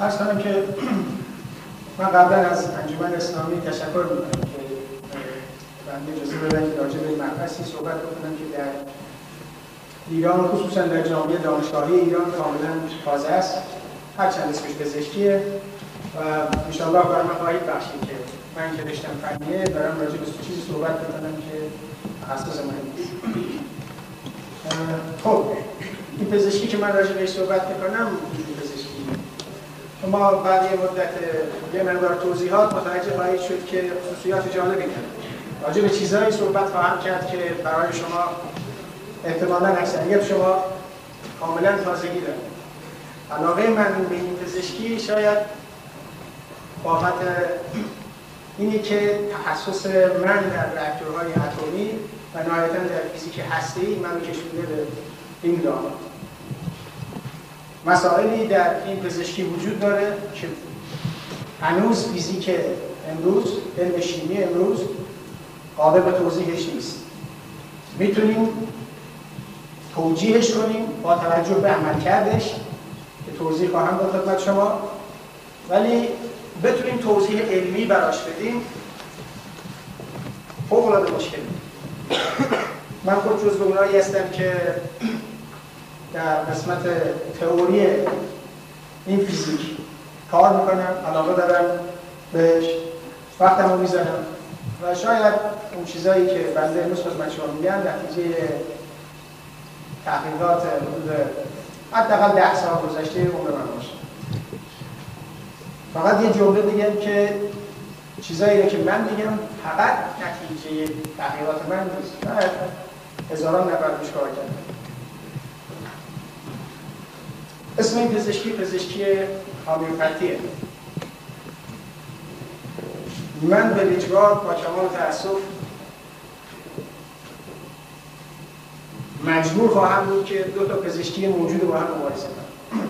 ارز کنم که من قبلا از انجمن اسلامی تشکر می‌کنم که بنده اجازه بدن که راجع به مبحثی صحبت بکنم که در ایران خصوصا در جامعه دانشگاهی ایران کاملا تازه است. هرچند اسمش پزشکیه و انشاءالله برای من خواهید بخشید که من که رشتم فنیه دارم راجع به چیزی صحبت می‌کنم که تخصص من خب این پزشکی که من راجع بهش صحبت می‌کنم شما بعد یه مدت یه مقدار توضیحات متوجه خواهید شد که خصوصیات جالبی داره راجع به چیزهایی صحبت خواهم کرد که برای شما احتمالا اکثریت شما کاملا تازگی داره علاقه من به این پزشکی شاید بابت اینی که تخصص من در رکتورهای اتمی و نهایتا در فیزیک هستی من کشونده به این راه مسائلی در این پزشکی وجود داره که هنوز فیزیک امروز علم شیمی امروز قابل به توضیحش نیست. می‌تونیم توجیهش کنیم با توجه به عمل کردش که توضیح خواهم داد خدمت شما. ولی بتونیم توضیح علمی براش بدیم. فوق العاده مشکل. من خود جزو اونایی هستم که در قسمت تئوری این فیزیک کار می‌کنم علاقه دارم بهش وقتمو می‌زنم و شاید اون چیزایی که بنده امروز خدمت شما میگم نتیجه تحقیقات حدود حداقل ده سال گذشته عمر من باشه. فقط یه جمله بگم که چیزایی که من میگم فقط نتیجه تحقیقات من نیست. هزاران نفر روش کار کردم. اسم این پزشکی پزشکی هامیوپاتیه. من به اجبار با کمال تاسف مجبور خواهم بود که دو تا پزشکی موجود با هم مقایسه کنم.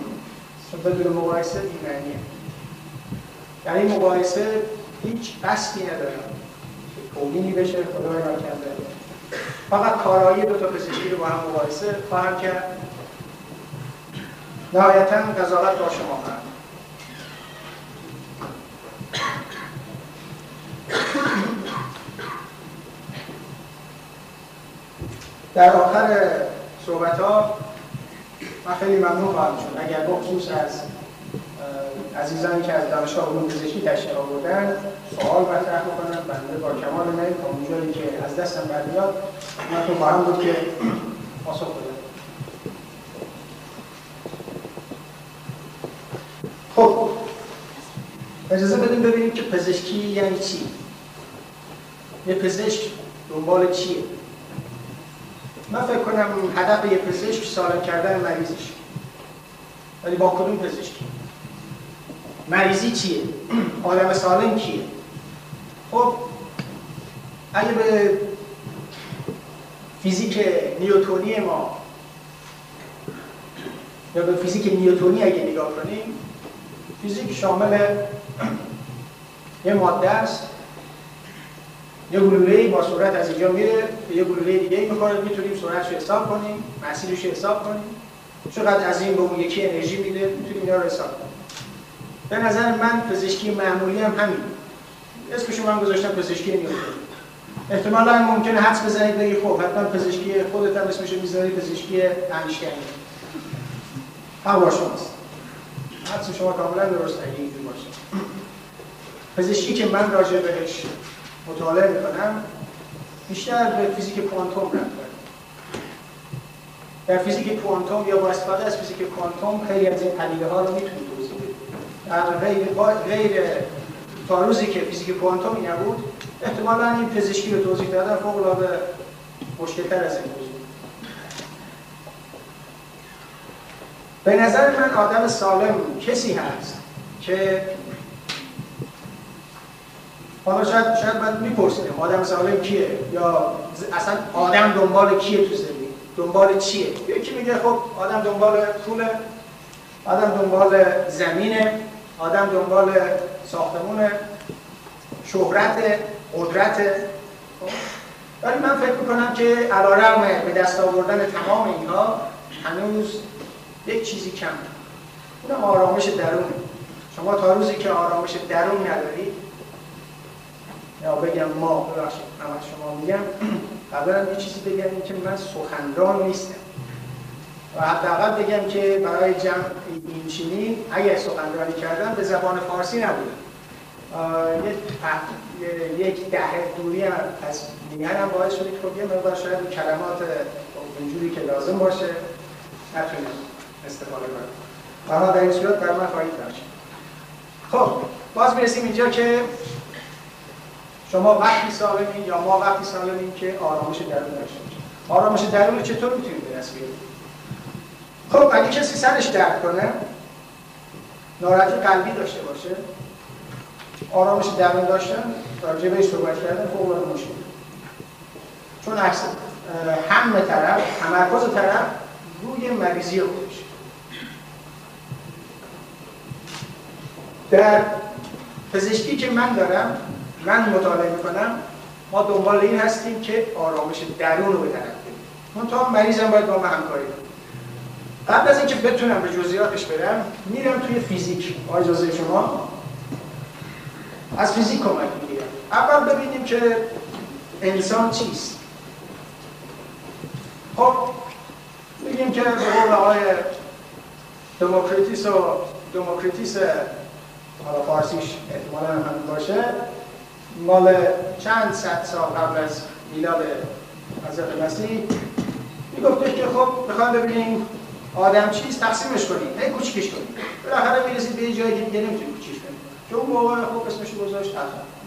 چون بدون مقایسه بیمعنیه در این مقایسه هیچ قصدی ندارم توهینی بشه خدا کرده فقط کارایی دو تا پزشکی رو با هم مقایسه خواهم کرد. نهایتا قضاوت با شما خواهم در آخر صحبت ها من خیلی ممنون خواهم شد. اگر بخصوص از عزیزانی که از دانشگاه علوم پزشکی تشریف آوردن سوال مطرح بکنم بنده با کمال میل تا اونجایی که از دستم برمیاد من تو خواهم بود که پاسخ بدم. خب اجازه بدیم ببینیم که پزشکی یعنی چی؟ یه پزشک دنبال چیه؟ من فکر کنم هدف یه پزشک سالم کردن مریضش ولی با کدوم پزشکی؟ مریضی چیه؟ آدم سالم کیه؟ خب اگه به فیزیک نیوتونی ما یا به فیزیک نیوتونی اگه نگاه کنیم فیزیک شامل یه ماده است. یه گلوله با سرعت از اینجا میره به یه گلوله دیگه می‌خوره. می‌تونیم سرعتش رو حساب کنیم مسیرش رو حساب کنیم. چقدر از این به اون یکی انرژی میده می‌تونیم اینا رو حساب کنیم. به نظر من پزشکی معمولی هم همین. اسمشو من گذاشتم پزشکی نیوتن. احتمالا ممکنه حدس بزنید بگی خب حتما پزشکی خودت هم اسمشو می‌ذاری پزشکی انیشتین هوا شماست. حدس شما کاملا درست اگه اینجور باشه. پزشکی که من راجع بهش مطالعه می‌کنم بیشتر به فیزیک کوانتوم رفت در فیزیک کوانتوم یا با استفاده از فیزیک کوانتوم خیلی از این پدیده ها رو می‌تونید توضیح در غیر تا روزی که فیزیک کوانتومی نبود احتمالا این پزشکی رو توضیح دادن فوق العاده مشکلتر از این موضوع به نظر من آدم سالم کسی هست که حالا شاید شاید من می‌پرسیم آدم سالم کیه یا اصلا آدم دنبال کیه تو زندگی؟ دنبال چیه؟ یکی میگه خب آدم دنبال پول آدم دنبال زمینه آدم دنبال ساختمون شهرت قدرت. ولی من فکر می‌کنم که علیرغم به دست آوردن تمام اینها هنوز یک چیزی کم اونم آرامش درونه. شما تا روزی که آرامش درون ندارید یا بگم ما ببخشید من شما میگم قبلا یه چیزی بگم که من سخنران نیستم. و حداقل بگم که برای جمع این چینی اگر سخنرانی کردم به زبان فارسی نبودم. یک ده دوری از دیگر هم باعث شده که خب یه مقدار شاید کلمات اونجوری که لازم باشه نتونیم استفاده کنیم برای در این صورت بر من خواهید داشت خب باز می‌رسیم اینجا که شما وقتی سالمین یا ما وقتی سالمین که آرامش درون داشته باشیم آرامش درون چطور می‌تونیم به خب اگه کسی سرش درد کنه ناراحتی قلبی داشته باشه آرامش درون داشتن راجع بهش صحبت کردن فوق العاده مشکل. چون عکس هم طرف تمرکز طرف روی مریضی در پزشکی که من دارم من مطالعه می‌کنم ما دنبال این هستیم که آرامش درون رو به طرف من تا مریضم باید با ما همکاری کنم قبل از اینکه بتونم به جزئیاتش برم میرم توی فیزیک. اجازه شما؟ از فیزیک کمک می‌گیرم. اول ببینیم که انسان چیست. خب بگیم که به قول آقای دموکریتیس و دموکریتیس حالا فارسیش احتمالا هم باشه. مال چند صد سال قبل از میلاد حضرت مسیح میگفتش که خب بخوام ببینیم آدم چیست تقسیمش کنیم. هی کوچیکش کنیم. بالاخره می‌رسید به یه جایی که دیگه نمی‌تونیم کوچیکش کنیم. که اون موقع خوب اسمش گذاشت افلاطون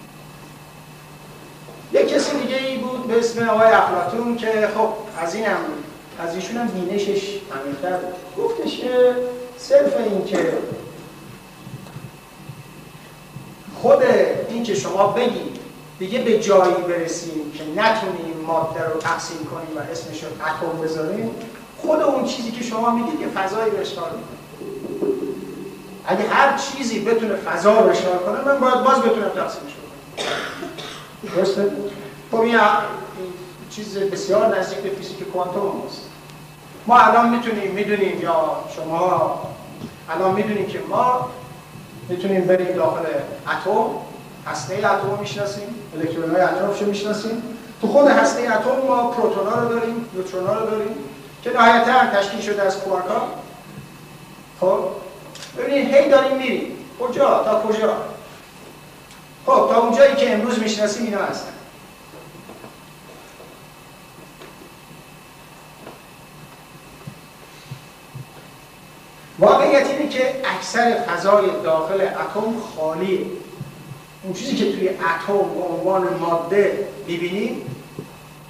یک کسی دیگه ای بود به اسم آقای افلاطون که خب از اینم از ایشون هم بینشش عمیق‌تر بود. گفتش که صرف این که خود این که شما بگید دیگه به جایی برسیم که نتونیم ماده رو تقسیم کنیم و اسمش رو اتم بذاریم خود اون چیزی که شما میگید که فضایی رو اشغال اگه هر چیزی بتونه فضا رو اشغال کنه من باید باز بتونم تقسیمش کنم. درسته؟ خب این چیز بسیار نزدیک به فیزیک کوانتوم است ما الان می‌تونیم می‌دونیم یا شما الان می‌دونیم که ما می‌تونیم بریم داخل اتم هسته اتم می‌شناسیم الکترون های اطرافش رو می‌شناسیم. تو خود هسته اتم ما پروتون ها رو داریم نوترون ها رو داریم که نهایتا تشکیل شده از کوارک ها خب؟ ببینید هی داریم میریم. کجا؟ تا کجا؟ خب تا اونجایی که امروز می‌شناسیم اینا هستن. واقعیت اینه که اکثر فضای داخل اتم خالیه اون چیزی که توی اتم به عنوان ماده می‌بینید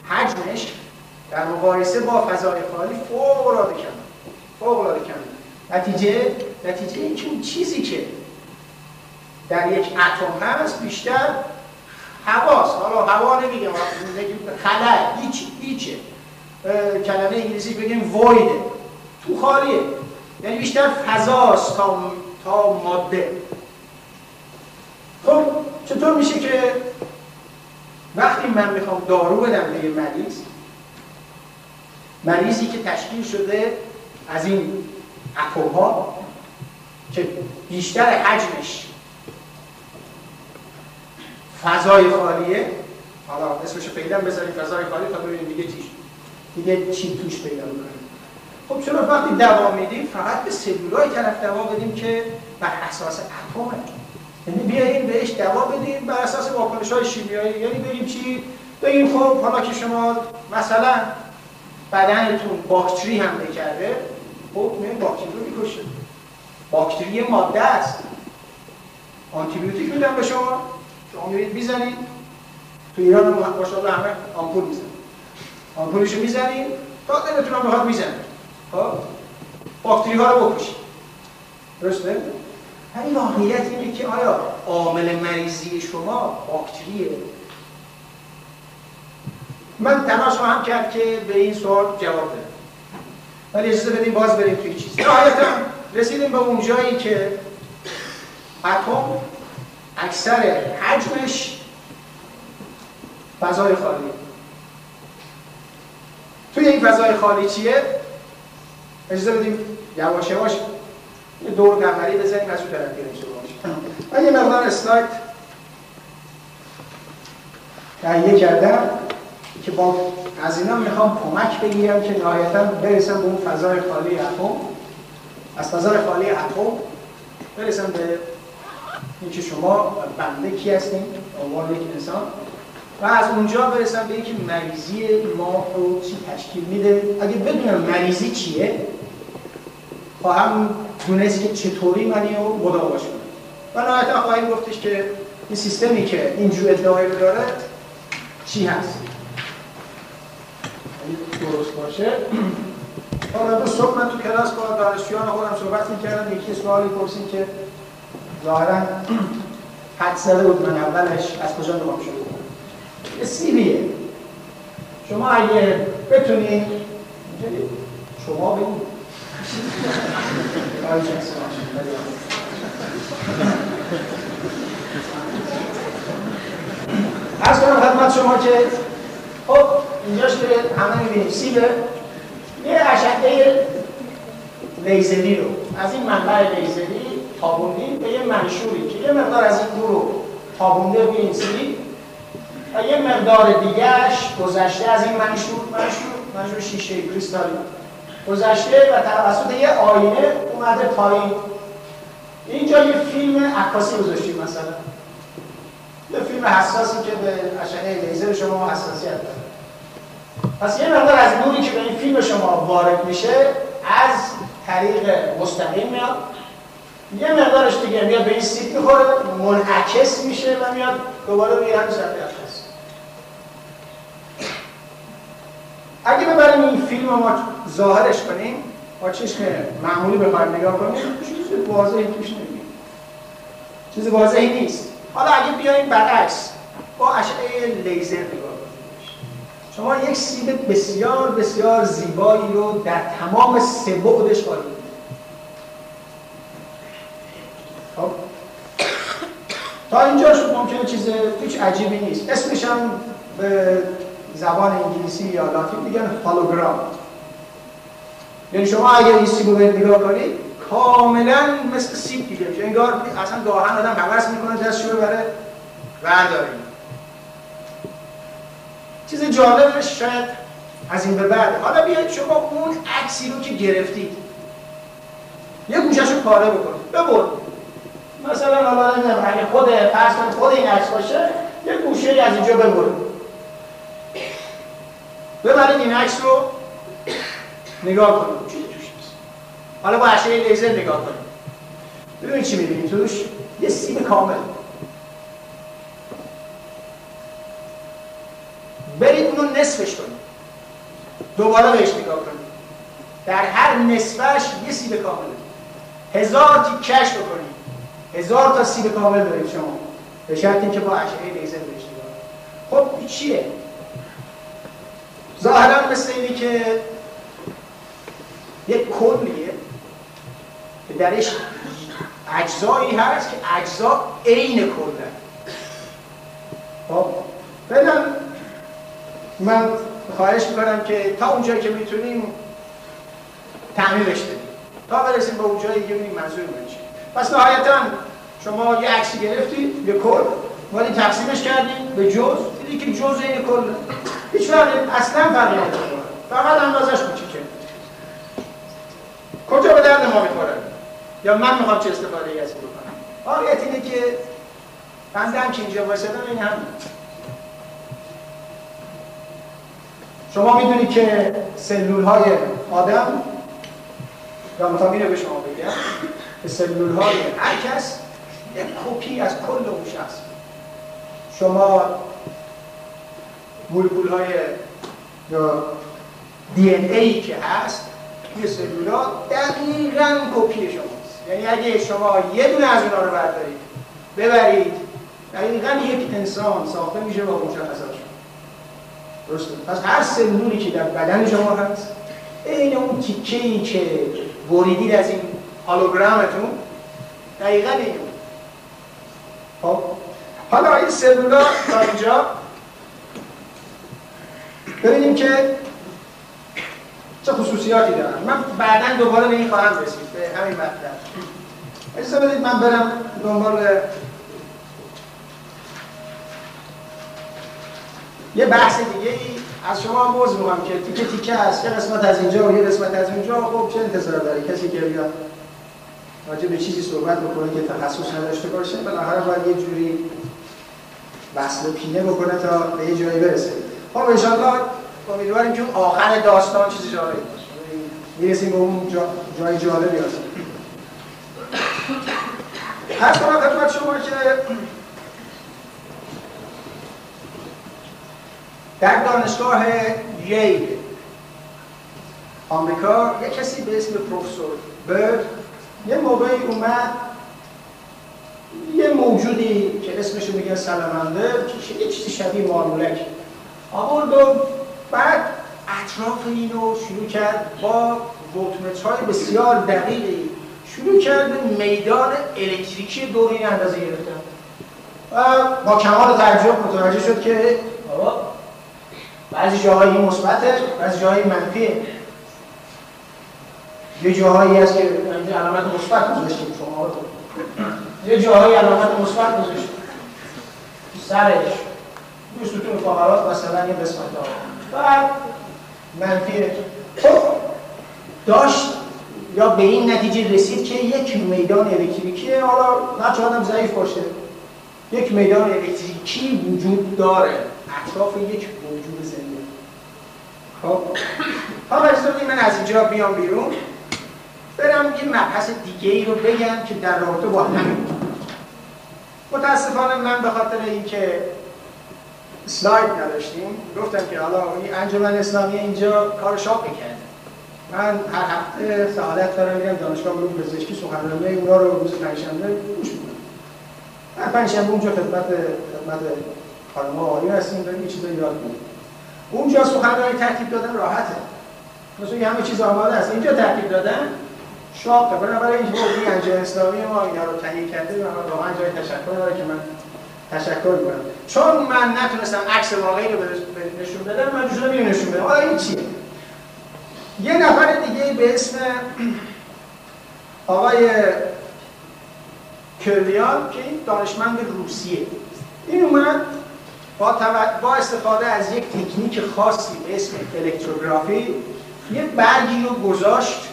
حجمش در مقایسه با فضای خالی فوق العاده کم فوق العاده نتیجه نتیجه این که اون چیزی که در یک اتم هست بیشتر هواست حالا هوا نمیگم خلا هیچ هیچه. کلمه انگلیسی بگیم وایده تو خالیه. یعنی بیشتر فضاست تا تا ماده. خب چطور میشه که وقتی من می‌خوام دارو بدم به مریض مریضی که تشکیل شده از این اتم ها که بیشتر حجمش فضای خالیه حالا اسمشو پیدا بذاریم فضای خالی تا ببینیم دیگه چی دیگه چی توش پیدا می‌کنیم. خب چرا وقتی دوا میدیم فقط به سلولای طرف دوا بدیم که بر اساس اتمه. یعنی بیاییم بهش دوا بدیم بر اساس واکنش های شیمیایی. یعنی بگیم چی؟ بگیم خب حالا که شما مثلا بدنتون باکتری حمله کرده خب میگیم باکتری رو می‌کشه باکتری ماده است. آنتیبیوتیک میدم به شما. شما میرید می‌زنید. تو ایران هم ماشاءالله همه آمپول می‌زنید آمپولشو می‌زنید. تا دلتون بخواد می‌زنید خب. باکتری ها رو بکشید درسته؟ ولی واقعیت اینه که آیا عامل مریضی شما باکتریه؟ من تلاش خواهم کرد که به این سوال جواب بدم. ولی اجازه بدیم باز بریم توی چیز. نهایتا رسیدیم به اون جایی که اتم اکثر حجمش فضای خالی توی این فضای خالی چیه؟ اجازه بدیم یواش یواش یه دور قمری بزنیم از اون طرف بریم سراغش من یه مقدار اسلاید تهیه کردم که با از اینا می‌خوام کمک بگیرم که نهایتا برسم به اون فضای خالی اتم از فضای خالی اتم برسم به اینکه شما بنده کی هستیم عنوان یک انسان. و از اونجا برسم به اینکه مریضی ما رو چی تشکیل میده؟ اگه بدونم مریضی چیه خواهم دونست که چطوری منی رو مداواش کنم. و نهایتا خواهیم گفتش که این سیستمی که اینجور ادعای رو داره چی هست؟ درست باشه. حالا دو صبح من تو کلاس با دانشجویان خودم صحبت می‌کردم. یکی سوالی پرسیم که ظاهرا حد زده بود من اولش از کجا نگاه شده یه سیبیه شما اگه بتونید شما بگید از کنم خدمت شما که خب اینجاش که همه می‌بینیم. سیبه. یه اشعه لیزری رو از این منبع لیزری تابوندیم به یه منشوری که یه مقدار از این رو تابونده به این سیب و یه مقدار دیگهش گذشته از این منشور. منشور منشور شیشه کریستالی. گذشته و توسط یه آینه اومده پایین. اینجا یه فیلم عکاسی گذاشتیم مثلا. یه فیلم حساسی که به اشعه لیزر شما حساسیت داره. پس یه مقدار از نوری که به این فیلم شما وارد میشه از طریق مستقیم میاد. یه مقدارش دیگه میاد به این سیب می‌خوره منعکس میشه و میاد دوباره روی هم صفحه عکس اگه ببریم این فیلم ما ظاهرش کنیم با چشم معمولی بخوایم نگاه کنیم چیز واضحی توش نمیگیم چیز واضحی نیست. حالا اگه بیایم برعکس با اشعه لیزر نگاه شما یک سیب بسیار بسیار زیبایی رو در تمام سه بعدش قائل خب. تا اینجا شد ممکنه چیز هیچ عجیبی نیست. اسمش هم به زبان انگلیسی یا لاتین میگن هالوگرام یعنی شما اگر این سیب رو نگاه کنید کاملا مثل سیب دیگه میشه. انگار اصلا گاهن آدم حوض می‌کنه دستشو ببره ورداریم چیز جالبش شاید از این به بعد. حالا بیاید شما اون عکسی رو که گرفتید یه گوشش رو پاره بکنید. ببر مثلا حالا نمی‌دونم اگه خود فرض خود این عکس باشه یه گوشه از اینجا ببرید. ببرید این عکس رو نگاه کنید چیزی توش نیست حالا با اشعه لیزر نگاه کنید ببینید چی می‌بینید توش یه سیب کامل برید اونو نصفش کنید دوباره بهش نگاه کنید در هر نصفش یه سیب کامله هزار تیکش بکنید هزار تا سیب کامل دارید شما به شرط اینکه با اشعه لیزر بهش نگاه خب چیه ظاهرا مثل اینه که یک کلیه. که درش اجزایی هست که اجزا عین کله. خب فعلا من خواهش می‌کنم که تا اونجایی که می‌تونیم تعمیرش بدیم. تا برسیم به اونجایی که ببینیم منظور من چیه. پس نهایتا شما یه عکسی گرفتید یه کل ولی تقسیمش کردید به جز. دیدی که جز این کل. هیچ فرقی اصلا فرقی نداره فقط اندازش کوچیکه. کجا به درد ما می‌خوره؟ یا من می‌خوام چه استفاده ای از این بکنم واقعیت اینه که بنده هم که اینجا واسدم این هم. شما می‌دونید که سلول های آدم یا اینو به شما بگم که سلول های هر کس یک کپی از کل اون شخص. شما مولکول های دی ای که هست توی سلولا دقیقا کپی شماست. یعنی اگه شما یه دونه از اونا رو بردارید ببرید دقیقا یک انسان ساخته میشه با مشخصات. درسته؟ پس هر سلولی که در بدن شما هست این اون تیکه ای که بریدید از این هالوگرامتون دقیقا این خب؟ حالا این سلولا تا اینجا ببینیم که چه خصوصیاتی دارن. من بعدا دوباره به این خواهم رسید به همین مطلب. اجازه بدید من برم دنبال یه بحث دیگه ای از شما موز می‌خوام که تیکه تیکه هست یه قسمت از اینجا و یه قسمت از اینجا خب چه انتظار داری کسی که بیاد راجع به چیزی صحبت بکنه که تخصص نداشته باشه بالاخره باید یه جوری وصل پینه بکنه تا به یه جایی برسه. خب انشاءالله امیدواریم که آخر داستان چیزی جالبی باشه. می‌رسیم به اون جا، جای جالبی هست. هر کنم خدمت شما که در دانشگاه ییل آمریکا یه کسی به اسم پروفسور برد یه موقعی اومد یه موجودی که اسمشو میگن سلامنده یه چیزی شبیه مارمولک. آورد و بعد اطراف اینو شروع کرد با ولتمتر های بسیار دقیقی شروع کرد به میدان الکتریکی دور این اندازه گرفتن. و با کمال تعجب متوجه شد که بابا بعضی جاهایی مثبته بعضی جاهایی منفیه. یه جاهایی هست که علامت مثبت گذاشتیم شما یه جاهایی علامت مثبت گذاشتیم. سرش. روی ستون فقرات مثلا یه قسمت بعد منفیه خب داشت یا به این نتیجه رسید که یک میدان الکتریکی حالا نه ضعیف باشه. یک میدان الکتریکی وجود داره. اطراف یک موجود زنده. خب حالا اجازه من از اینجا بیام بیرون. برم یه مبحث دیگه ای رو بگم که در رابطه با همین. متاسفانه من به خاطر اینکه سلاید نداشتیم. گفتم که حالا این انجمن اسلامی اینجا کار شاپ می‌کرد. من هر هفته سعادت دارم میرم دانشگاه علوم پزشکی سخنرانی اونا رو روز پنجشنبه گوش می‌کنم. من پنجشنبه اونجا خدمت خدمت خانم آقایی هستیم داریم یه چیزایی یاد می‌گیریم اونجا سخنرانی ترتیب دادن راحته. مثلا همه چیز آماده است. اینجا ترتیب دادن شاپ برای اینکه این انجام اسلامی ما اینا رو تهیه کرده و واقعا جای تشکر داره که من تشکر کنم چون من نتونستم عکس واقعی رو نشون بدم من جوشو نمی‌دونم نشون بدم. حالا این چیه؟ یه نفر دیگه به اسم آقای کرلیان که این دانشمند روسیه. این اومد با, با استفاده از یک تکنیک خاصی به اسم الکتروگرافی یه برگی رو گذاشت.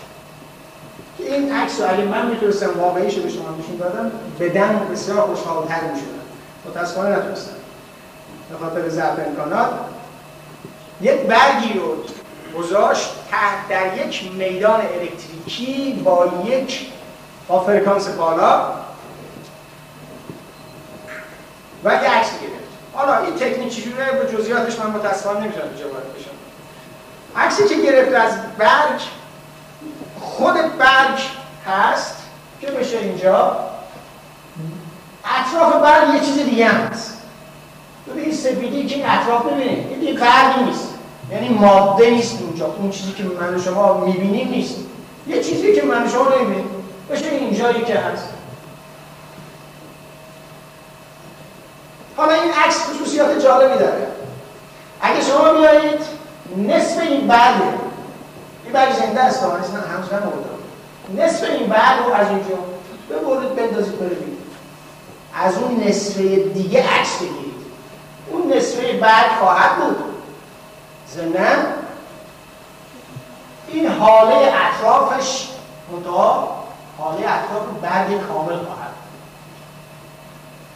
که این عکس رو اگه من می‌تونستم واقعیش رو به شما نشون دادم بدن بسیار خوشحالتر می‌شدم. متاسفانه نتونستم. به خاطر ضعف امکانات یک برگی رو گذاشت تحت در یک میدان الکتریکی با یک با فرکانس بالا و یک عکس گرفت حالا این تکنیک چجوریه؟ به جزئیاتش من متاسفانه نمی‌تونم اینجا وارد بشم. عکسی که گرفت از برگ خود برگ هست که بشه اینجا. اطراف برگ یه چیز دیگه هست. ببین این سفیدی که این اطراف ببینید این دیگه نیست. یعنی ماده نیست اونجا. اون چیزی که من شما می‌بینیم نیست. یه چیزی که من شما نمی‌بینیم. بشه اینجا که هست. حالا این عکس خصوصیات جالبی داره. اگه شما بیایید نصف این برگ این برگ زنده است من هنوز نصف این برگ رو از اینجا ببرید بندازید ببینید از اون نصفه دیگه عکس بگیرید. اون نصفه برگ خواهد بود. زنده این حاله اطرافش منتها حاله اطراف برگ کامل خواهد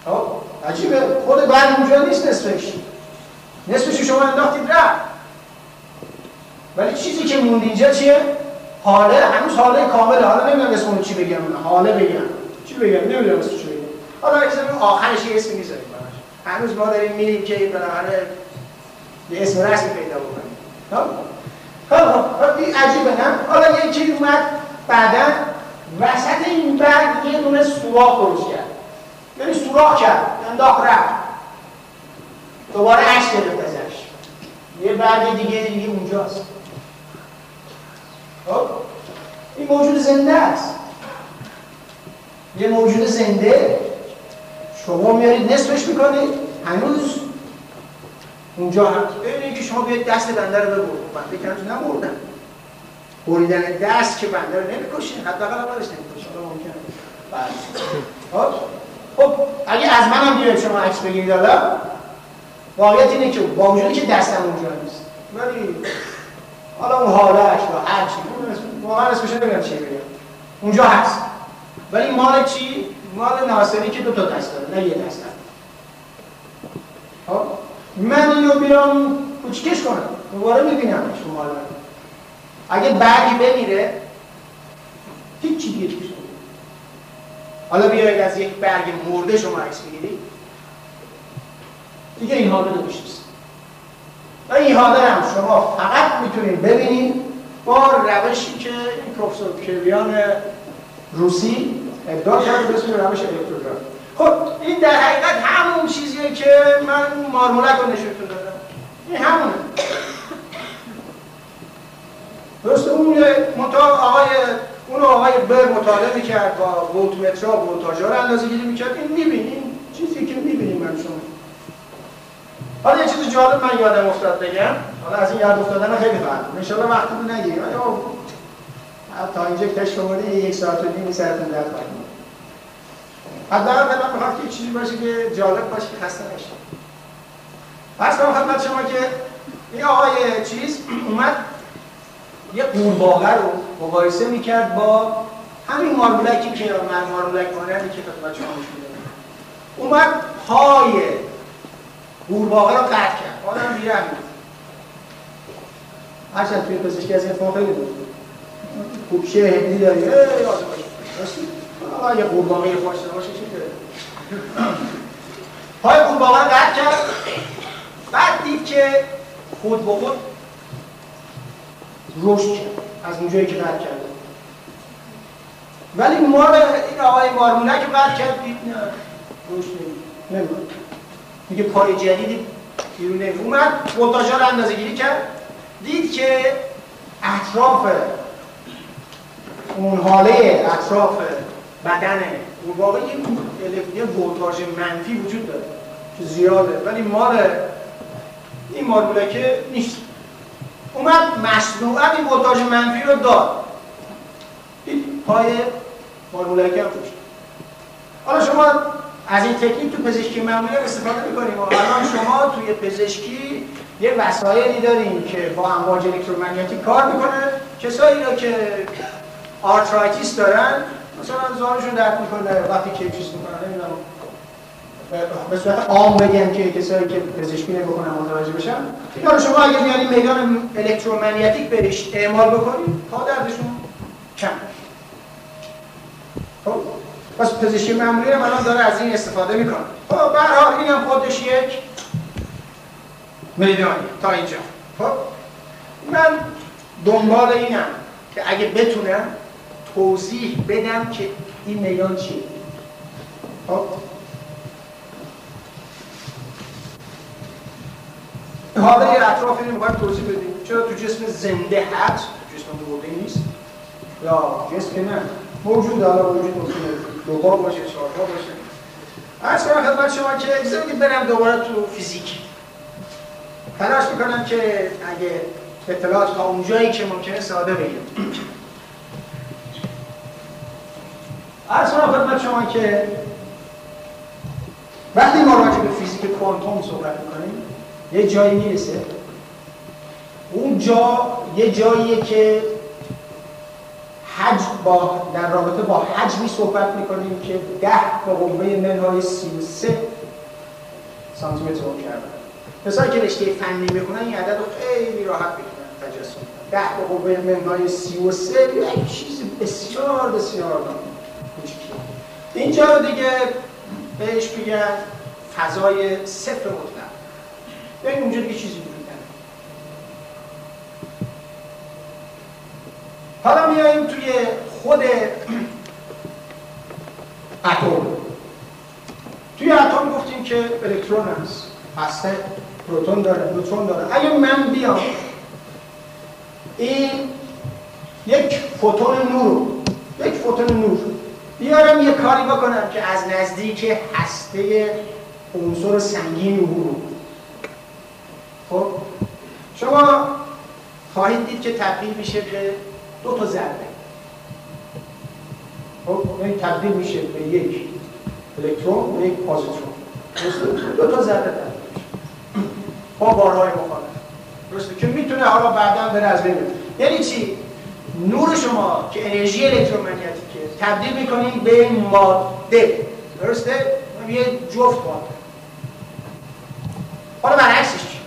خب؟ عجیبه. خود برگ اونجا نیست نصفش. نصفش شما انداختید رفت. ولی چیزی که موند اینجا چیه؟ حاله. هنوز حاله کامله. حالا نمی‌دونم اسمو چی بگم. حاله بگم. چی بگم؟ نمی‌دونم بگم حالا اگه آخرش یه اسمی می‌ذاریم هنوز ما داریم میریم که بالاخره یه اسم رسمی پیدا بکنیم. خب؟ خب خب این عجیبه نه؟ حالا یکی اومد بعدا وسط این برگ یه دونه سوراخ درست کرد. یعنی سوراخ کرد انداخت رفت. دوباره عکس گرفت ازش. یه برگ دیگه دیگه اونجاست. خب؟ این موجود زنده است. یه موجود زنده. شما میارید نصفش می‌کنید؟ هنوز؟ اونجا هم. ببینید که شما بیاید دست بنده رو ببرید. بنده کنتون نموردن بریدن دست که بنده رو نمی‌کشه. حداقل اولش نمی‌کشه. حالا ممکنه. خب. خب اگه از منم بیاید شما عکس بگیرید حالا. واقعیت اینه که با وجودی که دستم اونجا نیست. ولی حالا اون حالش و هر چی واقعا اسمش نمی‌دونم چی بگم اونجا هست. ولی مال چی؟ مال ناصری که دو تا دست داره نه یه دست داره. خب؟ من اینو بیام کوچکش کنم دوباره می‌بینم شما اگه برگی بمیره هیچ چی دیگه چیز حالا بیاید از یک برگ مرده شما عکس بگیرید دیگه این حاله نیست. و این حاله هم شما فقط می‌تونید ببینید با روشی که این پروفسور کلیان روسی ابداع کرده به اسم روش الکتروگراف خب این در حقیقت همون چیزیه که من مارمولک رو نشونتون دادم. این همونه. درسته اون منطقه آقای اون آقای بر مطالعه می‌کرد با ولتمتر و ولتاژ رو اندازه گیری می‌کرد. این می‌بینیم چیزی که می‌بینیم من شما. حالا یه چیز جالب من یادم افتاد بگم. حالا از این یاد افتادن خیلی فرق ان شاء الله وقتی نگیریم تا اینجا که تشکر یک ساعت و نیم سرتون درد کنیم حداقل دلم می‌خواد که چیزی باشه که جالب باشه که خسته نشه پس کنم خدمت شما که این آقای چیز اومد یه قورباغه رو مقایسه می‌کرد با همین مارمولکی که من مارمولک مانندی که خدمت شما اومد پای قورباغه رو قطع کرد. آدم بیرم هرچند توی پزشکی از این خیلی بود. کوبشه هندی داری؟ ای یادم باشه یه خوش چی پای قورباغه قطع کرد. بعد دید که خود به خود رشد کرد از اونجایی که قطع کرده. ولی مار این آقای مارمولک قطع کرد دید نه رشد نمید میگه پای جدیدی بیرون اومد ولتاژا رو اندازه گیری کرد. دید که اطراف اون حاله اطراف بدن اون واقعی یه ولتاژ منفی وجود داره که زیاده ولی مال این مارمولکه نیست. اومد مصنوعا این ولتاژ منفی رو داد. پای مارمولکه هم پوشت حالا شما از این تکنیک تو پزشکی معمولی استفاده می‌کنیم. الان شما توی پزشکی یه وسایلی داریم که با امواج الکترومغناطیسی کار می‌کنه. کسایی رو که arthritis دارن مثلا زانوشون درد می‌کنه وقتی که چیز می‌کنن نمی‌دونم. به صورت عام بگم که کسایی که پزشکی نمی‌کنن متوجه بشن. اینا شما اگه بیاین میدان electromagnetic بهش اعمال بکنید تا دردشون کم خب پس پزشکی معمولی هم الان داره از این استفاده می‌کنه. خب به هر حال خودش یک میدانی تا اینجا. خب من دنبال اینم که اگه بتونم توضیح بدم که این میدان چیه. خب؟ حالا یه اطراف اینو باید توضیح بدیم. چرا تو جسم زنده هست؟ جسم مرده نیست. یا جسم نه. موجود حالا وجود ممکنه دو با باشه چهار با باشه. از کنم خدمت شما که اجازه بدید برم دوباره تو فیزیک. تلاش می‌کنم که اگه اطلاعات تا اونجایی که ممکنه ساده بگیم از کنم خدمت شما که وقتی ما راجع به فیزیک کوانتوم صحبت می‌کنیم یه جایی می‌رسه. اون جا یه جاییه که حجم با در رابطه با حجمی صحبت می‌کنیم که ده به قوه منهای 33 سانتی متر کردن. مثلا که رشته فنی می‌کنن این عدد رو خیلی راحت می‌تونن تجسم ده به قوه منهای 33 یک چیز بسیار بسیار کوچیکی اینجا دیگه بهش میگن فضای صفر مطلق. یعنی اونجا دیگه چیزی وجود حالا میاییم توی خود اتم. توی اتم گفتیم که الکترون هست. هسته پروتون داره نوترون داره. اگه من بیام این یک فوتون نور یک فوتون نور بیارم یه کاری بکنم که از نزدیک هسته عنصر سنگین عبور خب؟ شما خواهید دید که تبدیل میشه به دو تا ضربه. خب؟ این تبدیل میشه به یک الکترون به یک پوزیترون دو تا ذره تبدیل با بارهای مخالف درسته؟ که می‌تونه حالا بعدا بره از بین. یعنی چی؟ نور شما که انرژی الکترومغناطیسیه تبدیل می‌کنید به ماده. درسته؟ یه جفت ماده. حالا برعکسش چی؟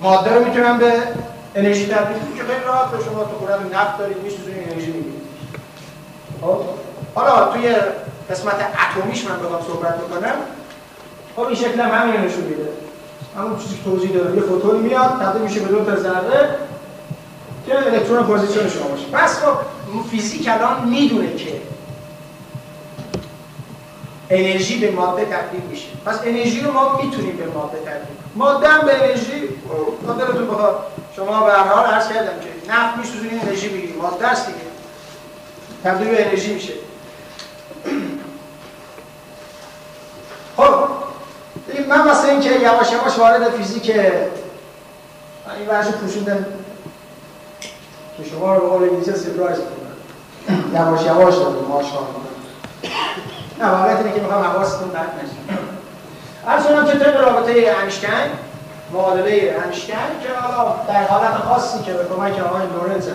ماده رو می‌تونم به انرژی تبدیل کنم. که خیلی راحت به شما تو خورد نفت دارید میسوزونید انرژی می‌گیرید خب؟ حالا توی قسمت اتمیش من بخوام صحبت بکنم. خب این شکل هم همین نشون میده. همون چیزی که توضیح دادم. یه فوتونی میاد تبدیل میشه به دو تا ذره که الکترون پوزیترون شما باشه. پس خب فیزیک الان می‌دونه که انرژی به ماده تبدیل میشه. پس انرژی رو ما می‌تونیم به ماده تبدیل ماده هم به انرژی خاطرتون بخواد شما به هر حال عرض کردم که نفت میسوزونید انرژی می‌گیرید ماده است دیگه. تبدیل به انرژی میشه. خب من واسه اینکه یواش یواش وارد فیزیک این ورش پوشوندن که شما رو به قول انگلیسی سپرایز کنم یواش یواش داریم ماشاءالله نه واقعیت اینه که می‌خوام حواستون پرت نشه. کنم که طبق رابطه انشتین معادله انشتین که حالا در حالت خاصی که به کمک آقای لورنز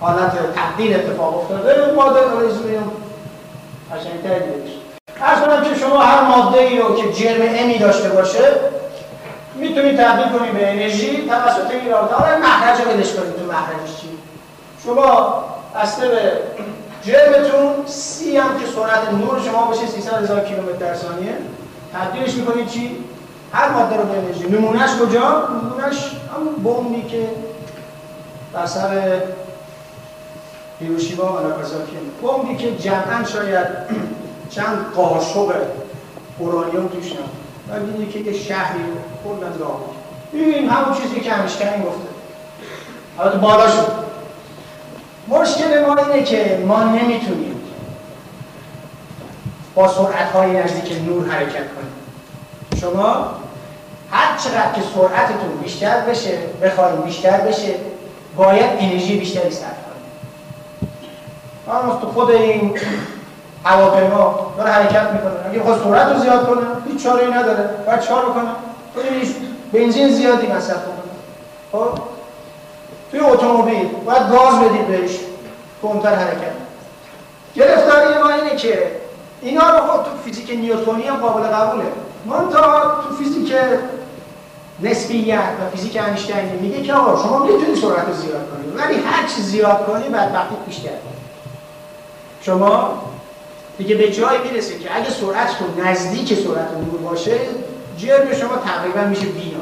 حالت تبدیل اتفاق افتاده مادر رزومیوم قشنگتر دیگه عرض کنم که شما هر ماده ای رو که جرم امی داشته باشه می‌تونید تبدیل کنید به انرژی؟ توسط این رابطه حالا مخرج رو بدش کنید تو مخرجش چی؟ شما اصلا به جرمتون سی هم که سرعت نور شما باشه 300 هزار کیلومتر در ثانیه. تبدیلش می‌کنید چی؟ هر ماده رو به انرژی. نمونهش کجا؟ نمونهش همون بمبی که بر سر هیروشیما و ناگازاکی. بمبی که جمعا شاید چند قاشق اورانیوم توش نبود. و که یه شهری کلا داغ ببینیم همون چیزی که همشتین گفته. البته بالا شد. مشکل ما اینه که ما نمی‌تونیم با سرعت های نزدیک نور حرکت کنیم. شما هر چقدر که سرعتتون بیشتر بشه بخواید بیشتر بشه باید انرژی بیشتری صرف کنید. تو خود این هواپیما داره حرکت می‌کنه. اگه خواست سرعت رو زیاد کنه هیچ چاره نداره. باید چهار بکنه؟ بنزین زیادی مصرف کنه. خب؟ توی اتومبیل باید گاز بدید بهش. کنتر حرکت. گرفتاری ما اینه که اینا رو خود تو فیزیک نیوتونی هم قابل قبوله. من تا تو فیزیک نسبیت و فیزیک انشتینی میگه که آقا شما می‌تونید سرعت رو زیاد کنید ولی هر چی زیاد کنی بدبختی بیشتر. شما دیگه به جایی می‌رسه که اگه سرعت تو نزدیک سرعت نور باشه جرم شما تقریبا میشه بی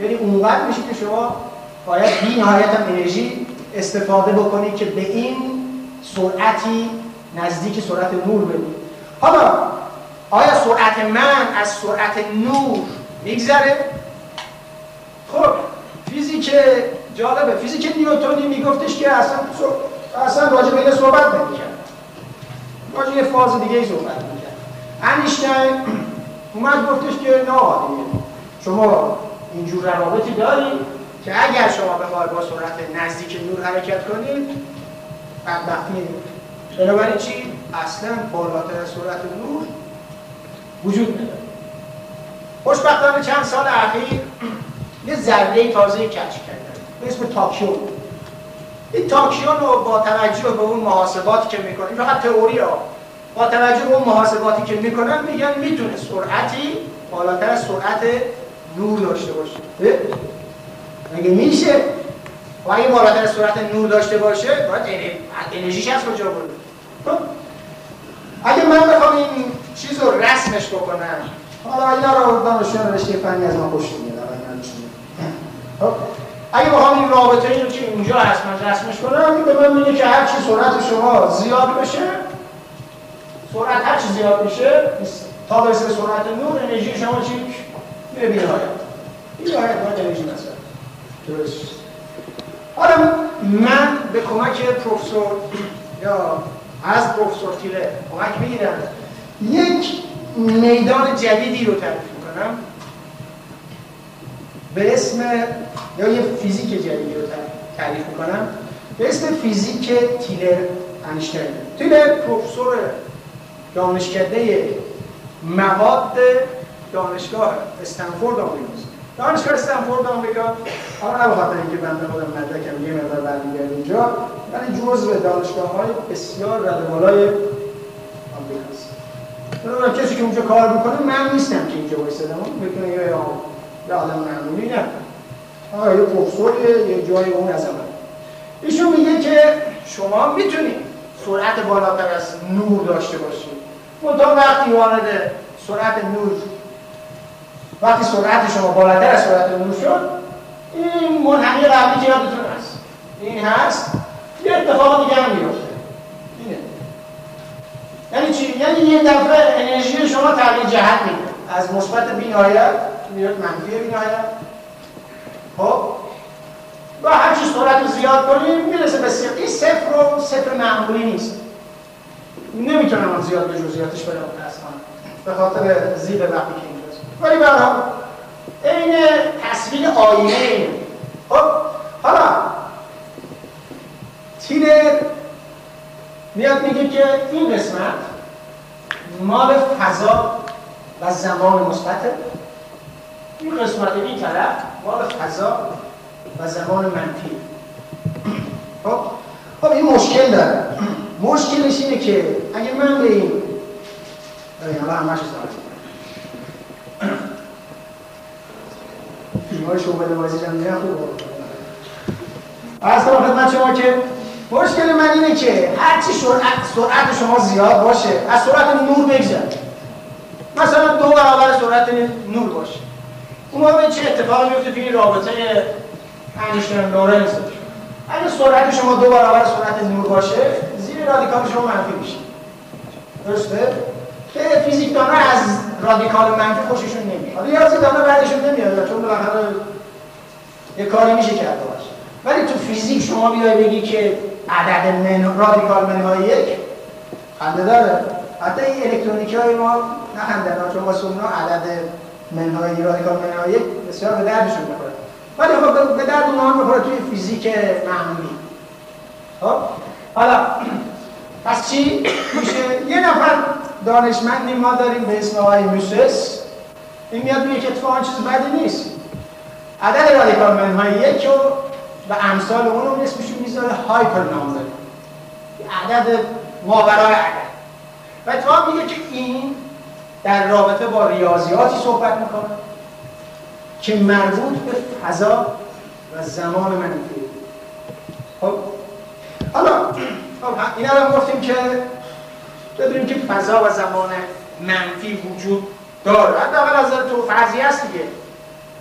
یعنی اونقدر میشه که شما باید بی نهایت انرژی استفاده بکنید که به این سرعتی نزدیک سرعت نور بدید حالا آیا سرعت من از سرعت نور میگذره؟ خب فیزیک جالبه. فیزیک نیوتونی میگفتش که اصلا اصلا راجع به صحبت نمی‌کرد. راجع یه فاز دیگه ای صحبت می‌کرد انیشتین اومد گفتش که نه دیگه. شما اینجور روابطی دارید که اگر شما بخواید با سرعت نزدیک نور حرکت کنید بدبختی بنابراین چی؟ اصلا بالاتر از سرعت نور وجود نداره. خوشبختانه چند سال اخیر یه ذره تازه کچ کردن. به اسم تاکیو. این تاکیون رو با توجه به اون محاسباتی که می‌کنن فقط تئوری ها. با توجه به اون محاسباتی که می‌کنن میگن می‌تونه سرعتی بالاتر از سرعت نور داشته باشه. مگه میشه؟ و اگه بالاتر از سرعت نور داشته باشه باید انرژیش از کجا بود خب؟ اگه من بخوام این چیز رو رسمش بکنم حالا اینا رو دانشجویان رشته فنی از ما خوش میاد خب؟ اگه بخوام این رابطه این رو که اینجا هست من رسمش کنم به من میگه که هر چی سرعت شما زیاد بشه سرعت هر چی زیاد میشه تا برسه سرعت نور انرژی شما چی؟ میره بی‌نهایت بی‌نهایت باید انرژی مصرف درست. حالا من به کمک پروفسور یا از پروفسور تیلر کمک می‌گیرم. یک میدان جدیدی رو تعریف می‌کنم. به اسم یا یه فیزیک جدیدی رو تعریف می‌کنم. به اسم فیزیک تیلر انیشتین توی پروفسور دانشکده مواد دانشگاه استنفورد آمریکاست دانشگاه استنفورد آمریکا حالا نه بخاطر اینکه بنده خودم مدرکم یه مقدار برمیگرد اینجا ولی جزء دانشگاه های بسیار رده بالای آمریکاست کسی که اونجا کار می‌کنه من نیستم که اینجا وایسادم. می‌تونه یه یه آدم معمولی نه آقا یه پروفسور یه جای اون از ایشون میگه که شما می‌تونید سرعت بالاتر از نور داشته باشید منتها وقتی وارد سرعت نور وقتی سرعت شما بالاتر از سرعت نور شد این منحنی قبلی که یادتون هست. این هست یه اتفاق دیگه هم میفته یعنی چی؟ یعنی یه دفعه انرژی شما تغییر جهت میده. از مثبت بینایت میاد منفی بینایت خب؟ و هر چی سرعت زیاد کنیم می‌رسه به صفر. این صفر و صفر معمولی نیست. نمی‌تونم زیاد به جزئیاتش برم متاسفانه به خاطر زیب وقتی که اینجاست. ولی برها این تصویر آینه خب؟ حالا تیلر میاد میگه که این قسمت مال فضا و زمان مثبته. این قسمت این طرف مال فضا و زمان منفی. خب؟ خب این مشکل داره. مشکلش اینه که اگه من به این حالا همش های شعبه بازی جمعی هم خوب از خدمت شما که مشکل من اینه که هرچی سرعت, سرعت شما زیاد باشه از سرعت نور بگذره مثلا دو برابر سرعت نور باشه. اون موقع چه اتفاقی میفته توی رابطه انیشتین لورنتس اگه سرعت شما دو برابر سرعت نور باشه زیر رادیکال شما منفی میشه. درسته؟ که فیزیکدانا از رادیکال منفی خوششون نمیاد. حالا ریاضیدانا بدشون نمیاد چون بالاخره یه کاری میشه کرده باشه ولی تو فیزیک شما بیای بگی که عدد من رادیکال منهای یک خنده داره. حتی این الکترونیکی های ما نه خنده چون واسه اونا عدد منهای رادیکال منهای بسیار به دردشون می‌خوره. ولی خب به درد اونها می‌خوره توی فیزیک معمولی خب؟ حالا پس چی میشه؟ یه نفر دانشمندی ما داریم به اسم آقای موسس. این میاد میگه که اتفاقا چیز بدی نیست. عدد رادیکال منهای یک و و امثال اون رو اسمشون می‌ذاره هایپر نامبر عدد ماورای عدد. و اتفاق میگه که این در رابطه با ریاضیاتی صحبت می‌کنه که مربوط به فضا و زمان منفی خب؟ حالا خب اینا رو گفتیم که بدونیم که فضا و زمان منفی وجود داره. حداقل از تو فرضی هست دیگه.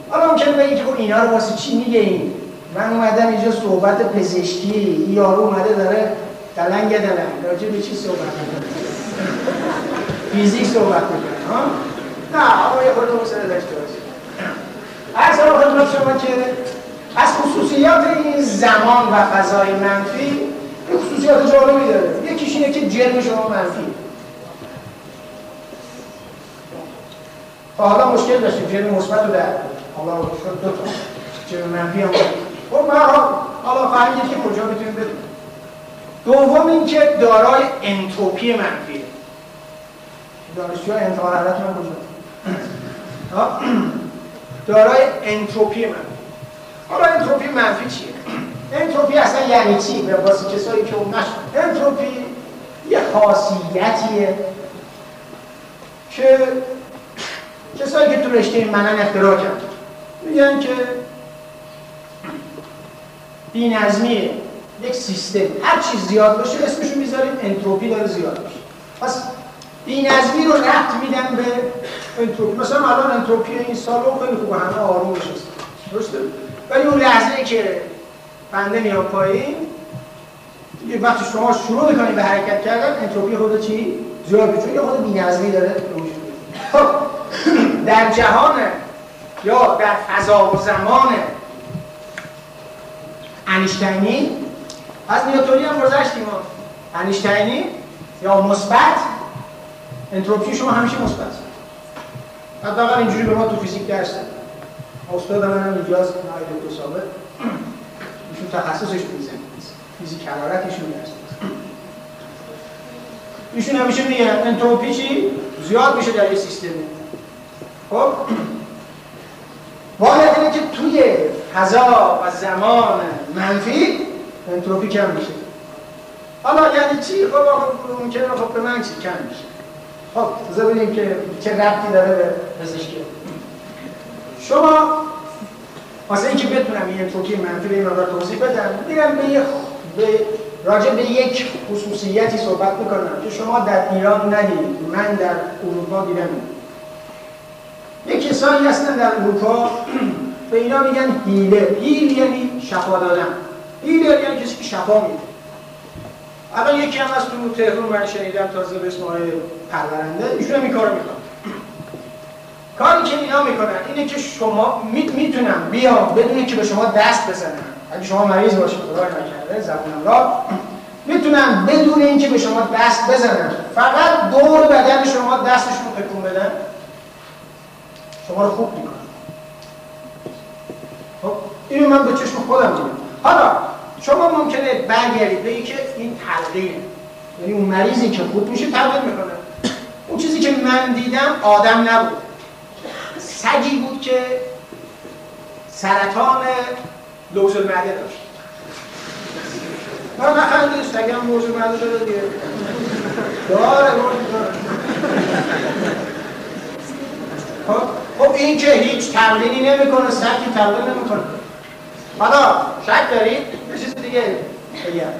حالا ممکنه بگید که خب اینا رو واسه چی میگه این؟ من اومدم اینجا صحبت پزشکی یارو اومده داره دلنگ دلنگ. راجع به چی صحبت می‌کنه؟ فیزیک صحبت می‌کنه ها؟ نه آقا یه خورده حوصله داشته باشید از خدمت شما که از خصوصیات این زمان و فضای منفی خصوصیات جالبی داره. یکیش اینه که جرم شما منفی. حالا مشکل داشتیم جرم مثبت رو در حالا شد. دو تا جرم منفی هم خب من حالا فهمیدید که کجا می‌تونیم بدونیم دوم اینکه دارای انتروپی منفیه. دانشجوها انتقال حالت من کجا دارای انتروپی منفی حالا انتروپی منفی چیه؟ انتروپی اصلا یعنی چی؟ به واسه کسایی که اون نشد. انتروپی یه خاصیتیه که کسایی که تو رشته منن اختراع کرد میگن که بی‌نظمی یک سیستم. هر چیز زیاد باشه اسمشو می‌ذاریم انتروپی داره زیاد باشه. پس بی‌نظمی رو ربط میدن به انتروپی. مثلا الان انتروپی این سالن خیلی خوبه همه آروم نشسته درسته؟ ولی اون لحظه که بنده میاد پایین وقتی شما شروع می‌کنید به حرکت کردن انتروپی خود چی؟ زیاد چون یه خود بی‌نظمی داره. خب در جهان یا در فضا و زمان انیشتینی از نیوتونی هم گذشتیم انیشتینی یا مثبت انتروپی شما همیشه مثبت. حداقل اینجوری به ما تو فیزیک درس استاد من هم اینجاست نایل دو ثابت. ایشون تخصصش میزن فیزیک حرارت ایشون درس ایشون همیشه میگن انتروپی چی؟ زیاد میشه در یه سیستمی. خب؟ واقعیت اینه که توی فضا و زمان منفی انتروپی کم میشه. حالا یعنی چی؟ خب ممکنه خب به من چی؟ کم میشه. خب ببینیم که چه ربطی داره به پزشکی. شما واسه اینکه بتونم این انتروپی منفی به این مقدار توضیح بدم میرم به یک به راجع به یک خصوصیتی صحبت می‌کنم که شما در ایران ندید من در اروپا دیدم. یک کسانی هستن در اروپا به اینا میگن هیله هیل یعنی شفا دادن. هیله یعنی کسی که شفا میده. الان یکی هم از تو تهران من شنیدم تازه به اسم آقای پرورنده. ایشون این می‌کنه. کاری که اینا می‌کنن اینه که شما می‌تونن بیان بدون که به شما دست بزنن اگه شما مریض باشید خدا نکرده زبونم را. می‌تونن بدون اینکه به شما دست بزنن فقط دور بدن شما دستشون رو تکون بدن. شما رو خوب می‌کنن خب اینو من به چشم خودم دیدم حالا شما ممکنه برگردید به که این تلقینه یعنی اون مریضی که خوب میشه تلقین می‌کنه. اون چیزی که من دیدم آدم نبود. سگی بود که سرطان لوز المعده داشت. من نخندید سگم لوز المعده داره دیگه داره. خب خب این که هیچ تمرینی نمی‌کنه سگی تمرین نمی‌کنه. حالا شک دارید؟ یه چیز دیگه بگم.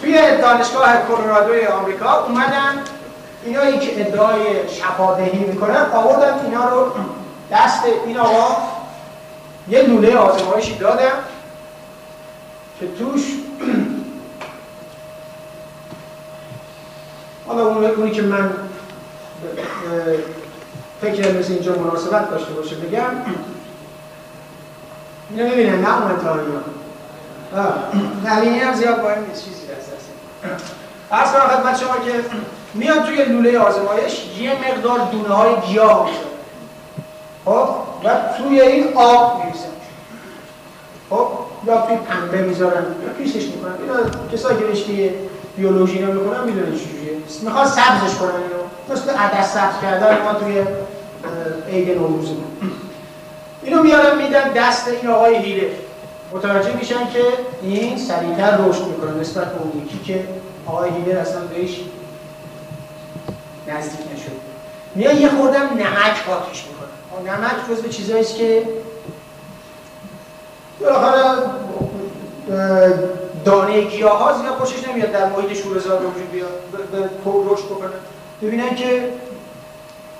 توی دانشگاه کلرادوی آمریکا اومدن اینایی که ادعای شفادهی می‌کنن آوردن اینا رو دست این آقا یه لوله آزمایشی دادم که توش حالا اونی که من فکر مثل اینجا مناسبت داشته باشه بگم اینو ببینن نه اون نه این هم زیاد باید نیست چیزی دست از کنم خدمت شما که میاد توی لوله آزمایش یه مقدار دونه های گیاه میشه خب؟ و توی این آب میریزن خب؟ یا توی پنبه می‌ذارن. یا پیسش می‌کنن. اینا کسایی که رشته بیولوژی رو می‌کنن می‌دونن چجوریه می‌خواد سبزش کنن اینو. مثل عدس سبز کردن ما توی عید نوروز. اینو میارن میدن دست این آقای هیله متوجه میشن که این سریعتر رشد می‌کنه نسبت به اون یکی که آقای هیله اصلا بهش نزدیک نشد. میان یه خوردم نمک می‌کنه نمک جز به است که بالاخره دانه گیاه ها زیاد خوشش نمیاد در محیط شورزار رو وجود بیاد به رشد بکنه. ببینن که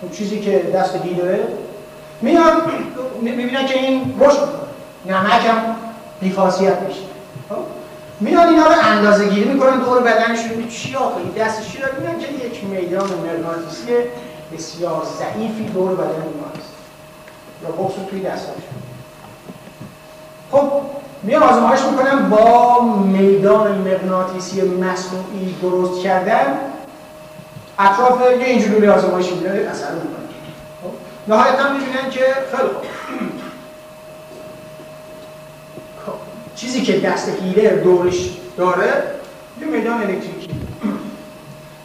اون چیزی که دست دی داره میان می‌بینن که این رشد نمک هم بیخاصیت میشه. خب؟ میان اینا رو اندازه گیری می‌کنن دور بدنشون چی آخه؟ این دست چی رو می‌بینن که یک میدان مغناطیسی بسیار ضعیفی دور بدن اینا هست. یا بخصوص توی دستشون خب میان آزمایش می‌کنن با میدان مغناطیسی مصنوعی درست کردن. اطراف یه اینجوری آزمایشی میدن اثر می‌کنن نهایتا می‌بینن که خیلی خب چیزی که دست هیله دورش داره یه میدان الکتریکی.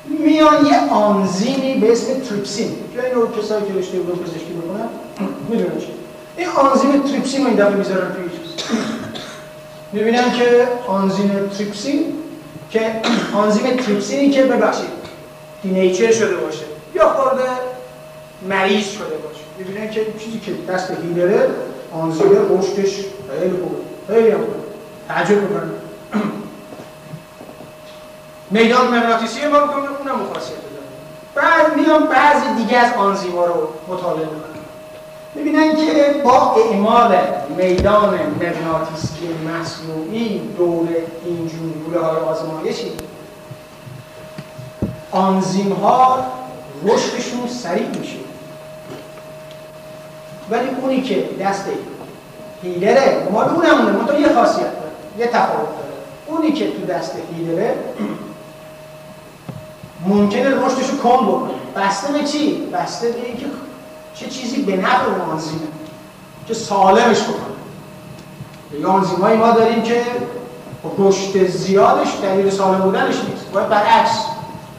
میان یه آنزیمی به اسم تریپسین. که این رو کسایی که رشته بود پزشکی بکنن می‌دونن چی. این آنزیم تریپسین رو این دفعه می‌ذارن توی چیز. می‌بینن که آنزیم تریپسین که آنزیم تریپسینی که ببخشید دینیچر شده باشه. یا خورده مریض شده باشه. ببینن که چیزی که دست هیلره آنزیم رشدش خیلی خوبه. خیلی هم تعجب می‌کنه میدان مغناطیسی ما رو اونم خاصیت داره. بعد میان بعضی دیگه از آنزیما رو مطالعه می‌کنن. می‌بینن که با اعمال میدان مغناطیسی مصنوعی دور اینجور گوله های آزمایشی. آنزیم ها رشدشون سریع میشه. ولی اونی که دست هیلره مال اونمونه منطقه یه خاصیت داره یه تفاوت داره اونی که تو دست هیلره ممکنه رشدشو کم بکنه. بسته به چی؟ بسته به اینکه چه چیزی به نفع اون آنزیمه که سالمش بکنه. یه آنزیم ما داریم که رشد زیادش دلیل سالم بودنش نیست باید برعکس.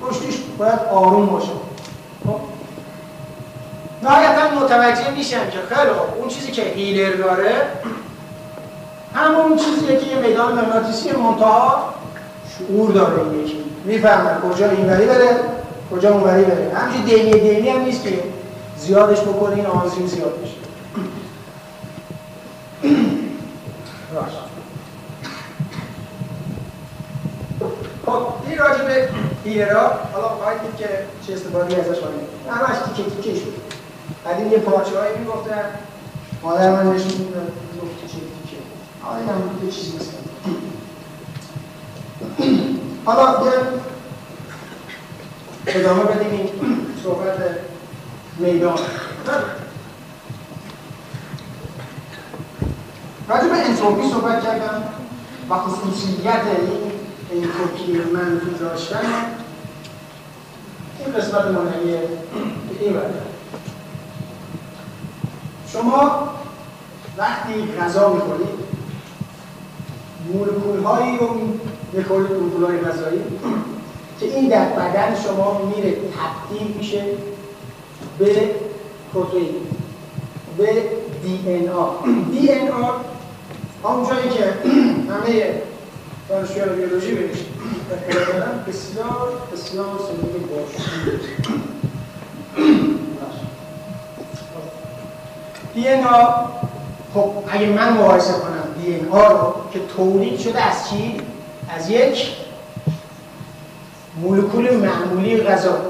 رشدش باید آروم باشه. خب نهایتا متوجه میشم که خیلی اون چیزی که هیلر داره همون چیزیه که یه میدان مغناطیسی منتها شعور داره این یکی می‌فهمه کجا اینوری بره کجا اونوری بره همچنین دینی دینی هم نیست که زیادش بکنه این آنزیم زیاد بشه خب این راجع به هیلرا حالا خواهید که چه استفاده ازش کنیم همش تیکه تیکه شد قدیم یه پارچه هایی می‌گفتن. مادر من نشون میدن گفت تیکه تیکه حالا هم یه چیزی مثل حالا یه ادامه بدیم این صحبت میدان. راجع به انتروپی صحبت کردم. و خصوصیت این انتروپی منفی داشتن. این قسمت مهمی این شما وقتی غذا می‌خورید مولکول هایی رو مولکول های غذایی که این در بدن شما میره تبدیل میشه به پروتئین به دی ان آ. دی ان آ همونجایی که همه دانشجویان بیولوژی بهش بسیار بسیار سلول باش دی ان آ خب اگه من مقایسه کنم دی ان آ رو که تولید شده از چی؟ از یک مولکول معمولی غذا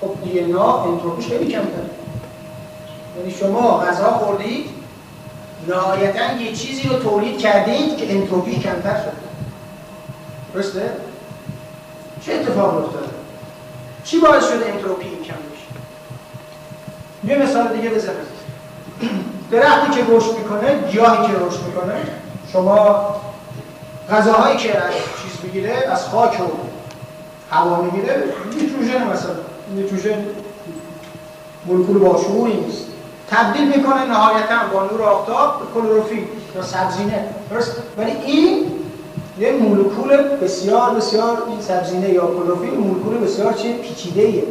خب دی ان آ انتروپیش خیلی کمتره یعنی شما غذا خوردید نهایتا یه چیزی رو تولید کردید که انتروپی کمتر شده درسته؟ چه اتفاق افتاده؟ چی باعث شده انتروپی کم بشه؟ یه مثال دیگه بزنم درختی که رشد می‌کنه گیاهی که رشد می‌کنه شما غذاهایی که از چیز می‌گیره از خاک و هوا می‌گیره نیتروژن مثلا نیتروژن مولکول باشعوری نیست. تبدیل می‌کنه نهایتا با نور آفتاب به کلروفیل یا سبزینه. درست؟ ولی این یه مولکول بسیار بسیار این سبزینه یا کلروفیل مولکول بسیار چیز پیچیده ایه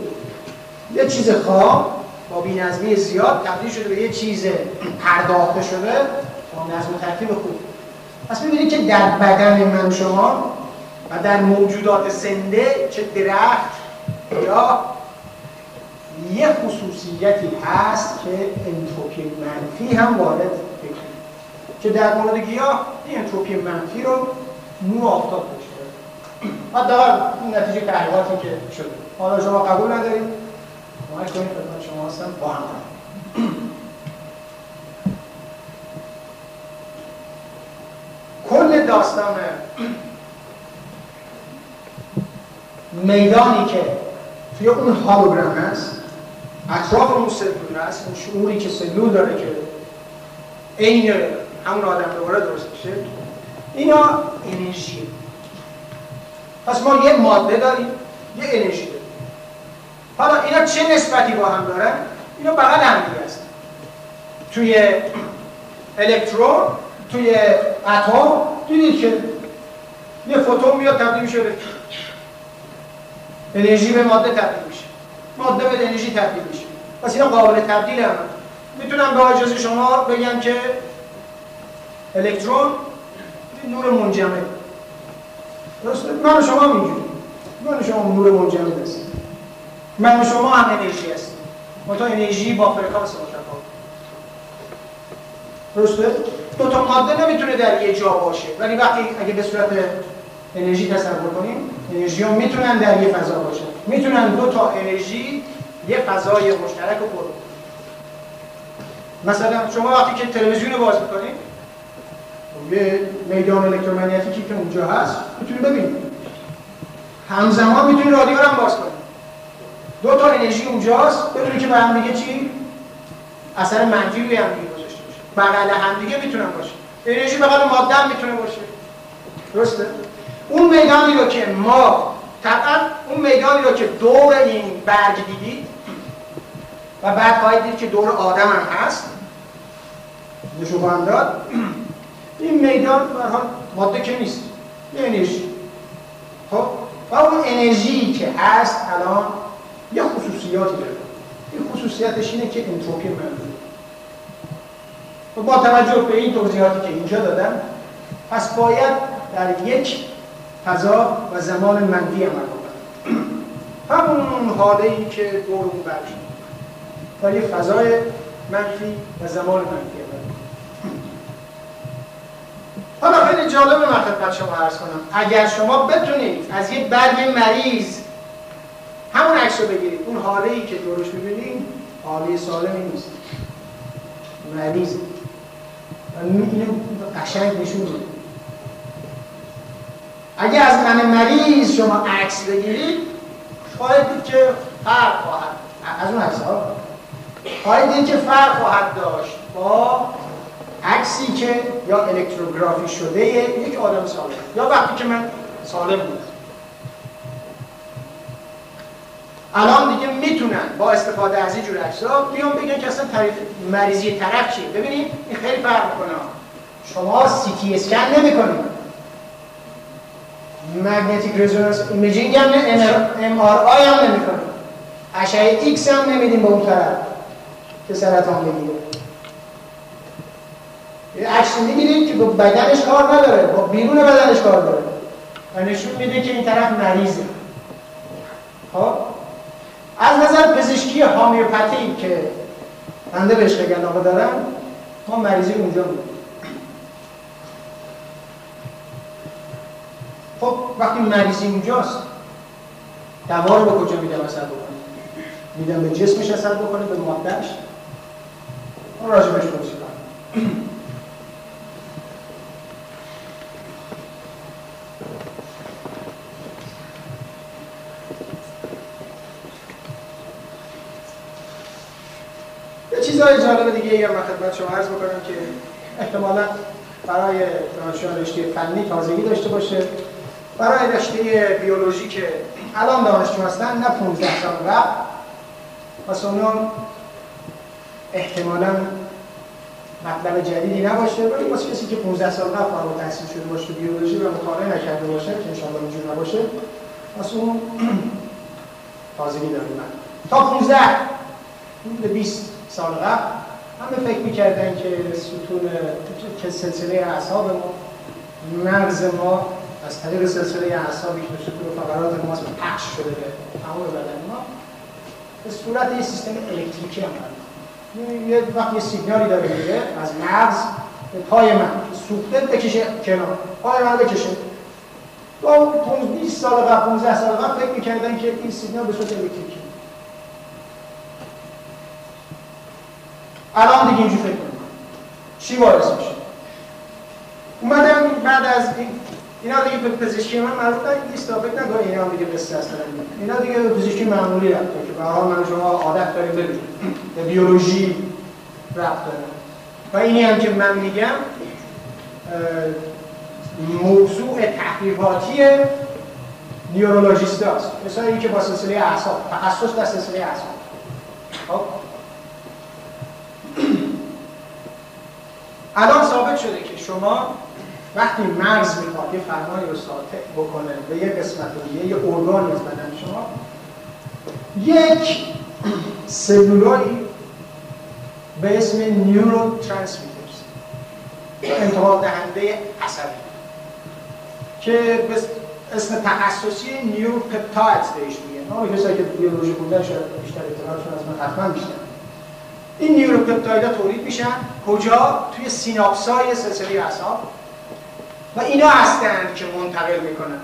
یه چیز خام با بی‌نظمی زیاد تبدیل شده به یه چیز پرداخته شده با نظم و ترتیب خوب. پس می‌بینید که در بدن من شما و در موجودات زنده چه درخت یا یه خصوصیتی هست که انتروپی منفی هم وارد بکنه که در مورد گیاه این انتروپی منفی رو نور آفتاب بشه حداقل این نتیجه تحقیقاتی که شده. حالا شما قبول ندارید؟ کمک کنید خدمت شما هستم کل داستان میدانی که توی اون هالوگرام هست اطراف اون سلول هست اون شعوری که سلول داره که این همون آدم دوباره درست میشه اینا انرژی پس ما یه ماده داریم یه انرژی حالا اینا چه نسبتی با هم دارن؟ اینا بغل هم دیگه هست توی الکترون توی اتم دیدید که یه فوتون میاد تبدیل میشه به انرژی به ماده تبدیل میشه. ماده به انرژی تبدیل میشه. پس اینا قابل تبدیل هم. می‌تونم به اجازه شما بگم که الکترون نور منجمد. درسته؟ من شما میگیم. من شما نور منجمد هستیم. من و شما هم انرژی هستیم. منتها انرژی با فرکانس متفاوت درسته؟ دو تا ماده نمی‌تونه در یه جا باشه. ولی وقتی اگه به صورت انرژی تصور کنیم انرژی ها می‌تونن در یه فضا باشن. می‌تونن دو تا انرژی یه فضای مشترک رو پر مثلا شما وقتی که تلویزیون باز می‌کنید یه میدان الکترومغناطیکی که اونجا هست می‌تونید ببینید. همزمان می‌تونید رادیو رو هم باز کنید. دو تا انرژی اونجاست. بدونید که به هم دیگه چی؟ اثر منفی روی هم دیگه گذاشته باشه. بغل هم دیگه می‌تونن باشه. انرژی بغل ماده هم می‌تونه باشه. درسته؟ اون میدانی رو که ما طبعا اون میدانی رو که دور این برگ دیدید و بعد خواهید دید که دور آدم هم هست نشون داد این میدان حال ماده که نیست یه انرژی. خب؟ و اون انرژی که هست الان یه خصوصیاتی داره. این خصوصیتش اینه که انتروپی منفی و با توجه به این توضیحاتی که اینجا دادم پس باید در یک فضا و زمان منفی عمل کنم همون حاله ای که دور اون برش در یک فضای منفی و زمان منفی عمل حالا خیلی جالبه من خدمت شما عرض کنم. اگر شما بتونید از یک برگ مریض همون عکس رو بگیرید. اون حاله ای که دورش ببینید حاله سالمی نیست. مریض اینو قشنگ نشون میده. اگه از من مریض شما عکس بگیرید خواهید دید که فرق خواهد از اون عکس ها. خواهید دید که فرق خواهد داشت با عکسی که یا الکتروگرافی شده یک آدم سالم. یا وقتی که من سالم بودم الان دیگه می‌تونن با استفاده از این جور ها بیان بگن که اصلا تعریف مریضی طرف چیه. ببینید این خیلی فرق می‌کنه. شما سی تی اسکن نمی‌کنید. magnetic resonance imaging هم ام آر آی هم نمی‌کنید. اشعه ایکس هم نمیدیم به اون طرف که سرطان بگیره. یه عکس می‌گیرید که با بدنش کار نداره با بیرون بدنش کار داره. و نشون میده که این طرف مریضه. خب؟ از نظر پزشکی هامیوپاتی که بنده بهش خیلی علاقه دارم ما مریضی اونجا بود خب وقتی مریضی اونجاست دوا رو به کجا میدم اثر بکنه؟ میدم به جسمش اثر بکنه به مادهش اون راجبش توضیح کنم چیزهای جالب دیگه من خدمت شما عرض بکنم که احتمالا برای دانشجویان رشته فنی تازگی داشته باشه. برای رشته بیولوژی که الان دانشجو هستن نه 15 سال قبل. پس اونا احتمالا مطلب جدیدی نباشه. ولی واسه کسی که 15 سال قبل فارغ التحصیل شده باشه بیولوژی و مطالعه نکرده باشه که انشاءالله اینجور نباشه پس اون تازگی داریم. تا 15 به 20 سال قبل. همه فکر می‌کردن که ستون که سلسله اعصاب ما مغز ما از طریق سلسله اعصابی که ستون فقرات ما پخش شده به تمام بدن ما. به صورت یه سیستم الکتریکی هم یه وقت یه سیگنالی داره میره از مغز به پای من سوخته بکشه کنار. پای من بکشه. با 20 سال قبل 15 سال قبل فکر می‌کردن که این سیگنال به صورت الکتریکی. الان دیگه اینجور فکر کنیم چی باعث میشه؟ اومدم بعد از این اینا دیگه به پزشکی من مربوط نیست فکر نکنید اینا دیگه قصه هستن اینا دیگه به پزشکی معمولی رفته که به حال من شما عادت داریم ببینید به بیولوژی رفت داره. و اینی هم که من میگم موضوع تحقیقاتی نیورولوژیست هست مثلا که با سلسله اعصاب تخصص در سلسله اعصاب. خب؟ الان ثابت شده که شما وقتی مغز می‌خواد یه فرمانی رو ساطع بکنه به یه قسمت رو یه ارگانی از بدن شما یک سلولایی به اسم نیورو ترانسمیترز انتقال دهنده عصبی که به اسم تخصصی نیورو پپتایدز بهش میگن. اما کسایی که بیولوژی خوندن شاید بیشتر اطلاعاتشون از من حتما بیشتر. این نیوروپپتایدها تولید میشن کجا؟ توی سیناپسای سلسله اعصاب. و اینا هستند که منتقل می‌کنن.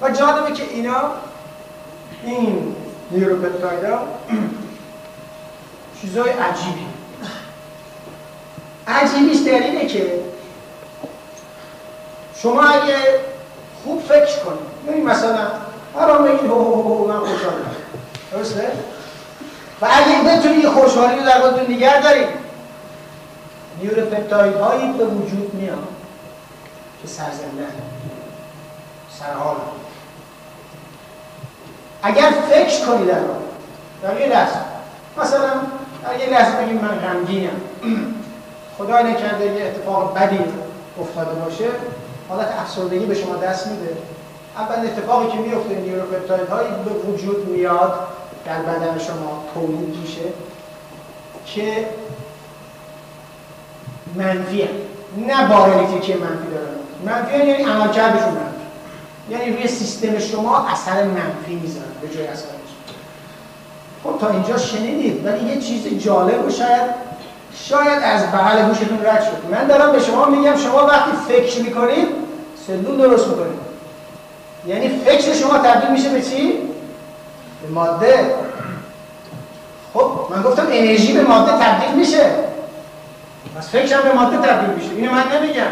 و جالبه که اینا این نیوروپپتایدها چیزای عجیبی. عجیبیش در اینه که شما اگه خوب فکر کنید مثلا هر بگید هو هو هو من خوشحالم. درسته؟ و اگه بتونی یه خوشحالی رو در خودتون نگه دارید. نیوروپپتاید هایی به وجود میاد که سرزنده سرحال. اگر فکر کنید در در یه لحظه. مثلا در یه لحظه بگیم من غمگینم. خدا نکرده یه اتفاق بدی افتاده باشه حالت افسردگی به شما دست میده. اول اتفاقی که میفته نیوروپپتاید هایی به وجود میاد در بدن شما تولید میشه که منفی نه بار الکتریکی منفی دارن. منفی یعنی عملکردشون منفی. یعنی روی سیستم شما اثر منفی می‌زنن به جای اثر خب تا اینجا شنیدید ولی یه چیز جالب و شاید شاید از بغل گوشتون رد شد. من دارم به شما میگم شما وقتی فکر می‌کنید سلول درست می‌کنید. یعنی فکر شما تبدیل میشه به چی؟ به ماده. خب من گفتم انرژی به ماده تبدیل میشه. پس فکرم به ماده تبدیل میشه. اینو من نمیگم.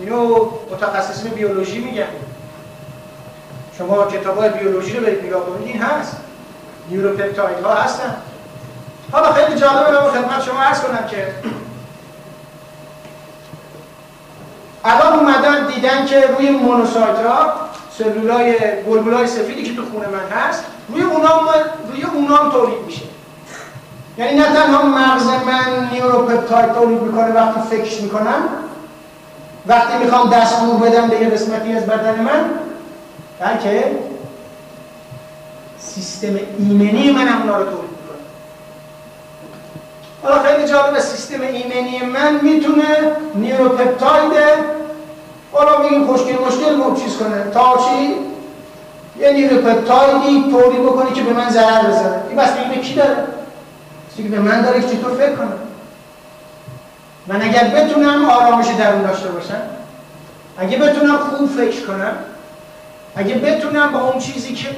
اینو متخصصین بیولوژی میگن. شما کتاب های بیولوژی رو برید نگاه کنید این هست. نیوروپپتاید ها هستن. حالا خیلی جالبه من خدمت شما عرض کنم که الان اومدن دیدن که روی مونوسایت ها سلولای بلبلای سفیدی که تو خونه من هست روی اونام روی اونام تولید میشه. یعنی نه تنها مغز من نیوروپپتاید تولید می‌کنه وقتی فکر می‌کنم وقتی می‌خوام دستور بدم به یه قسمتی از بدن من بلکه سیستم ایمنی من هم اونا رو تولید می‌کنه. حالا خیلی جالب سیستم ایمنی من می‌تونه نیوروپپتاید حالا میگیم خوشگل مشکل چیز کنه؟ تا چی؟ یه نیوروپپتایدی تولید بکنه که به من ضرر بزنه. این بستگی به کی داره؟ که به من داره که چطور فکر کنم من اگر بتونم آرامش درون داشته باشم اگه بتونم خوب فکر کنم اگه بتونم با اون چیزی که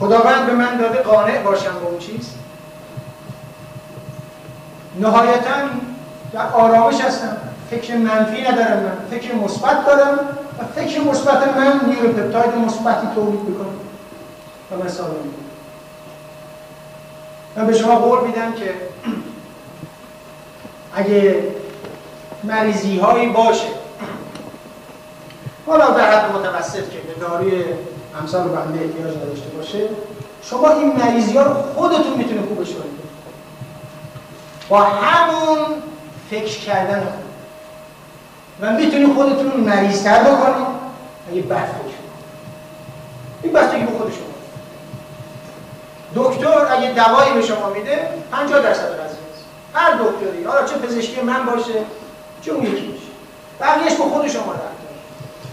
خداوند به من داده قانع باشم با اون چیز نهایتا در آرامش هستم. فکر منفی ندارم من فکر مثبت دارم و فکر مثبت من نیوروپپتاید مثبتی تولید می‌کنه. و مثال من به شما قول میدم که اگه مریضی هایی باشه حالا در حد متوسط که به داروی امثال بنده احتیاج نداشته باشه شما این مریضی ها رو خودتون می‌تونه خوبش کنید با همون فکر کردن و می‌تونید خودتون مریض تر بکنید اگه بد فکر این بستگی به خود شما دکتر اگه دوایی به شما میده 50 درصد قضیه هر دکتری حالا چه پزشکی من باشه چه اون یکی باشه. بقیهش به خود شما رفت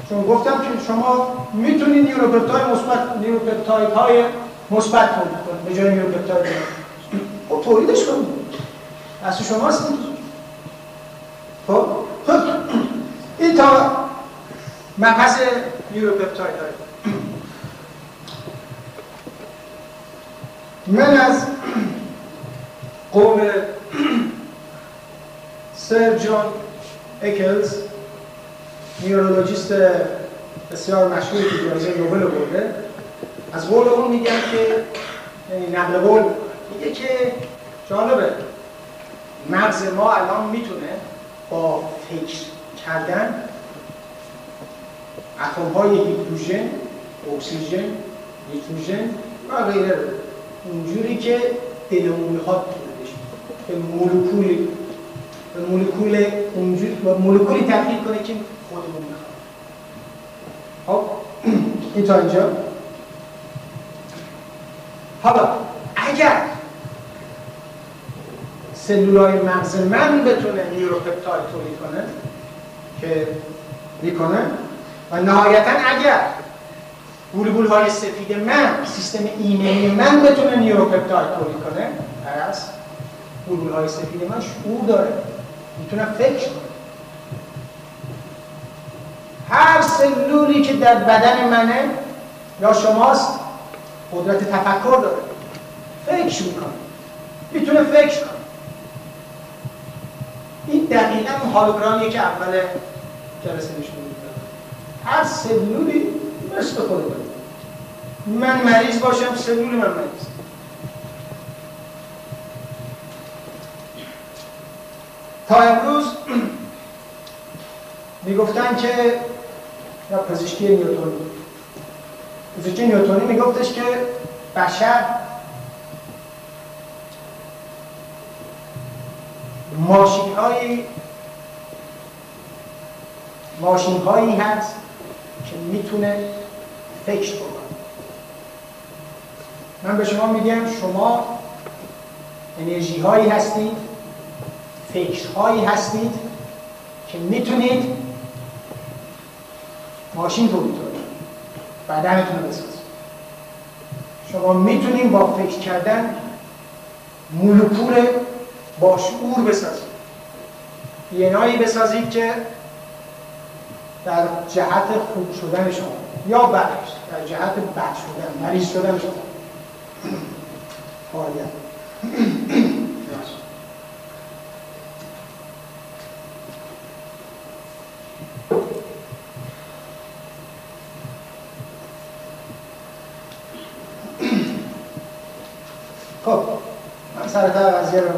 چون گفتم که شما می‌تونید نیوروپپتاید مثبت نیوروپپتاید های مثبت تولید کنید به جای نیوروپپتاید خب تولیدش کنید دست شماست. خب؟ خب. این تا مبحث نیوروپپتاید های من از قوم سر جان اکلز نیورولوژیست بسیار مشهوری که جایزه نوبل برده از قول اون میگن که یعنی نقل قول میگه که جالبه مغز ما الان می‌تونه با فکر کردن. اتم های هیدروژن اکسیژن نیتروژن و غیره. اونجوری که دلمون می‌خواد به مولکول به مولکول اونجوری به مولکولی تبدیل کنه که خودمون می‌خواد خب این تا اینجا. حالا اگر سلولای مغز من بتونه نیوروپپتاید تولید کنه که می‌کنه. و نهایتا اگر بولبول های سفید من سیستم ایمنی من بتونه نیوروپپتاید تولید کنه پس بولبول های سفید من شعور داره. می‌تونه فکر کنه. هر سلولی که در بدن منه یا شماست قدرت تفکر داره. فکر می‌کنه می‌تونه فکر کنه. این دقیقا هالوگرامیه که اول جلسه نشون هر سلولی مثل خود من مریض باشم سلول من مریض. تا امروز می‌گفتن که یا پزشکی نیوتونی. پزشکی نیوتونی میگفتش که بشر ماشین هایی ماشین هایی هست که می‌تونه فکر کنم من به شما میگم شما انرژی هایی هستید فکر هایی هستید که می‌تونید ماشین تولید کنید بدنتون رو بسازید. شما می‌تونید با فکر کردن مولکول با شعور بسازید ینایی بسازید که در جهت خوب شدن شما یا برش در جهت بد شدن مریض شدن شما. فعالیت. خب من سرتا قضیه رو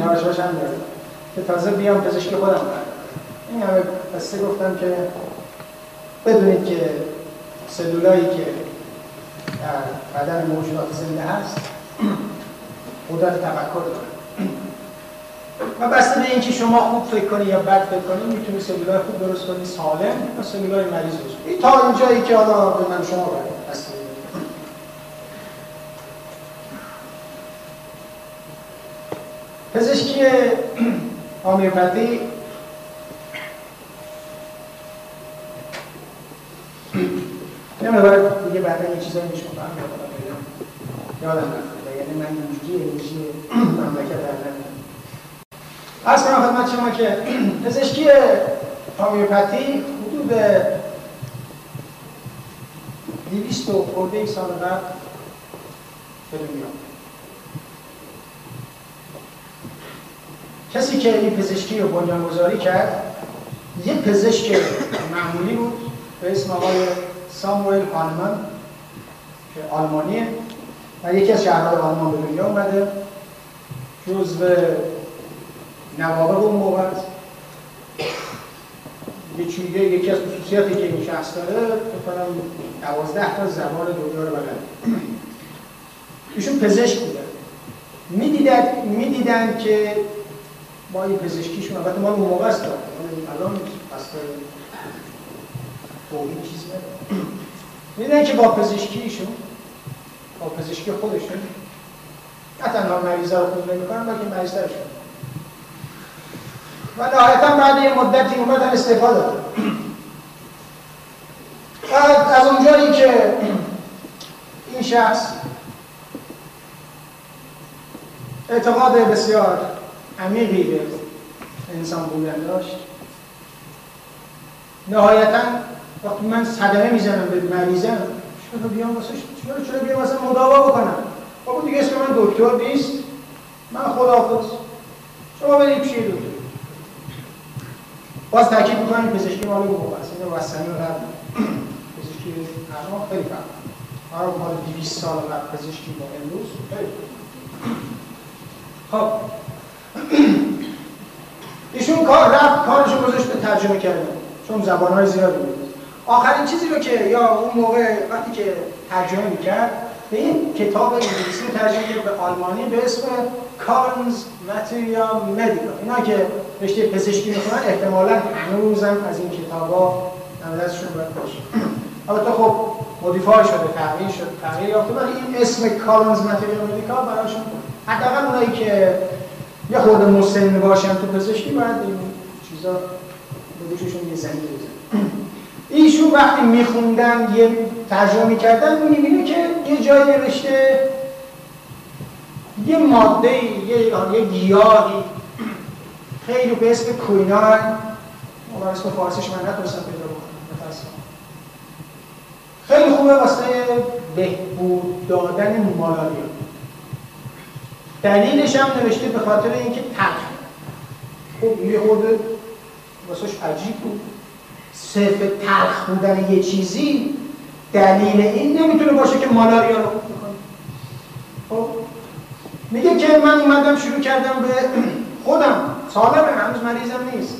یواش هم که تازه بیام پزشکی خودم این همه قصه گفتم که بدونید که سلولایی که در بدن موجودات زنده هست قدرت تفکر داره. و بسته به اینکه شما خوب فکر کنی یا بد فکر کنی می‌تونی سلولای خوب درست کنی سالم و سلولای مریض درست کنی. تا اینجایی که حالا به من شما بسته پزشکی آمیوپاتی نمی‌دونم دیگه بعدا یه چیزایی میشه یادم رفته یعنی من اینجوری انرژی مملکت در نمی‌دونم. از کنم خدمت شما که پزشکی آمیوپاتی حدود دیویست و خورده سال قبل به دنیا کسی که این پزشکی رو بنیانگذاری کرد یه پزشک معمولی بود به اسم آقای ساموئل هانمن که آلمانیه و یکی از شهرهای آلمان به دنیا اومده جزو نوابق اون موقع یه یکی از خصوصیاتی که این شخص داره بکنم دوازده تا زبان دنیا رو بلد. ایشون پزشک بوده. می‌دیدن می‌دیدن که با این پزشکیشون البته ما اون موقع است الان توهین چیزی نداره می‌دونن که با پزشکیشون با پزشکی خودشون نه تنها مریضا رو خوب نمی‌کنن بلکه مریض شد و نهایتا بعد یه مدتی اومدن استفاده دادن. بعد از اونجایی که این شخص اعتقاد بسیار عمیقی به انسان بودن داشت نهایتا وقتی من صدمه می‌زنم به مریضم چرا بیام واسه چرا چرا بیام واسه مداوا بکنم؟ بابا دیگه اسم من دکتر نیست. من خداحافظ. شما برید پیش دکتر. باز تاکید می‌کنم پزشکی مال اون است این وسنی رو رد پزشکی الان خیلی فرق ما مال 200 سال قبل پزشکی با امروز خب. ایشون کار رفت کارشو گذاشت به ترجمه کردن. چون زبانهای زیادی بود. آخرین چیزی رو که یا اون موقع وقتی که ترجمه می‌کرد به این کتاب انگلیسی ترجمه کرد به آلمانی به اسم کارنز متریال مدیکال اینا که رشته پزشکی می‌خونن احتمالا هنوزم از این کتابا نمدستشون باید باشه. البته خب مودیفای شده تغییر شده تغییر یافته ولی این اسم کارنز متریال مدیکال براشون حداقل اونایی که یه خورده مسن باشن تو پزشکی باید این چیزا به گوششون یه زنی بزن ایشون وقتی میخوندن یه ترجمه می‌کردن می‌بینه که یه جایی نوشته یه ماده یه, یه گیاهی خیلی به اسم کوینان. و اسم فارسیش من نتونستم پیدا بکنم خیلی خوبه واسه بهبود دادن مالاریا دلیلش هم نوشته به خاطر اینکه تلخ. خب یه خورده واسهش عجیب بود. صرف تلخ بودن یه چیزی دلیل این نمی‌تونه باشه که مالاریا رو خب؟ میگه که من اومدم شروع کردم به خودم. سالمه هنوز مریضم نیست.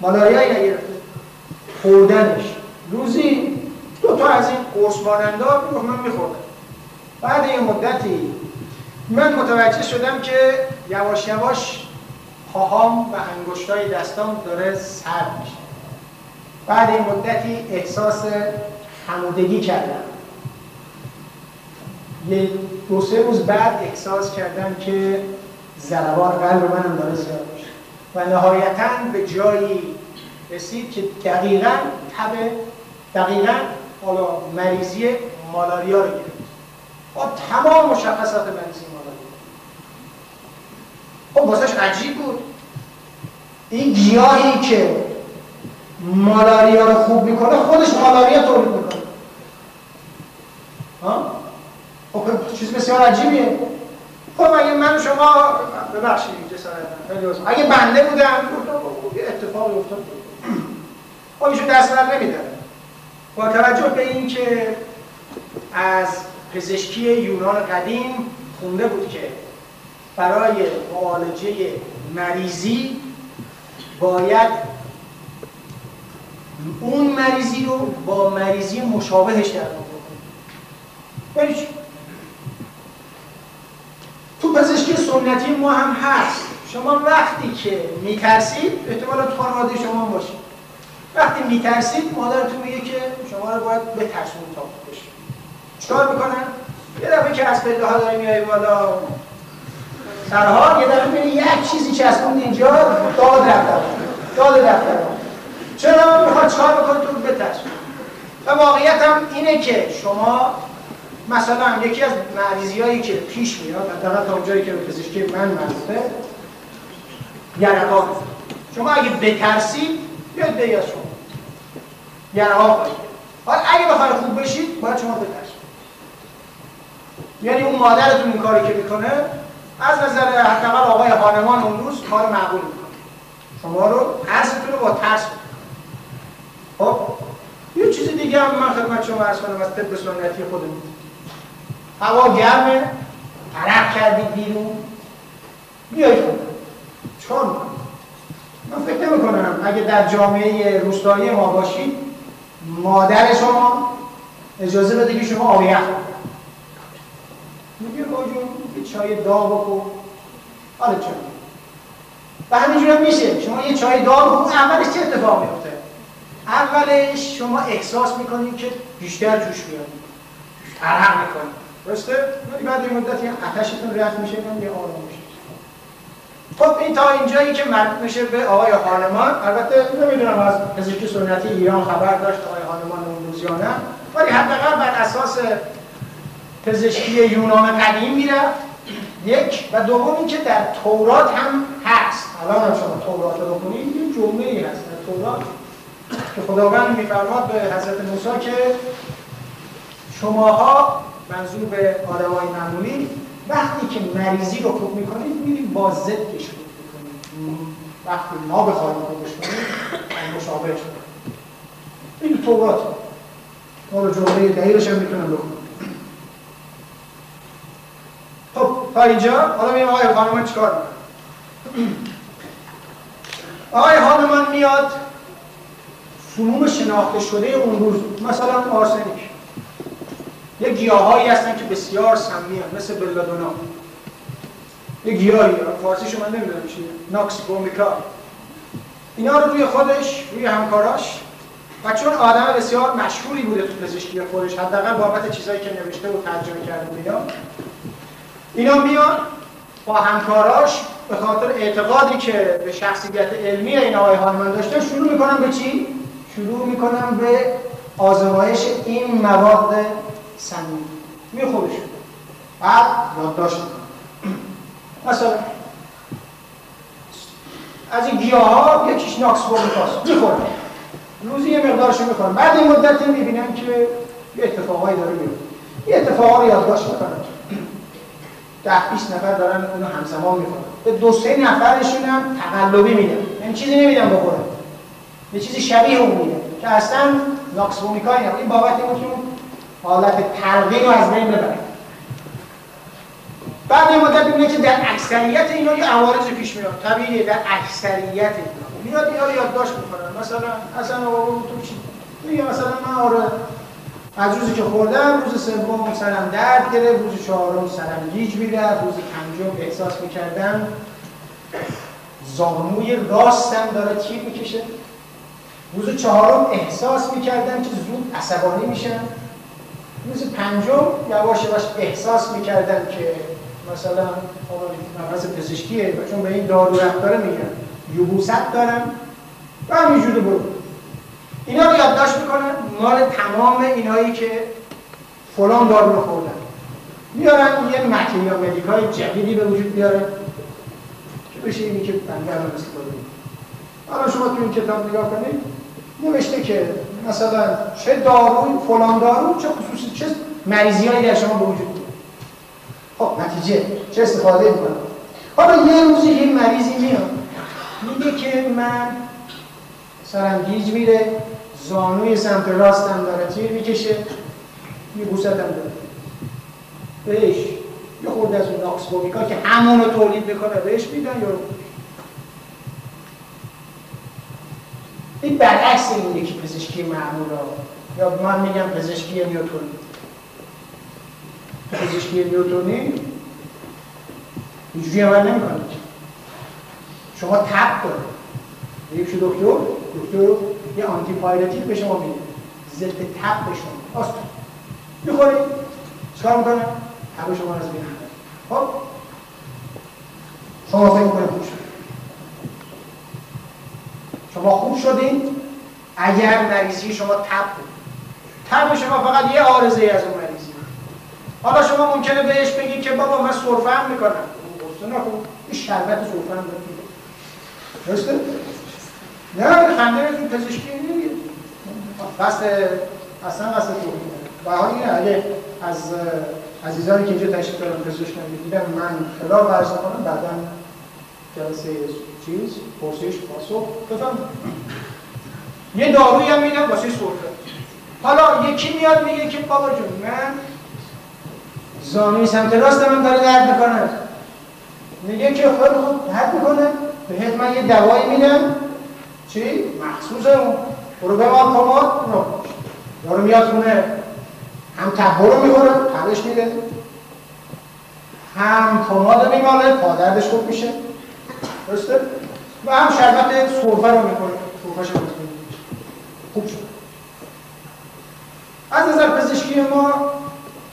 مالاریایی نگرفته خوردنش. روزی دو تا از این قرص مانندا رو من میخوردم بعد یه مدتی من متوجه شدم که یواش یواش پاهام و انگشتای دستام داره سرد میشه. بعد این مدتی احساس حمودگی کردم. یه دو سه روز بعد احساس کردم که ضربان قلب منم داره زیاد میشه. و نهایتا به جایی رسید که دقیقا تب دقیقا حالا مریضی مالاریا رو گرفت. با تمام مشخصات مریضی مالاریا. خب واسهش عجیب بود. این گیاهی که مالاریا رو خوب می‌کنه خودش مالاریا تولید می‌کنه. ها؟ خب چیز بسیار عجیبیه. خب اگه من شما ببخشید جسارتم اگه بنده بودم یه اتفاقی افتاد. خب ایشون دست نمیداره با توجه به اینکه از پزشکی یونان قدیم خونده بود که برای معالجه مریضی باید اون مریضی رو با مریضی مشابهش درمان بکنیم یعنی تو پزشکی سنتی ما هم هست. شما وقتی که میترسید احتمالا تو خانواده شما باشید وقتی میترسید مادرتون میگه که شما رو باید بترسون تا بشید چکار می‌کنن؟ یه دفعه که از پله ها داری میای بالا. سرها یه دفعه می‌بینی یک چیزی چسبوند اینجا داد رفتن. داد رفتن. چرا می‌خواد چکار بکنه تو بترس و واقعیت هم اینه که شما مثلا یکی از مریضی هایی که پیش میاد حداقل تا اونجایی که به پزشکی من مربوطه یرقان شما اگه بترسید بیاید به از شما. خواهید حالا اگه بخواید خوب بشید باید شما بترسید یعنی اون مادرتون این کاری که می‌کنه از نظر حداقل آقای خانمان اون روز کار معقول می‌کنه. شما رو حرستون رو با ترس خب یه چیز دیگه هم من خدمت شما عرض کنم از طب سنتی خودمون هوا گرمه عرق کردید بیرون. بیایید خود چون؟ من فکر نمی اگه در جامعه روستایی ما باشید مادر شما اجازه بده که شما آب یخ میگه باجون یه چای داغ بکن. حالا چون و همینجور هم میشه. شما یه چای داغ بکن اولش چه اتفاق میفته اولش شما احساس می‌کنید که بیشتر جوش میاد. عرق می‌کنید درسته؟ ولی بعد این مدتی آتشتون رفت میشه من یه آرام میشه خب این تا اینجایی که مربوط میشه به آقای هانمان. البته نمی‌دونم از پزشکی سنتی ایران خبر داشت آقای هانمان اون روز یا نه. ولی حداقل بر اساس پزشکی یونان قدیم می‌رفت. یک و دوم که در تورات هم هست. الان هم شما تورات رو بکنید یه جمله هست. در تورات که خداوند میفرماد به حضرت موسی که شماها منظور به آدمای معمولی وقتی که مریضی رو خوب می‌کنید میریم با ضدش خوب می‌کنید. وقتی ما بخواهیم خوبش کنیم مشابه شد این تورات. ما رو جمله دقیقش هم می‌تونم بکنم خب تا اینجا حالا میگم آقای خانمان چیکار می‌کنه؟ آقای خانمان میاد فنون شناخته شده اون روز مثلا آرسنیک یه گیاهایی هستن که بسیار سمی مثل بلادونا یه گیاهی فارسیشو من نمی‌دونم چیه. ناکس بومیکا. اینا رو روی خودش روی همکاراش. و چون آدم بسیار مشهوری بوده تو پزشکی خودش حداقل بابت چیزایی که نوشته و ترجمه کرده اینا. اینا میان با همکاراش به خاطر اعتقادی که به شخصیت علمی این آقای هانمن داشته شروع می‌کنن به چی؟ شروع می‌کنن به آزمایش این مواد سمی می خودش بعد یادداشت مثلا از این گیاه ها یکیش ناکس بومیکاست می‌خورن. روزی یه مقدارشو می‌خورن. بعد این مدت می‌بینن که یه اتفاقایی داره میفته یه اتفاقا رو یادداشت می‌کنن. ده 20 نفر دارن اونو همزمان می‌خورن. به دو سه نفرشون هم تقلبی میدن. یعنی چیزی نمیدن بخورن. یه چیزی شبیه اون میده که اصلا ناکس بومیکایی این بابت این که حالت تلقین رو از بین ببریم بعد یه مدت می‌بینه که در اکثریت اینا یه عوارض پیش میاد. طبیعیه در اکثریت اینا. میاد اینا رو یادداشت می‌کنن. مثلا اصلا آقا تو چی؟ میگه مثلا من آره از روزی که خوردم روز سوم سرم درد گرفت روز چهارم سرم گیج می‌رفت روز پنجم احساس می‌کردم زانوی راستم داره تیر می‌کشه. روز چهارم احساس می‌کردم که زود عصبانی میشم. روز پنجم یواش یواش احساس می‌کردن که مثلا مغز پزشکیه و چون به این دارو داره میگن. یبوست دارم. و همینجوری برو اینا رو یادداشت می‌کنن مال تمام اینایی که فلان دارو رو خوردن. میارن یه متریال مدیکای جدیدی به وجود بیارن که بشه اینی که بنده الان استفاده حالا شما تو این کتاب نگاه کنید نوشته که مثلا چه دارو فلان دارو چه خصوصی چه مریضی هایی در شما به وجود میاد. خب نتیجه چه استفاده می‌کنم؟ حالا یه روزی یه مریضی میاد میگه که من سرم گیج میره زانوی سمت راستم داره تیر می‌کشه یه بوستم داره. بهش یه خورد از اون که همون رو تولید می‌کنه بهش میدن یا این برعکس این یکی پزشکی معمول یا من میگم پزشکی نیوتونی پزشکی نیوتونی اینجوری عمل شما تب کنید. یک دکتر؟ دکتر یه آنتی پایرتیک به شما میده. ضد تب به شما. آست می‌خورید. چکار می‌کنه؟ تب شما از بین خب؟ شما فکر کنید خوب شد. شما خوب شدین. اگر مریضی شما تب بود. تب شما فقط یه آرزه از اون مریضی حالا شما ممکنه بهش بگید که بابا من سرفه می‌کنم. نکن این شربت سرفه هم درسته؟ نه خنده این پزشکی نمیگه قصد اصلا قصد تو و حال اینه از عزیزانی که اینجا تشریف دارن پزشک نمی‌دیدن من خلاف عرض کنم بعدا جلسه چیز پرسش پاسخ بفهم یه دارویی هم میدم واسه سرفه. حالا یکی میاد میگه که بابا جون من زانوی سمت راست من داره درد می‌کنه. میگه که خیلی خوب درد می‌کنه. بهت من یه دوایی میدم. چی؟ مخصوص اون. برو به ما کماد دارو میاد خونه. هم تبه رو می‌خوره تبش میده. هم پماد میماله پادردش خوب میشه. درسته؟ و هم شربت سرفه رو می‌کنه سرفه شربت خوب شد. از نظر پزشکی ما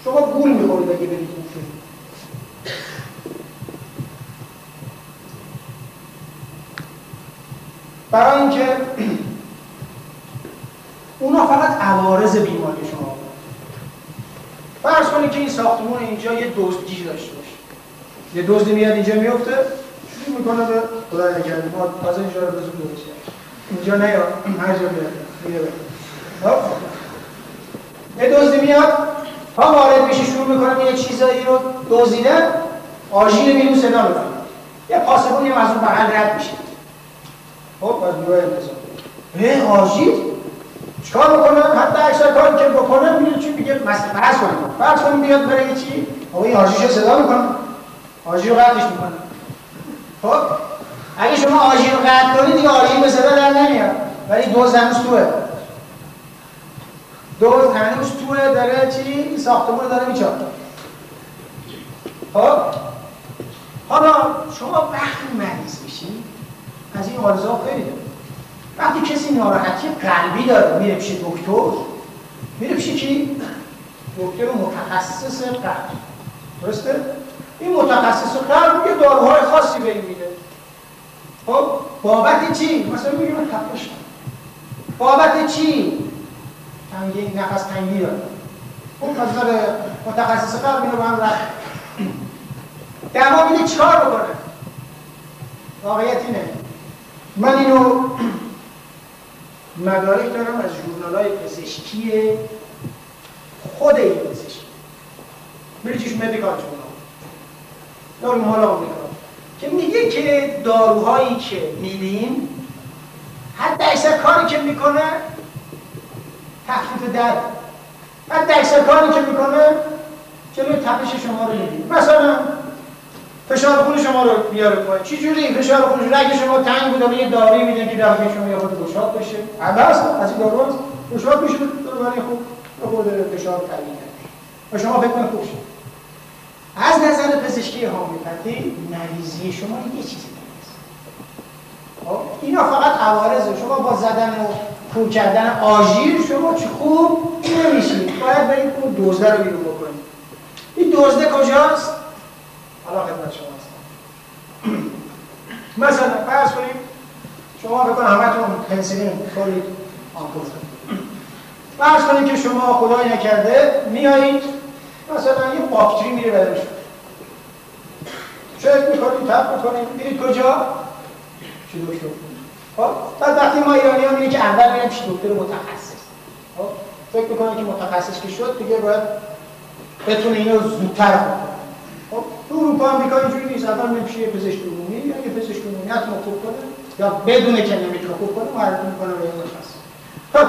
شما گول می‌خورید اگه برید خوب شد. برای اینکه اونا فقط عوارض بیماری شما فرض کنید که این ساختمون اینجا یه دزدگی داشته باشه. یه دزدی میاد اینجا میفته شروع می‌کنه به خدا نکرده ما از اینجا رو بزرگ درست اینجا نه هر جا بیاد خب؟ یه دزدی میاد ها وارد میشه شروع می‌کنه یه چیزایی رو دزدیدن آژیر میرون صدا می‌کنه یه پاسبون یه مزون بغل رد میشه خب از نیروی انتظار به آژیر چکار بکنه حتی اکثر کاری که بکنه میگه چی میگه مثلا فرض کنیم فرض کنیم بیاد برای چی آقا این آژیرشو صدا می‌کنه آژیر رو قطعش می‌کنه خب اگه شما آژیر قطع کنید دیگه آژیر به صدا در نمیاد. ولی دوز هنوز توه. دوز هنوز توه داره چی؟ ساختمون داره میچاپه. خب؟ حالا شما وقتی مریض میشید از این آرزا خیلی وقتی کسی ناراحتی قلبی داره. میره پیش دکتر. میره پیش کی؟ دکتر متخصص قلب. درسته؟ این متخصص قلب یه داروهای خاصی به این میده. خب بابت چی؟ مثلا میگه من تپش بابت چی؟ تنگی نفس تنگی داره خب از متخصص قلب اینو با هم رفت دما میده چیکار بکنه؟ واقعیت اینه. من اینو مدارک دارم از جورنال های پزشکی خود این پزشکی. بریتیش مدیکال جورنال حال آمریکا. که میگه که داروهایی که میدیم حتی اکثر کاری که می‌کنه تخفیف درد. حتی اکثر کاری که می‌کنه جلوی تپش شما رو میدیم مثلا فشار خون شما رو بیاره پایین. چی جوری؟ فشار خون رگ شما تنگ بود یه داروی میدن که رگ شما یه خود گشاد بشه. عباس از این دارو گشاد میشه برای خوب خود فشار تعیین و شما فکر کنید خوب شد. از نظر پزشکی هومیوپاتی مریضی شما یه چیزی خب اینا فقط عوارضه شما با زدن و کور کردن آژیر شما چه خوب نمیشید باید برید اون دوزده رو بیرون بکنید. این دوزده کجاست؟ حالا خدمت شما هستم. مثلا فرض کنیم شما بکنم همتون پنسیلین خورید آمپول. فرض کنید که شما خدای نکرده میایید مثلا یه باکتری میره بدنش چک می‌کنید تپ می‌کنید میرید کجا؟ چی دکتر خب بعد وقتی ما ایرانی ها که اول میریم پیش دکتر متخصص. خب فکر می‌کنه که متخصص که شد؟ دیگه باید بتونه اینو زودتر کنه خب تو اروپا آمریکا اینجوری نیست. اول میریم پیش پزشک عمومی؟ یا یه پزشک عمومی حتما خوب کنه. یا بدونه که نمی‌تونه خوب کنه معرفی می‌کنه به متخصص. خب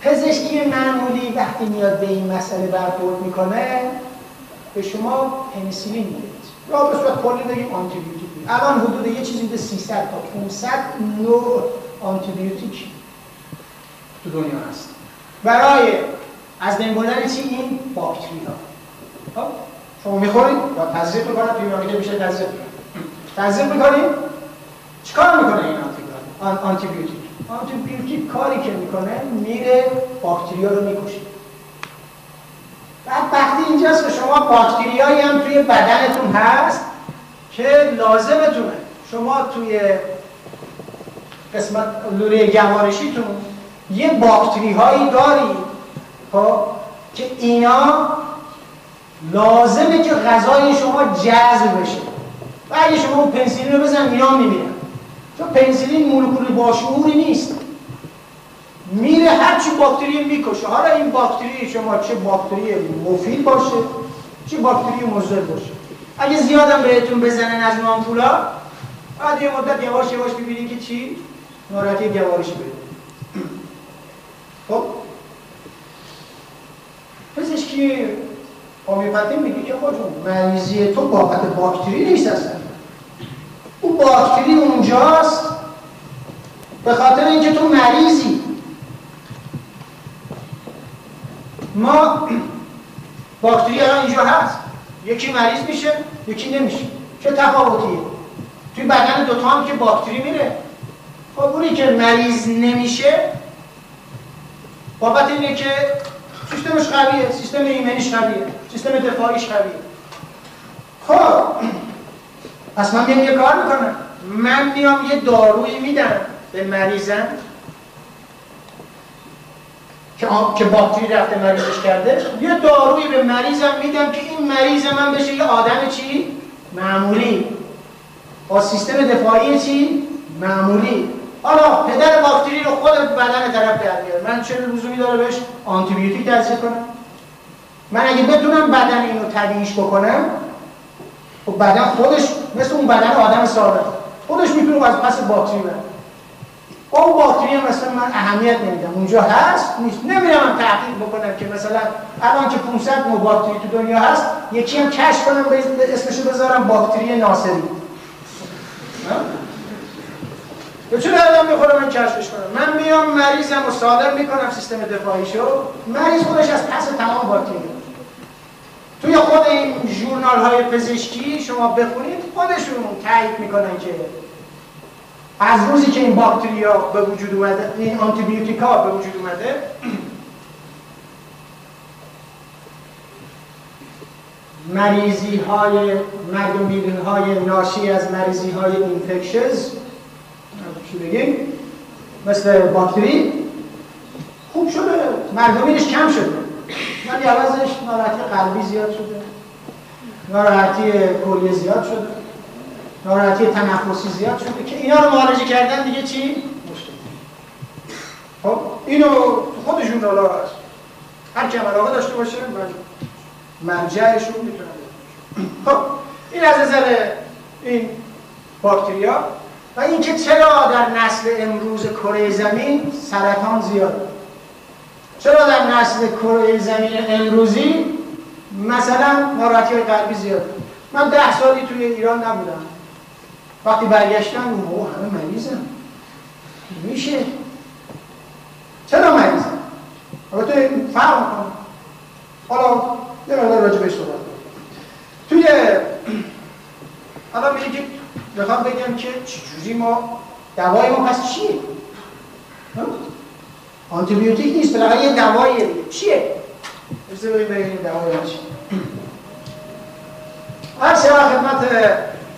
پزشکی معمولی وقتی میاد به این مسئله برخورد می‌کنه به شما پنیسیلین میده یا به صورت کلی بگیم آنتی بیوتیک الان حدود یه چیزی بوده 300 تا 500 نوع آنتی بیوتیک تو دنیا هست. برای از بین بردن چی؟ این باکتری ها خب؟ شما می‌خورید؟ یا تزریق می‌کنید؟ پیرامید میشه تزریق تزریق می‌کنید؟ چیکار می‌کنه این آنتی بیوتیک آنتی کاری که می‌کنه میره باکتریا رو می‌کشه. بعد وقتی اینجاست که شما باکتریایی هم توی بدنتون هست که لازمتونه. شما توی قسمت لوله گوارشیتون یه باکتری هایی دارید خب که اینا لازمه که غذای شما جذب بشه. و اگه شما پنسیلین رو بزن اینا میمیرن. چون پنسیلین مولکول باشعوری نیست. میره هر چی باکتری می‌کشه. حالا این باکتری شما چه باکتری مفید باشه چه باکتری مضر باشه. اگه زیادم بهتون بزنن از مامپولا بعد یه مدت یواش یواش ببینید که چی؟ ناراحتی گوارشی بده. خب؟ پزشکی هومیوپاتی میگه که خودشون مریضی تو بابت باکتری نیست اصلا. باکتری اونجاست. به خاطر اینکه تو مریضی. ما باکتری الان اینجا هست. یکی مریض میشه یکی نمیشه. چه تفاوتیه؟ توی بدن دوتا هم که باکتری میره. خب اونی که مریض نمیشه بابت اینه که سیستمش قویه سیستم ایمنیش قویه سیستم دفاعیش قویه. خب پس من یه کار می‌کنم. من میام یه دارویی میدم به مریضم که که باکتری رفته مریضش کرده. یه دارویی به مریضم میدم که این مریض من بشه یه آدم چی؟ معمولی. با سیستم دفاعی چی؟ معمولی. حالا پدر باکتری رو خود بدن طرف در میاره. من چه لزومی داره بهش آنتی بیوتیک تزریق کنم؟ من اگه بتونم بدن اینو طبیعیش بکنم خب بدن خودش مثل اون بدن آدم سالم خودش می‌تونه از پس باکتری بره. با اون باکتری هم مثلا من اهمیت نمیدم. اونجا هست نیست. نمیدم من تحقیق بکنم که مثلا الان که 500 نوع باکتری تو دنیا هست یکی هم کشف کنم به اسمشو بذارم باکتری ناصری. به چون الان می‌خوره من کشفش کنم؟ من میام مریضم و سالم می‌کنم سیستم دفاعیشو. مریض خودش از پس تمام باکتری توی خود این جورنال های پزشکی شما بخونید خودشون تایید می‌کنن که از روزی که این باکتریا به وجود اومده این آنتی بیوتیکا به وجود اومده مریضی های مرگ های ناشی از مریضی های اینفکشز چی بگیم؟ مثل باکتری خوب شده. مرگ کم شده. ولی عوضش ناراحتی قلبی زیاد شده. ناراحتی کلیه زیاد شده. ناراحتی تنفسی زیاد شده که اینا رو معالجه کردن دیگه چی؟ مشکل. خب اینو خودشون حالا هست هر کی علاقه داشته باشه مرجعشون می‌تونه خب این از نظر این باکتریا و اینکه چرا در نسل امروز کره زمین سرطان زیاد چرا در نسل کره زمین امروزی مثلا ناراحتی قلبی زیاد؟ من ده سالی توی ایران نبودم. وقتی برگشتن او همه مریضن. میشه. چرا مریضن؟ البته فرق می‌کنه. حالا یه مقدار راجع بهش صحبت توی حالا میگه که بخوام بگم که چجوری ما دوای ما پس چیه؟ آنتیبیوتیک نیست بالاخره یه دواییه دیگه. چیه؟ بذار بریم ببینیم دوای چیه هر سه خدمت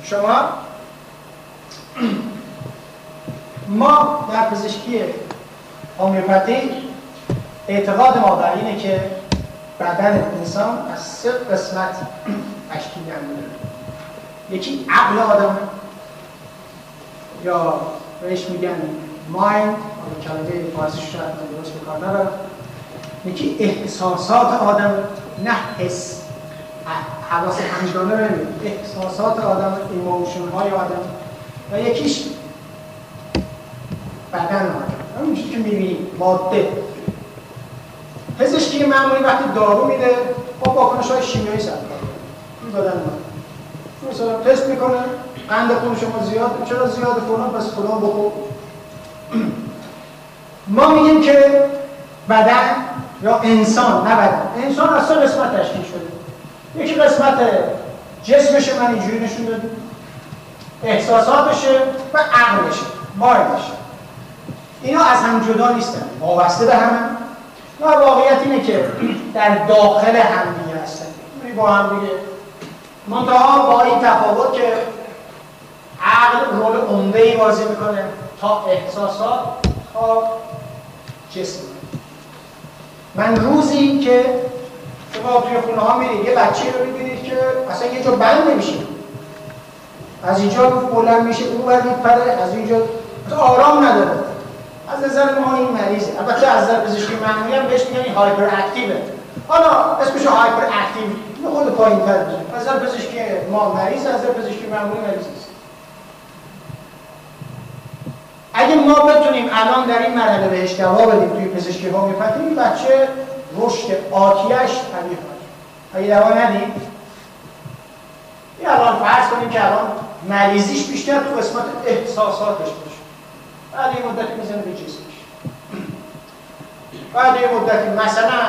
شما. ما در پزشکی هومیوپاتیک اعتقاد ما بر اینه که بدن انسان از سه قسمت تشکیل داره یکی عقل آدم یا بهش میگن مایند کلمه فارسی شاید درست بکار ندارم یکی احساسات آدم نه حس. حواس پنجگانه رو احساسات آدم emotion های آدم. و یکیش بدن آدم. همون که می‌بینیم ماده. پزشکی معمولی وقتی دارو میده با واکنش های شیمیایی سر این بدن ما مثلا تست می‌کنه قند خون شما زیاد چرا زیاد فلان پس فلان بخور ما میگیم که بدن یا انسان نه بدن. انسان از سه قسمت تشکیل شده. یکی قسمت جسمش من اینجوری نشون دادیم احساساتشه و عقلشه مایلشه. اینا از هم جدا نیستن وابسته به هم و واقعیت اینه که در داخل هم دیگه هستن. با هم دیگه. منتها با این تفاوت که عقل رول عمده ای بازی می‌کنه. تا احساسات تا جسم. من روزی که شما توی خونه ها میرید یه بچه رو می‌بینید که اصلا یه جا بند نمیشه. از اینجا بلند میشه اون بر میپره از اینجا آرام نداره. از نظر ما این مریضه البته از نظر پزشکی معمولی هم بهش میگن هایپر اکتیوه حالا اسمش هایپر اکتیو خود پایین تر از نظر پزشکی ما مریض از نظر پزشکی معمولی مریض نیست اگه ما بتونیم الان در این مرحله بهش دوا بدیم توی پزشکی هومیوپاتی این بچه رشد آتیش طبیعی اگه دوا ندیم؟ این الان فرض کنیم که الان مریضیش بیشتر تو قسمت احساساتش باشه. بعد یه مدتی می‌زنه به جسمش. بعد یه مدتی مثلا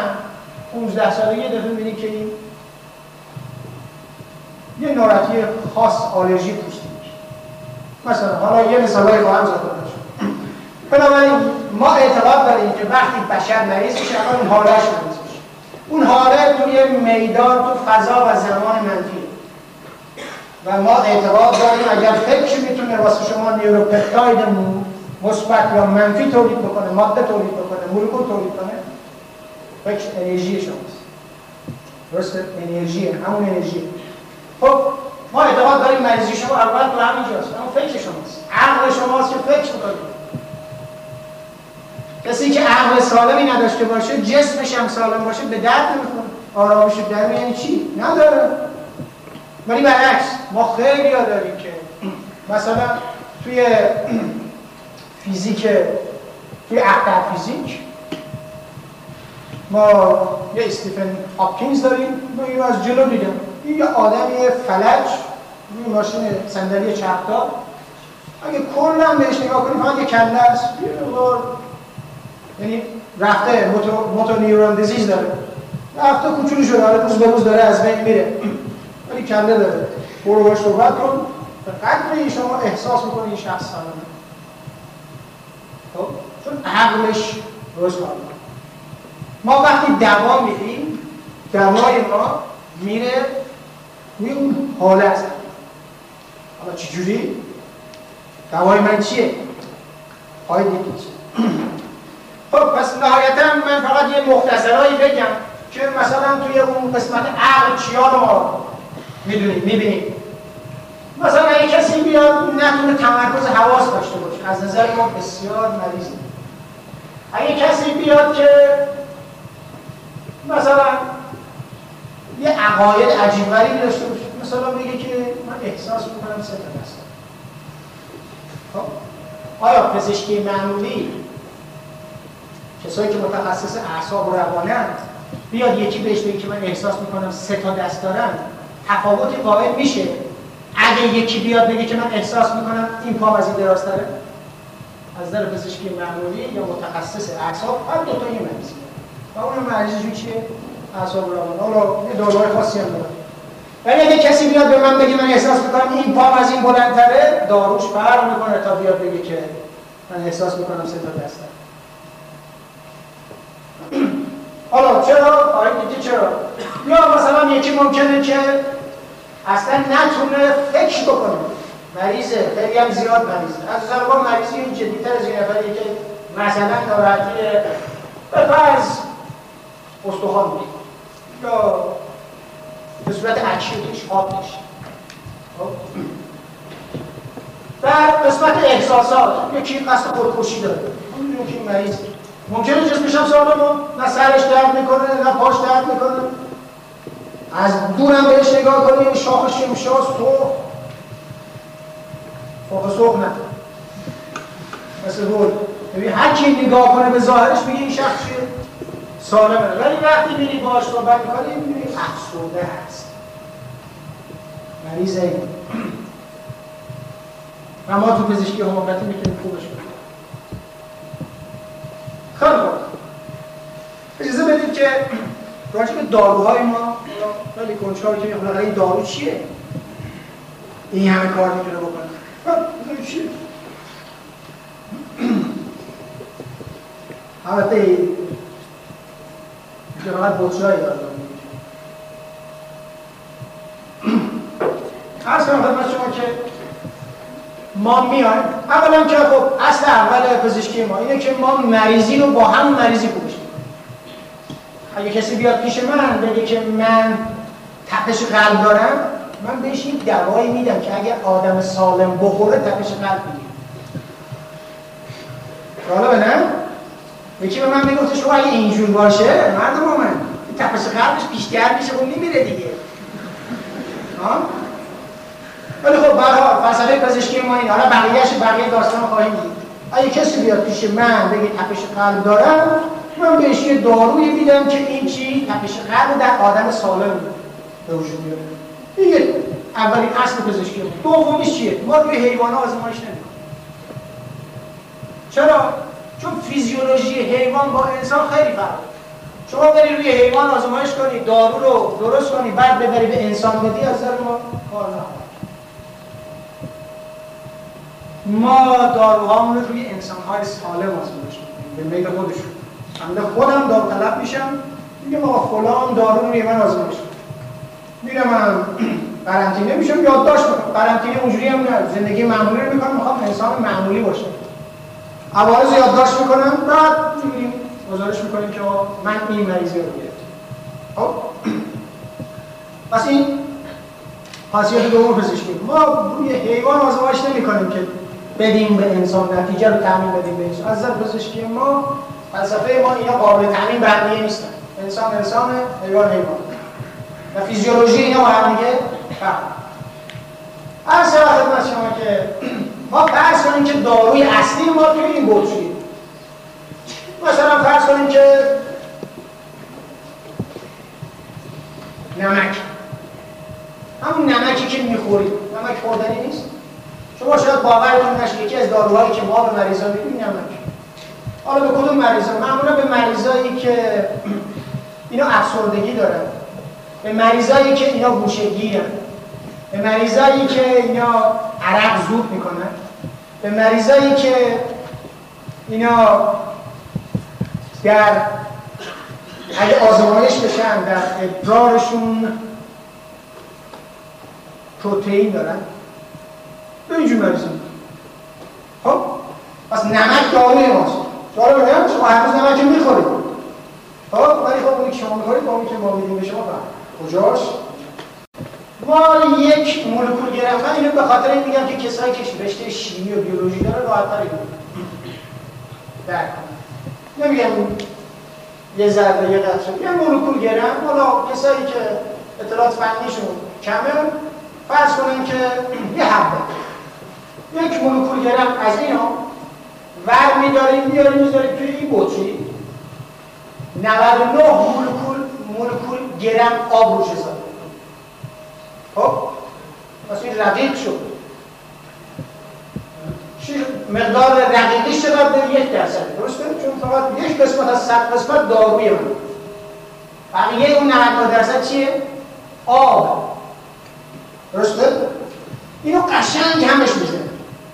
15 ساله یه دفعه می‌بینی که این یه ناراحتی خاص آلرژی پوستی مثلا حالا یه مثالای خواهم زد. بنابراین ما اعتقاد داریم که وقتی بشر مریض میشه اون حالش مریض میشه. اون حاله توی میدان تو فضا و زمان منفی و ما اعتقاد داریم اگر فکر می‌تونه واسه شما نیوروپپتاید مثبت یا منفی تولید بکنه ماده تولید بکنه مولکول تولید کنه فکر انرژی شماست. درسته؟ انرژی همون انرژی. خب ما اعتقاد داریم مریضی شما اول تو همینجاست اما فکر شماست. عقل شماست که فکر می‌کنید. کسی که عقل سالمی نداشته باشه جسمش هم سالم باشه به درد نمی‌خوره. آرامش در یعنی چی؟ نداره. ولی برعکس ما خیلی ها داریم که مثلا توی فیزیک توی اختر فیزیک ما یه استیفن هاپکینز داریم ما اینو از جلو دیدم این یه آدمی فلج روی ماشین صندلی چپتا اگه کلا بهش نگاه کنیم فقط یه کله است. یعنی رفته موتو نیورون دیزیز داره. رفته کوچولو شده حالا روز به روز داره از بین میره. ولی کله داره. برو باش صحبت کن. به قدر شما احساس می‌کنه این شخص سالمه خب؟ چون عقلش روز کار ما وقتی دوا میدیم دوای ما میره روی اون حالت حالا چجوری؟ دوای من چیه؟ های دیگه خب پس نهایتا من فقط یه مختصرایی بگم که مثلا توی اون قسمت عقل چیا رو ما می‌دونیم می‌بینیم مثلا اگه کسی بیاد نتونه تمرکز حواس داشته باشه از نظر ما بسیار مریضه اگه کسی بیاد که مثلا یه عقاید عجیب غریبی داشته باشه مثلا میگه که من احساس می‌کنم سه تا خب؟ آیا پزشکی معمولی کسایی که متخصص اعصاب و روانند بیاد یکی بهش بگه که من احساس می‌کنم سه تا دست دارم تفاوتی قائل میشه. اگه یکی بیاد بگه که من احساس می‌کنم این پا از این دراز داره از نظر پزشکی معمولی یا متخصص اعصاب هر دو تا یه مریض و اون مریضشون چیه اعصاب و روان. حالا یه داروهای خاصی هم داره ولی اگه کسی بیاد به من بگه من احساس می‌کنم این پا از این بلندتره داروش فرق می‌کنه تا بیاد بگه که من احساس می‌کنم سه تا دست حالا چرا؟ آره دیگه چرا؟ یا مثلا یکی ممکنه که اصلا نتونه فکر بکنه مریضه خیلی هم زیاد مریضه از زربان مریضی جدیتر از این نفریه که مثلا ناراحتی به فرض استخوان بید یا به صورت اکیوتش آبش خب؟ در قسمت احساسات یکی قصد خودکشی داره یکی مریض ممکنه جسمش هم سالمه نه سرش درد می‌کنه نه پاش درد می‌کنه. از دورم بهش نگاه کنیم شاخ شمشا سرخ. فوق سرخ نه. مثل گل. ببین هر کی نگاه کنه به ظاهرش میگه این شخص چیه؟ سالمه. ولی وقتی میری باهاش صحبت می‌کنی می‌بینی افسرده هست. مریضه و ما تو پزشکی حماقتی می‌تونیم خوبش کنیم خیلی خوب اجازه بدید که راجع به داروهای ما خیلی کنچکار که می‌خونه این دارو چیه؟ این همه کار می‌تونه بکنه. خب چیه البته که فقط بطرهای دارم. ارز کنم خدمت شما که ما میایم. اولا که خب اصل اول پزشکی ما اینه که ما مریضی رو با هم مریضی خوبش اگه کسی بیاد پیش من بگه که من تپش قلب دارم من بهش این دوایی میدم که اگر آدم سالم بخوره تپش قلب می‌گیره. به نه؟ یکی به من می‌گفت شما اگه اینجور باشه مردم من تپش قلبش بیشتر میشه خب میمیره دیگه. ها ولی خب برها فلسفه پزشکی ما این حالا بقیهش بقیه داستان خواهیم دید. اگه کسی بیاد پیش من بگه تپش قلب دارم من بهش یه داروی میدم که این چی؟ تپش قلب در آدم سالم به وجود میاره. این اولین اصل پزشکی دومیش چیه؟ ما روی حیوان آزمایش نمی‌کنیم. چرا؟ چون فیزیولوژی حیوان با انسان خیلی فرق شما بری روی حیوان آزمایش کنی دارو رو درست کنی بعد ببری به انسان بدی از ما کار نخواهد. ما داروهامون رو روی انسانهای سالم آزمایش می‌کنیم. به میل خودشون. بنده خودم داوطلب میشم. میگم آقا فلان دارو رو من آزمایش میرم من قرنطینه میشم یادداشت می‌کنم. قرنطینه اونجوری هم نه. زندگی معمولی رو می‌کنم. می‌خوام انسان معمولی باشه. عوارض یادداشت می‌کنم. بعد میگیم گزارش می‌کنیم که من این مریضی رو گرفتم. خب؟ پس این خاصیت دوم پزشکی. ما روی حیوان آزمایش نمی کنیم که بدیم به انسان نتیجه رو تعمین بدیم انسان از نظر پزشکی ما فلسفه ما اینا قابل تعمین بندیه نیستن. انسان انسان حیوان حیوان. و فیزیولوژی اینا با هم دیگه هر سه خدمت شما که ما فرض کنیم که داروی اصلی ما توی این بطری مثلا فرض کنیم که نمک. همون نمکی که می‌خورید نمک خوردنی نیست؟ شما شاید باورتون نشه یکی از داروهایی که ما به مریضا میدیم نمک حالا به کدوم مریضا؟ معمولا به مریضایی که اینا افسردگی دارن. به مریضایی که اینا گوشگیرن. به مریضایی که اینا عرق زود می‌کنن. به مریضایی که اینا در اگه آزمایش بشن در ادرارشون پروتئین دارن. به اینجور مریض خب؟ پس نمک داروی ماست دارو بگم شما هر روز نمک می‌خورید. خب؟ ولی خب اونی که شما می‌خورید با اونی که ما میدیم به شما کجاش؟ ما یک مولکول گرفتن اینو به خاطر این میگم که کسایی که رشته شیمی و بیولوژی داره راحت‌تر اینو درک نمیگم یه ذره یه قطره. یه مولکول گرم. حالا کسایی که اطلاعات فنیشون کمه فرض کنیم که یه حبه. یک مولکول گرم از اینا. ور میداریم میاریم می‌ذاریم توی این بطری. 99 مولکول مولکول گرم آب روش حساب خب؟ پس این رقیق شد. مقدار رقیقی چقدر به یک درصد. درسته؟ چون فقط یک قسمت از صد قسمت داروی من بقیه اون 90 درصد چیه؟ آب. درسته؟ اینو قشنگ همش می‌زنه.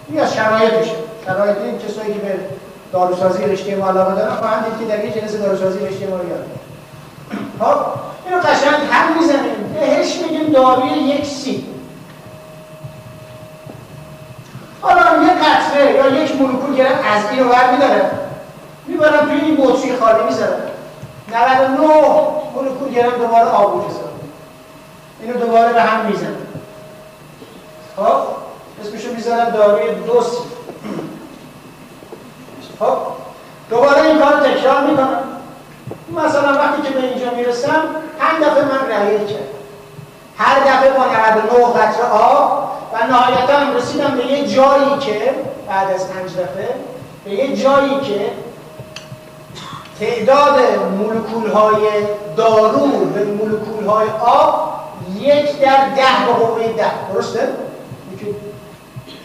این از شرایطشه شرایط این کسایی که به داروسازی رشته ما علاقه دارن خواهند دید که در یک جلسه داروسازی رشته ما رو یاد خب اینو قشنگ هم می‌زنیم. بهش میگیم داروی یک سی. حالا یک قطره یا یک مولکول که از این رو میداره می‌برم توی این بطری خالی می‌ذارم 99 مولکول گرم دوباره آب حساب اینو دوباره به هم می‌زنم خب؟ اسمشو می‌ذارم داروی دوسی خب دوباره این کار تکرار می‌کنم. مثلا وقتی که به اینجا می‌رسم پنج دفعه من رهیر کرد هر دفعه با 99 قطره آب و نهایتا رسیدم به یه جایی که بعد از پنج دفعه به یه جایی که تعداد مولکول های دارو به مولکول های آب یک در ده به قوه ده. درسته؟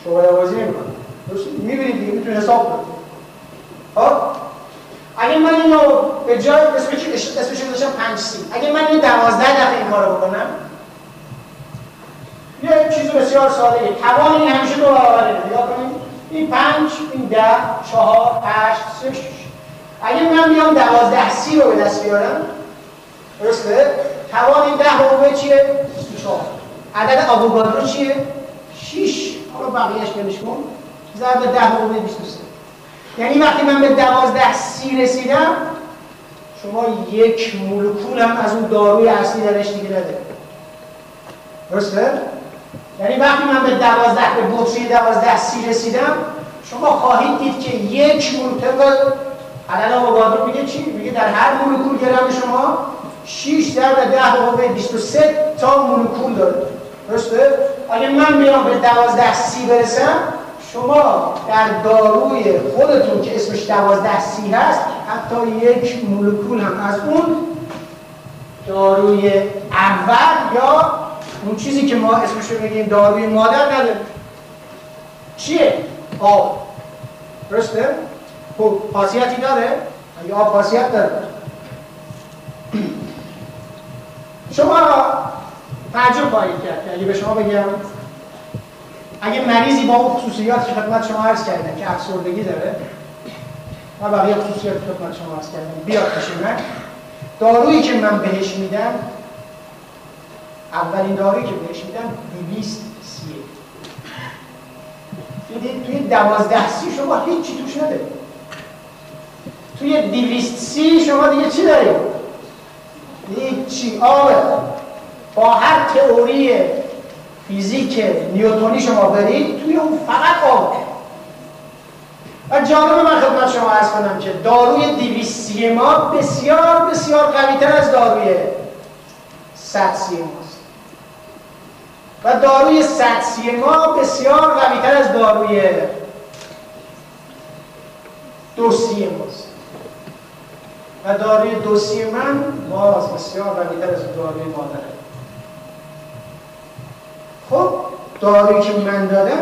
شما آوازی نمی‌کنه. درسته؟ می‌بینید دیگه می‌تونی حساب کنید خب؟ اگه من اینو به جای اسمش اسمش گذاشتم؟ 5 سی. اگه من اینو 12 دفعه این کارو بکنم یه چیز بسیار ساده توان این همیشه دو برابره نگاه کنید این 5 این 10 4 8 3 اگه من بیام 12 سی رو به دست بیارم درسته؟ توان این 10 قوه چیه؟ 24 عدد آووگادرو چیه؟ 6 حالا بقیه‌اش بلش کن ضرب 10 قوه 23 یعنی وقتی من به دوازده سی رسیدم شما یک مولکول هم از اون داروی اصلی درش دیگه نده درسته؟ یعنی وقتی من به دوازده به بطری دوازده سی رسیدم شما خواهید دید که یک مولکول عدد آوگادرو میگه چی؟ میگه در هر مولکول گرم شما 6 در 10 به 23 تا مولکول داره درسته؟ اگه من بیام به 12 سی برسم شما در داروی خودتون که اسمش دوازده سی هست حتی یک مولکول هم از اون داروی اول یا اون چیزی که ما اسمش رو میگیم داروی مادر نداره چیه؟ آب درسته؟ خب خاصیتی داره؟ اگه آب خاصیت داره شما تعجب خواهید کرد که اگه به شما بگم اگه مریضی با اون خصوصیات که خدمت شما عرض کردن که افسردگی داره و بقیه خصوصیات خدمت شما عرض کردن بیاد من دارویی که من بهش میدم اولین دارویی که بهش میدم 200 سیه دیدید توی دوازده سی شما هیچی توش ندارید توی دیویست سی شما دیگه چی دارید؟ هیچی آبه با هر تئوری فیزیک نیوتونی شما برید توی اون فقط آب. و جالب من خدمت شما ارز کنم که داروی دیویسی ما بسیار بسیار قویتر از داروی سی ماست و داروی سی ما بسیار قویتر از داروی دوسی ماست و داروی دوسی من باز بسیار قویتر از داروی مادره. خب دارویی که من دادم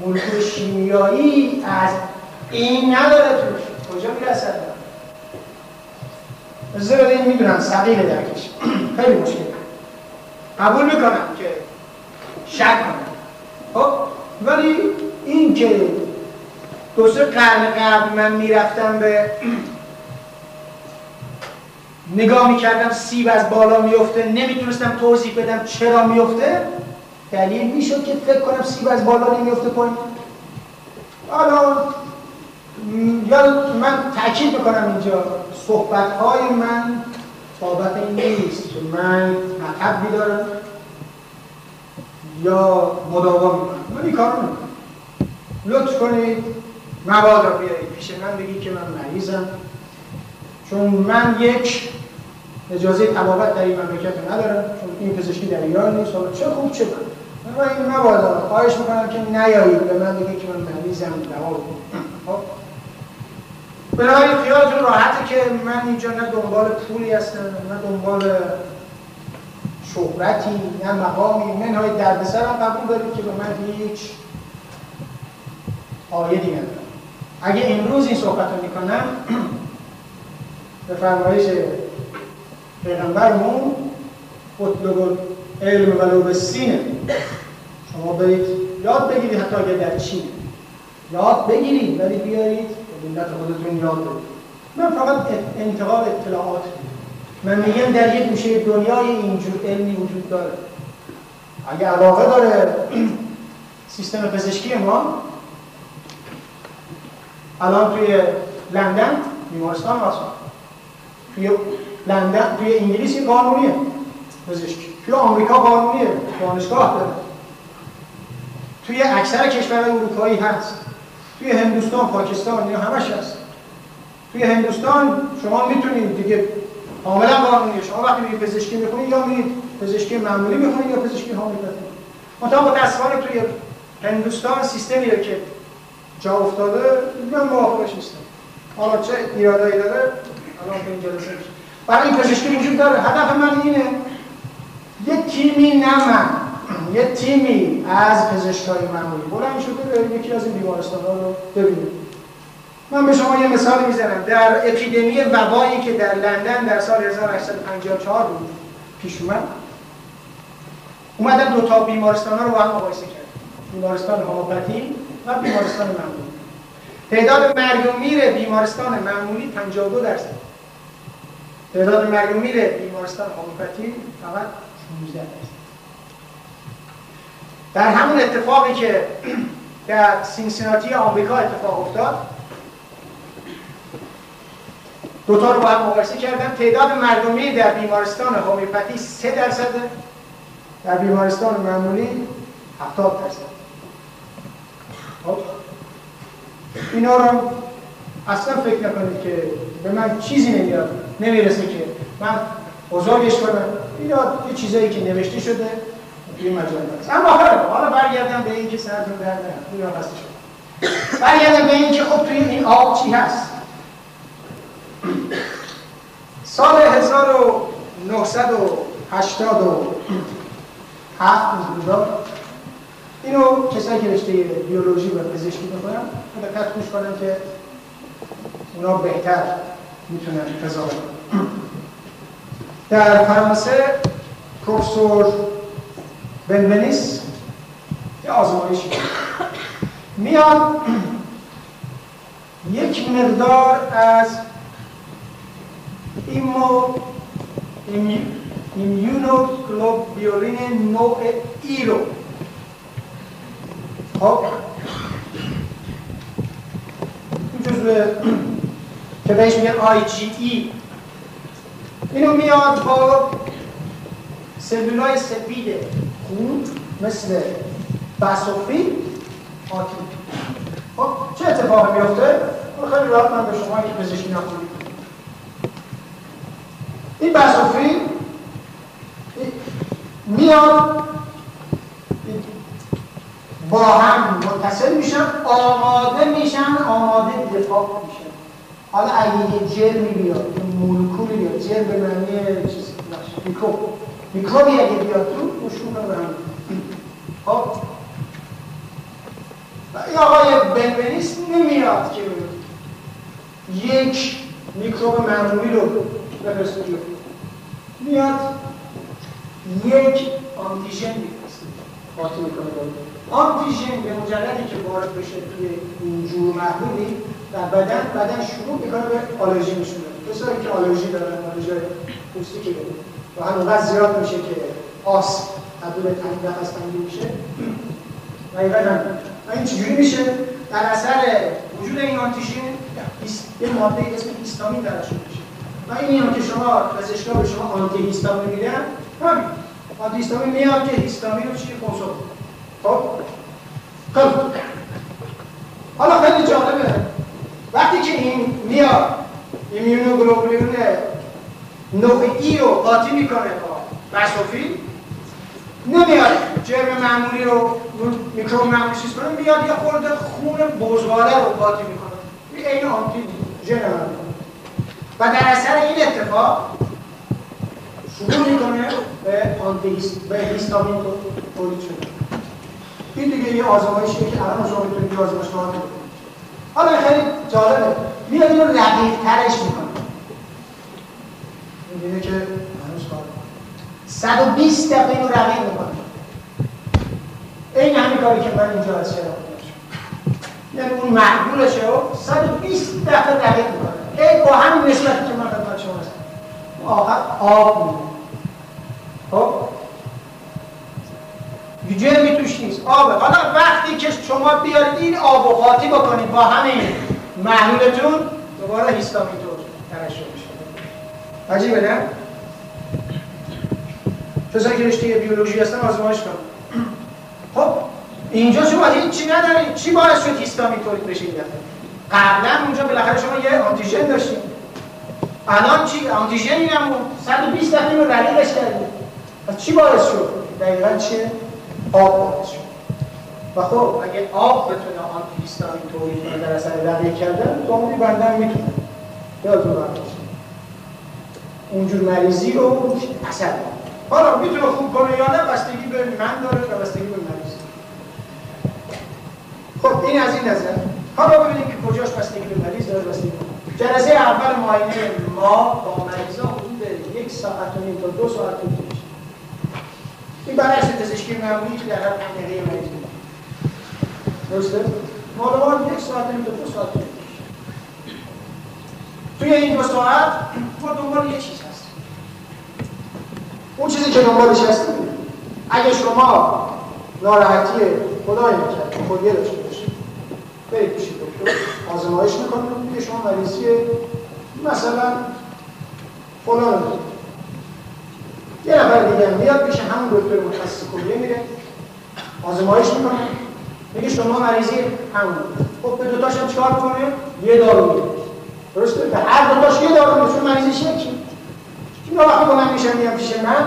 مولکول شیمیایی از این نداره توش. کجا می‌رسد از این می‌دونم سقیل درکش. خیلی مشکل. قبول می‌کنم که شک کنم. خب ولی این که دو سه قرن قبل من می‌رفتم به نگاه می‌کردم سیب از بالا میفته نمی‌تونستم توضیح بدم چرا میفته دلیل می‌شد که فکر کنم سیب از بالا نمیفته پایین. حالا یا من تاکید می‌کنم اینجا صحبت های من بابت این نیست که من مطب دارم یا مداوا می‌کنم. من این کار می‌کنم لطف کنید مواد رو بیارید پیش من بگید که من مریضم. چون من یک اجازه تبابت در این مملکت ندارم چون این پزشکی در ایران نیست. حالا چه خوب چه بد. و این مبادا خواهش می‌کنم که نیایید. به من بگید که من مریضم دوا خب؟ بنابراین خیالتون راحته که من اینجا نه دنبال پولی هستم نه دنبال شهرتی نه مقامی. منهای دردسرم قبول دارید که به من هیچ آیدی ندارم اگه امروز این صحبت رو می‌کنم به فرمایش پیغمبرمون اطلب علم ولو به سینه شما برید یاد بگیرید حتی اگر در چین. یاد بگیرید ولی بیارید ملت خودتون یاد بدید. من فقط انتقال اطلاعات من میگم در یک گوشه دنیای اینجور علمی وجود داره. اگه علاقه داره سیستم پزشکی ما الان توی لندن بیمارستان واسه توی لندن توی انگلیس این قانونیه. پزشکی توی آمریکا قانونیه. دانشگاه داره. توی اکثر کشورهای اروپایی هست. توی هندوستان پاکستان اینا همش هست. توی هندوستان شما می‌تونید دیگه کاملا قانونیه. شما وقتی میرید پزشکی می‌خونید یا میرید پزشکی معمولی می‌خونید یا پزشکی هومیوپاتی منتها متاسفانه توی هندوستان سیستمیه که جا افتاده من موافقش نیستم حالا چه ایرادایی داره؟ الان به این جلسه برای پزشکی وجود داره. هدف من اینه یه تیمی نه من یه تیمی از پزشکای معمولی بلند شده یکی از این بیمارستان ها رو ببینید من به شما یه مثال می‌زنم. در اپیدمی وبایی که در لندن در سال 1854 بود پیش اومد اومدن دو تا بیمارستان ها رو با هم مقایسه کرد بیمارستان هوموپاتی و بیمارستان معمولی. تعداد مرگ و میر بیمارستان معمولی 52 درصد. تعداد میر بیمارستان هوموپاتی فقط 16 درصد. در همون اتفاقی که در سینسیناتی آمریکا اتفاق افتاد دوتا رو با هم مقایسه کردن تعداد مردمی در بیمارستان هومیوپاتی 3 درصده در بیمارستان معمولی 70 درصد. خب؟ اینا رو اصلا فکر نکنید که به من چیزی نمیاد. نمی‌رسه که. من بزرگش کنم اینا یه چیزایی که نوشته شده مجال هست اما حالا برگردم به این که سرتون در نه یا هسته شد. برگردم به این که خب توی این آب چی هست؟ سال 1987 اینو کسایی که رشته بیولوژی و پزشکی می‌کنن دقت گوش کنن که اونا بهتر می‌تونن قضاوت در فرانسه پروفسور بنونیست یه آزمایشی میاد یک مقدار از immuno immunoglobulin نوع E رو. خب این جزء که بهش میگن ای. اینو میاد با سلولای سفید خون مثل بسوفی آتی. خب چه اتفاقی میفته؟ خیلی راحت من به شما که پزشکی نخونید این بسوفی میاد با هم متصل میشن آماده میشن آماده دفاع میشن. حالا اگه یه جرمی بیاد یه مولکولی بیاد جرم به معنی چیز میکروب. میکروبی اگه بیاد تو کنه به هم. خب. این آقای بنبنیس نمیاد که یک میکروب معمولی رو بفرسته میاد یک آنتیژن میفرسته. قاطی می‌کنه. آنتیژن به مجردی که وارد بشه توی این جور محلولی در بدن بدن شروع می‌کنه به آلرژی نشون کسایی که آلرژی دارن آلرژی پوستی که دارن. و همونقدر زیاد میشه که آس تبدیل به تنگ نفس تنگی میشه. دقیقا و این چجوری میشه؟ در اثر وجود این آنتیژن یه ماده اسم هیستامین درشون میشه. و این که شما پزشکا به شما آنتی هیستامین میدن همین. آنتی هیستامین میاد که هیستامین رو چی؟ کنسول خب؟ خب حالا خیلی جالبه. وقتی که این میاد ایمیونوگلوبولین نوع ای رو قاطی می‌کنه با بسوفی نمیاد. جرم معمولی رو میکروب معمولی چیز کنه میاد یه خورده خون بزغاله رو قاطی می‌کنه. این آنتی ژن و در اثر این اتفاق شروع می‌کنه به آنتی به هیستامین تولید شده. این دیگه یه آزمایشیه که الان آزمایش کنید حالا خیلی جالبه. میاد اینو رقیق ترش می‌کنه می‌بینه که هنوز کار 120 دقیقه اینو رقیق می‌کنه. این همین کاری که من اینجا از شرم یعنی اون اون محبولشه و 120 دفعه دقیق می‌کنه. ای با همین نسبتی که من خدمت شما هستم. آخر آب میده. خب؟ جرمی توش نیست. آبه. حالا وقتی که شما بیارید این آب و قاطی بکنید با همین محلولتون دوباره هیستامین تو ترشح میشه. عجیبه نه؟ کسایی که رشته بیولوژی هستن آزمایش کن خب اینجا شما هیچی ندارید چی باعث شد هیستامین تولید قبلا اونجا بالاخره شما یه آنتیژن داشتید الان چی؟ آنتیژنی نمون. 120 دفعه رو رقیقش کردید پس چی باعث شد؟ دقیقا چیه؟ آب باعث شد. و خب اگه آب بتونه آنتی هیستامین تولید کنه در اثر رقیق کردن دامونی بندن می‌تونه. یادتون باشه اونجور مریضی رو اثر حالا می‌تونه خوب کنه یا نه بستگی به من داره و بستگی به مریض. خب این از این نظر. حالا ببینیم که کجاش بستگی به مریض داره بستگی جلسه اول معاینه ما با مریضا حدود یک ساعت و نیم تا دو ساعت طول این برعکس پزشکی معمولی که در هر دقیقه مریض درسته؟ مالوان یک ساعت تا دو ساعت توی این دو ساعت ما دنبال یه چیز هست اون چیزی که دنبالش هستیم اگه شما ناراحتی خدای نکرد خودیه داشته باشید برید پیش دکتر آزمایش می‌کنید میگه شما مریضی مثلا فلان. یه نفر دیگه میاد پیش همون دکتر متخصص کلیه میره. آزمایش می‌کنه. میگه شما مریضی همون. خب به دوتاش هم چیکار کنه؟ یه دارو میده. درسته؟ به هر دوتاش یه دارو میده چون مریضش یکی اینا وقتی بلند میشن میان پیش من؟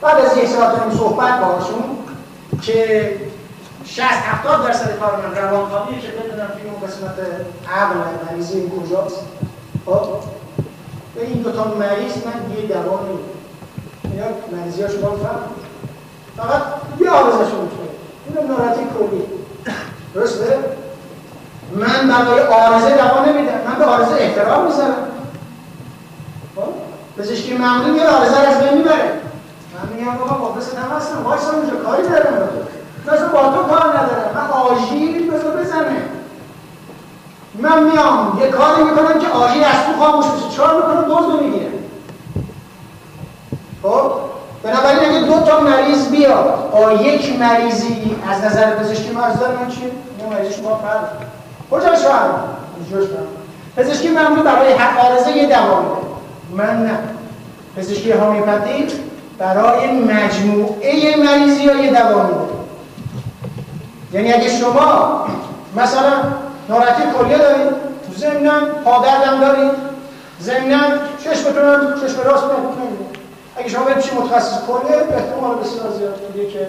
بعد از یک ساعت داریم صحبت باهاشون که 60 70 درصد کار من روانکاویه که بدونم که اون قسمت عقل مریضی کجاست. خب؟ به این دو تا مریض من یه دوا نمیدم اینا مریضی با فهم فقط یه آرزشون می‌تونه اونم ناراحتی کلی. درسته؟ من برای آرزه دوا نمیدم. من به آرزه احترام می‌ذارم. خب؟ پزشکی معمولی میاد آرزه از بین می‌بره. من میگم بابا مخلصت هم هستم. وایسا اونجا کاری دارم مثلا با تو کار ندارم. من آژیر بذار بزنه من میام یه کاری می‌کنم که آژیر از تو خاموش بشه. چهار می‌کنم دوز می‌گیره. خب؟ بنابراین اگه دو تا مریض بیاد با یک مریضی از نظر پزشکی مرز داره من چیه؟ یه مریضی شما فرد کجا شوهر؟ کجاش پزشکی معمولی برای هر آرزه یه دوا من نه. پزشکی هومیوپاتیک برای مجموعه مریضی ها یه دوا میده یعنی اگه شما مثلا ناراحتی کلیه دارید ضمناً پادردم دارید چشمتون هم چشم راست اگه شما پیش متخصص کلیه احتمال بسیار زیاد میگه که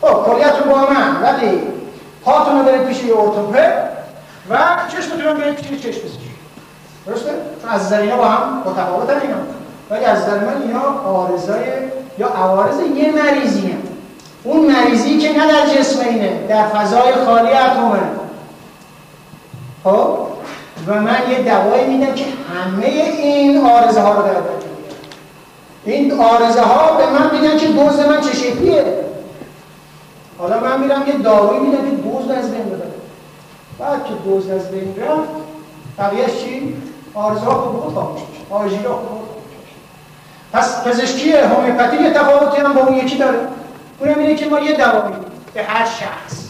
خب کلیتون با من ولی پاتون رو برید پیش یه ارتوپد و چشمتون رو برید پیش چشم پزشک درسته؟ چون از اینا با هم متفاوتن اینا. ولی از نظر من اینا یا عوارض یه مریضی هم. اون مریضی که نه در جسم اینه در فضای خالی اتمه خب؟ و من یه دوایی میدم که همه این آرزه ها رو در این آرزه ها به من میگن که دوز من چه شکلیه. حالا من میرم یه داروی میدم که دوز از بین ببره بعد که دوز از بین رفت بقیهش چی؟ آرزه ها خوب خاموش میشه. خوب پس پزشکی هومیوپاتی یه تفاوتی هم با اون یکی داره. اونم اینه که ما یه دوا به هر شخص.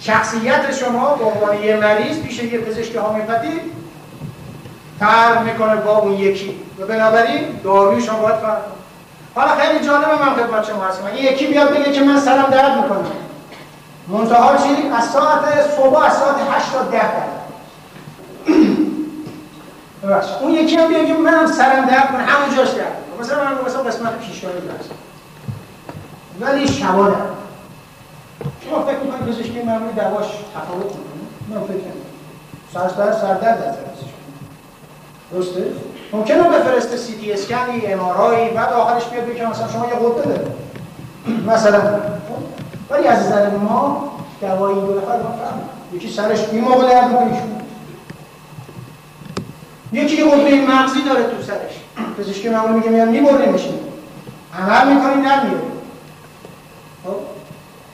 شخصیت شما به عنوان یه مریض پیش یه پزشک هومیوپاتی فرق می‌کنه با اون یکی. و بنابراین داروی شما باید فرق کنه. حالا خیلی جالبه من خدمت شما هستم. اگه یکی بیاد بگه که من سرم درد می‌کنه. منتها چی؟ از ساعت صبح از ساعت 8 تا 10 ببخش اون یکی هم بیاد منم سرم درد کنه. همون جاش درد مثلا من مثلا قسمت پیشانی درد. ولی شبا درد. شما فکر می‌کنید پزشکی معمولی دواش تفاوت می‌کنه؟ من فکر نمی‌کنم. سر سر درد از درسته؟ ممکنه بفرسته سی تی اسکنی ام آر بعد آخرش بیاد بگه مثلا شما یه قطه داره مثلا. ولی از نظر ما دوایی دو نفر ما یکی سرش این موقع درد می‌کنه یکی یه قطبه مغزی داره تو سرش. پزشکی معمولی میگه می‌بره میشین عمل می‌کنی نمیره خب؟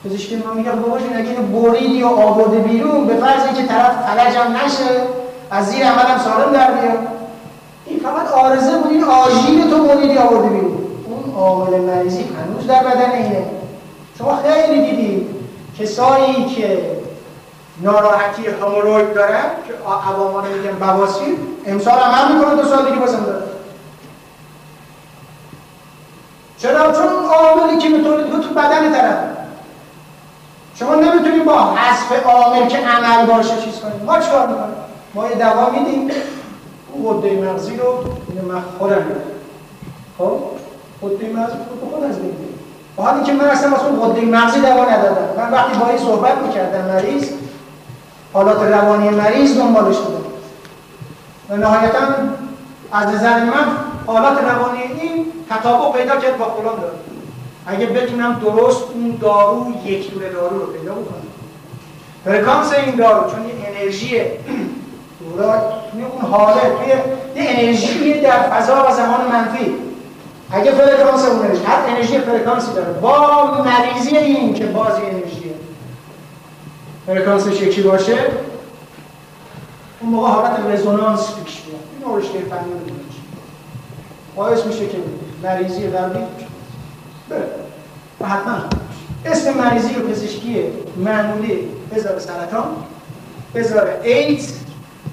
پزشکی ما میگه بابا جون اگه اینو بریدی یا آورده بیرون به فرضی که طرف فلجم نشه از زیر عملم سالم در بیاد آرزه بود این آژیر تو بریدی آورده بیرون. اون عامل مریضی هنوز در بدن اینه. شما خیلی دیدید کسایی که ناراحتی هموروید دارن که عوامان میگن بواسیر امسال هم می‌کنه دو سال دیگه بازم داره چرا؟ چون عاملی که می‌تونه تو بدن طرف. شما نمی‌تونید با حذف عامل که عمل باشه چیز کنید ما چیکار می‌کنیم؟ ما یه دوا میدیم. اون غده مغزی رو من خودم خب؟ غده مغزی خود خود از بگیریم با حالی که من اصلا واسه اون غده مغزی دوا ندادم. من وقتی با این صحبت می‌کردم مریض حالات روانی مریض دنبالش بودم. و نهایتا از نظر من حالات روانی این تطابق پیدا کرد با فلان داره اگه بتونم درست اون دارو یک دونه دارو رو پیدا بکنم. فرکانس این دارو چون یه انرژیه توی اون حاله توی یه انرژی در فضا و زمان منفی. اگه فرکانس اون انرژی هر انرژی فرکانسی داره. با مریضی این که بازی انرژیه. فرکانسش یکی باشه اون موقع حالت رزونانس پیش میاد. این نورشته فنی رو باعث میشه که مریضی قلبی بره و حتما. اسم مریضی و پزشکی معمولی. بذاره سرطان بذاره ایدز.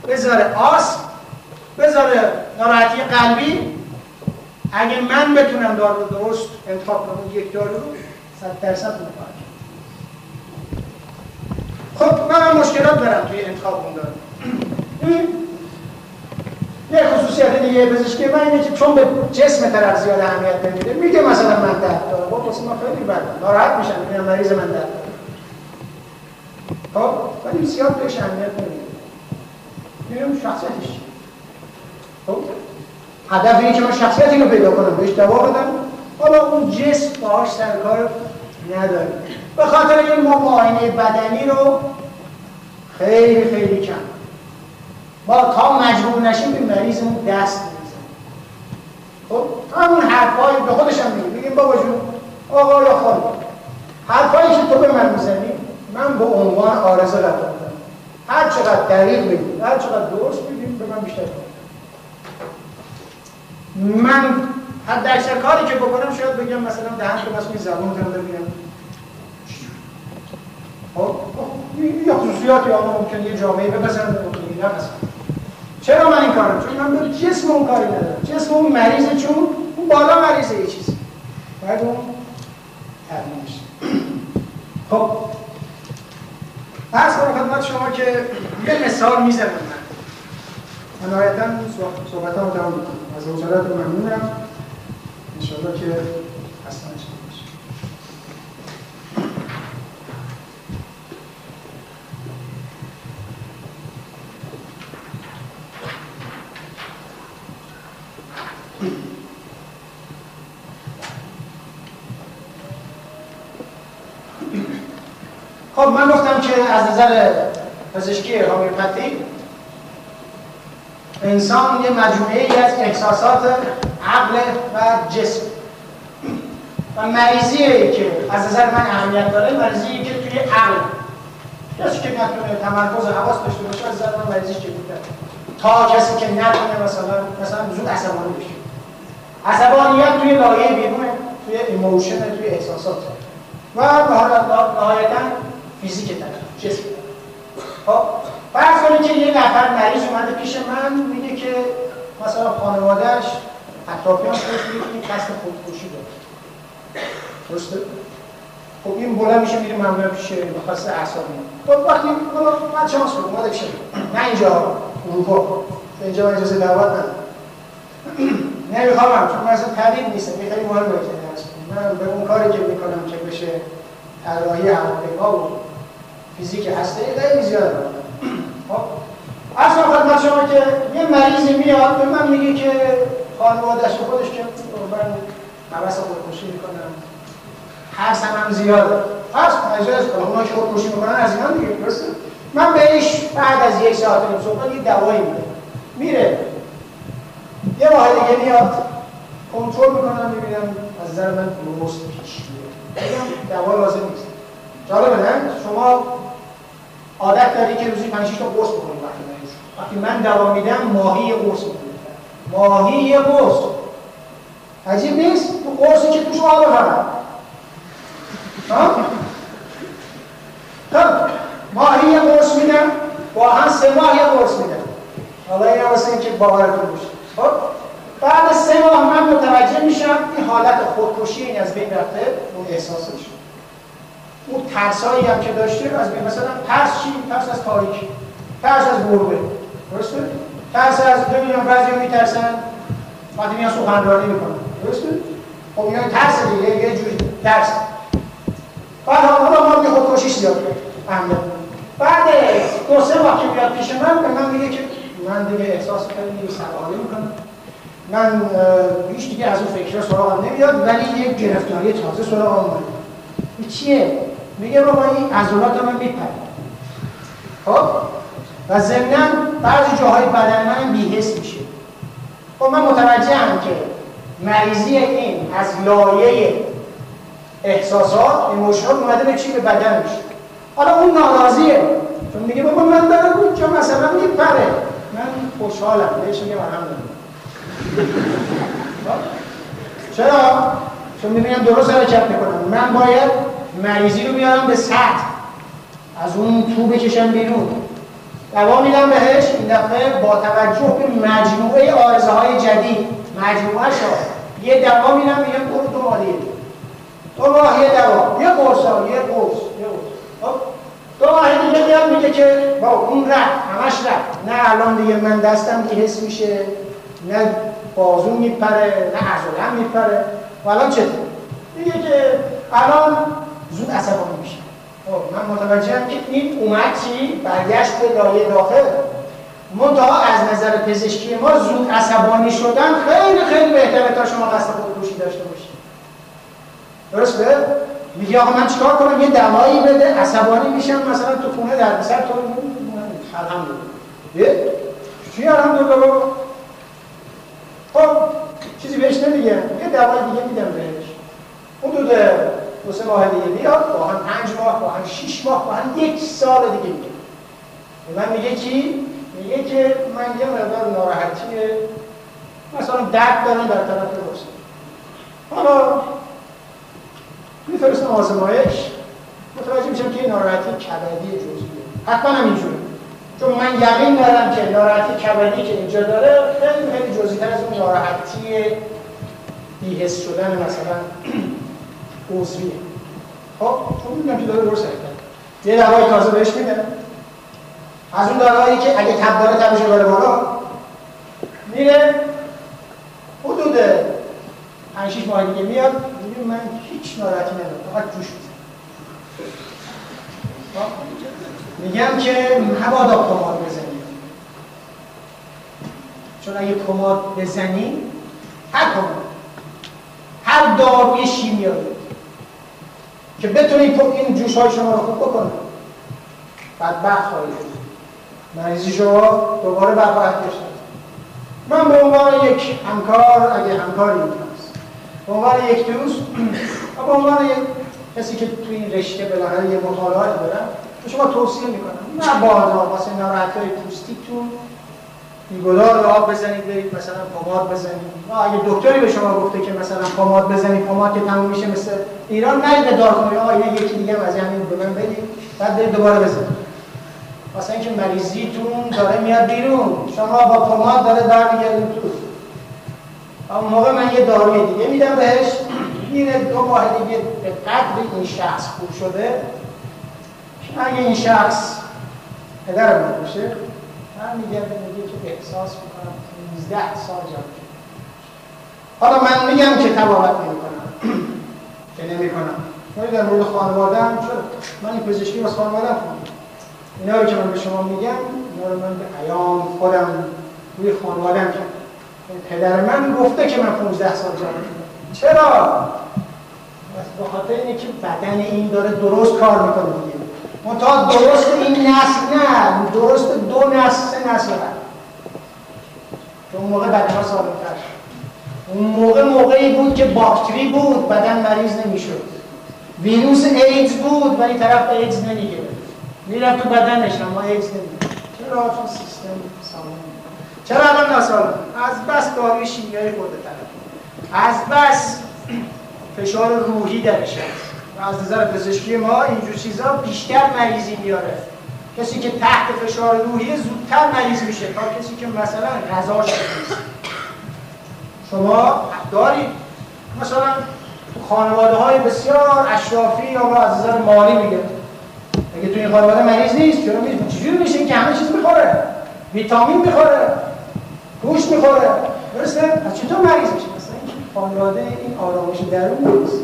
بذاره آس بذاره ناراحتی قلبی. اگه من بتونم دارو درست انتخاب کنم یک دارو رو صد درصد موفق خب من هم مشکلات دارم توی انتخاب اون دارو یه خصوصیت دیگه پزشکی من اینه که چون به جسم طرف زیاد اهمیت نمیده میگه مثلا من درد دارم. با واسه ما خیلی بد ناراحت میشم میگم مریض من درد خب ولی زیاد بهش اهمیت نمیده. میگم شخصیتش خب هدف اینه که من شخصیت اینو پیدا کنم بهش دوا بدم. حالا اون جسم باهاش سرکار نداره. به خاطر این ما معاینه بدنی رو خیلی خیلی کم ما تا مجبور نشیم به مریضمون دست می‌زنیم خب همون حرفایی به خودش هم میگیم میگیم بابا جون آقا یا خانم حرفایی که تو به من می‌زنی من به عنوان آرزه قبول هر چقدر دقیق بگیم هر چقدر درست بگیم به من بیشتر من حد اکثر کاری که بکنم شاید بگم مثلا دهن که بس می رو ببینم خب یا خصوصیاتی آن ممکن یه جامعه بپسند ممکن نه چرا من این کارم؟ چون من به جسم اون کاری ندارم. جسم اون مریضه چون اون بالا مریضه یه چیزی باید اون ترمیم خب عرض کنم خدمت شما که یه مثال می‌زنم من. نهایتا صحبت هم تمام از حضورت ممنونم. انشاءالله که اصلا خب من گفتم که از نظر پزشکی هومیوپاتی انسان یه مجموعه ای از احساسات عقل و جسم. و مریضی که از نظر من اهمیت داره مریضی که توی عقل. کسی که نتونه تمرکز حواس داشته باشه از نظر من مریضیش بوده؟ تا کسی که نتونه مثلا مثلا زود عصبانی بشه. عصبانیت توی لایه بیرونه توی emotion توی احساسات. و نهایتا فیزیک طرف جسم خب فرض کنید که یه نفر مریض اومده پیش من میگه که مثلا خانوادهش اطرافیان خودش میگه که این قصد خودکشی داره. درسته؟ خب این بلند میشه میره من پیش مخصص اعصابی. خب وقتی حالا من شانس بود اومده پیش نه اینجا اروپا. اینجا من اجازه دعوت ندارم. نمی‌خوام چون من اصلا طبیب نیستم. یه خیلی مهمه که من به اون کاری که می‌کنم که بشه طراحی هواپیما و فیزیک هسته خیلی زیاد خب اصلا خدمت شما که یه مریضی میاد به من میگه که خانوادش خودش که من حوث خودکشی می‌کنم. هر هم زیاده پس مجاز کنم اونا که خودکشی می‌کنن از اینا دیگه درسته؟ من بهش بعد از یک ساعت نیم صبح یه دوایی میده. میره. یه ماه دیگه میاد کنترل می‌کنم می‌بینم از نظر من درست پیش میره دوا لازم نیست. جالبه نه؟ شما عادت داری که روزی 5 تا قرص بخورید وقتی وقتی من دوا میدم ماهی قرص می‌خورید ماهی یه قرص. عجیب نیست؟ تو قرصی که توش آب ها؟ خب ماهی یه قرص میدم هم سه ماه یه قرص میدم. حالا این واسه اینکه باورتون بشه خب بعد سه ماه من متوجه میشم این حالت خودکشی این از بین رفته اون احساسش. اون ترسایی هم که داشته از مثلا ترس چی؟ ترس از تاریکی. ترس از گربه. درسته؟ ترس از ببینم بعضی میترسن وقتی میان سخنرانی می‌کنن. درسته؟ خب اینا ترس دیگه یه جوری ترس. بعد حالا ما میگه خودکشی زیاد اهمیت بعد دو سه ماه که بیاد پیش من به من میگه که من دیگه احساس خیلی سرحالی می‌کنم. من هیچ دیگه از اون فکر سراغم نمیاد ولی یک گرفتاری تازه سراغم اومده. چیه؟ میگه بابا این عضلات من میپره. خب؟ و ضمنا بعضی جاهای بدن من بیهست میشه. خب من هم که مریضی این از لایه احساسات ایموشنال اومده به چی؟ به بدن میشه. حالا اون ناراضیه. چون میگه بابا من دارم چون مثلا میپره. من خوشحالم. بهش میگه من چرا؟ چون می‌بینم درست حرکت می‌کنم. من باید مریضی رو بیارم به سطح از اون تو بکشم بیرون. دوا میدم بهش. این دفعه با توجه به مجموعه آرزه های جدید مجموعه شا یه دوا میدم میگم برو دو ماه دو ماه یه دوا. یه قرص یه قرص یه قرص. خب؟ دو ماه دیگه میاد میگه که با اون رفت همش رفت نه الان دیگه من دستم حس میشه نه بازو میپره نه عضلم میپره. و الان چطور میگه که الان زود عصبانی میشه. خب من متوجهم که این اومد چی؟ برگشت به لایه داخل. منتها از نظر پزشکی ما زود عصبانی شدن خیلی خیلی بهتره تا شما قصد خودکشی داشته باشید. درسته؟ میگه آقا من چیکار کنم؟ یه دوایی بده عصبانی میشم. مثلا تو خونه در سر تو الحمدلله. چی الحمدلله خب چیزی بهش نمیگم. یه دوای دیگه میدم بهش. حدود دو سه ماه دیگه بیاد با هم پنج ماه با هم شیش ماه با هم یک سال دیگه میگه. من میگه کی؟ میگه که من یه مقدار ناراحتی مثلا درد دارم در طرف راست حالا میفرستم آزمایش. متوجه میشم که این ناراحتی کبدی جزئیه. حتما هم اینجوره چون من یقین دارم که ناراحتی کبدی که اینجا داره خیلی خیلی جزئی‌تر از اون ناراحتی بیهست شدن مثلا عضویه. خب چون میگم که داره درست حرکت یه دوای تازه بهش میده. از اون دوایی که اگه تب داره تبش بره بالا میره. حدود 5 6 ماه دیگه میاد میگه من هیچ ناراحتی ندارم فقط جوش خب؟ میگم که مبادا کماد بزنی چون اگه کماد بزنی هر کماد هر داروی شیمیایی که بتونه این جوش های شما رو خوب بکنه بدبخت خواهی شد. مریضی شما دوباره برخواهد گشت من به عنوان یک همکار اگه همکاری هست به عنوان یک دوست و به عنوان کسی که توی این رشته بالاخره یه مطالعاتی دارم به شما توصیه می‌کنم. نه بادا واسه ناراحتی پوستیتون بیگدار آب بزنید برید مثلا پماد بزنید. اگه دکتری به شما گفته که مثلا پماد بزنید پماد که تموم میشه مثل ایران نرید دار کنید. آقا اینه یکی دیگه از همین به بدید. بعد برید دوباره بزنید. واسه اینکه مریضیتون داره میاد بیرون. شما با پماد داره برمیگردید تو. اون موقع من یه داروی دیگه میدم بهش. میره دو ماه دیگه به قدر این شخص خوب شده اگه این شخص پدر من باشه من میگم احساس می‌کنم 19 سال جمع حالا من میگم که تبابت نمی کنم که نمی کنم ولی در مورد خانواده هم چرا؟ من این پزشکی واسه خانواده خوندم. اینا رو که من به شما میگم اینا رو من به ایام خودم روی خانواده هم کردم. پدر من گفته که من 15 سال جمع چرا؟ به خاطر اینه که بدن این داره درست کار می‌کنه دیگه. درست این نسل نه درست دو نسل سه نسل بعد اون موقع بدن ها سالمتر اون موقع موقعی بود که باکتری بود بدن مریض نمی‌شد. ویروس ایدز بود ولی طرف ایدز نمی‌گیره می‌رفت تو بدنش اما ایدز نمی‌گیره چرا چون سیستم سالم چرا الان ناسالم؟ از بس داروی شیمیایی خورده طرف. از بس فشار روحی درش هست. از نظر پزشکی ما اینجور چیزا بیشتر مریضی میاره. کسی که تحت فشار روحی زودتر مریض میشه. تا کسی که مثلا غذاش نیست. شما دارید. مثلا خانواده های بسیار اشرافی یا از نظر مالی میگه. اگه تو این خانواده مریض نیست چرا چجوری میشه که همه چیز می‌خوره؟ ویتامین می‌خوره. گوشت می‌خوره. درسته؟ پس چطور مریض میشه؟ مثلا این خانواده این آرامش درون نیست.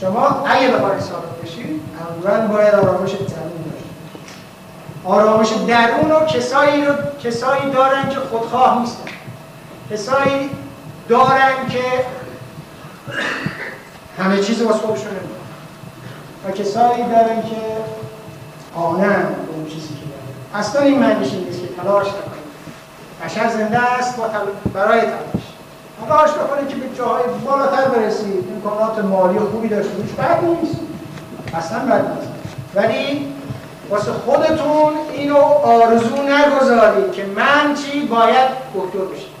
شما اگه بخواید سالم بشید اول باید آرامش درون داشت آرامش درون رو کسایی رو کسایی دارن که خودخواه نیستن. کسایی دارن که همه چیز واسه خودشون و کسایی دارن که قانن به اون چیزی که دارن. اصلا این معنیش نیست که تلاش نکنید. بشر زنده است. برای تلاش. تلاش بکنید که به جاهای بالاتر برسید امکانات مالی خوبی داشته باشید بد نیست. اصلا بد نیست. ولی واسه خودتون اینو آرزو نگذارید که من چی باید دکتر بشم.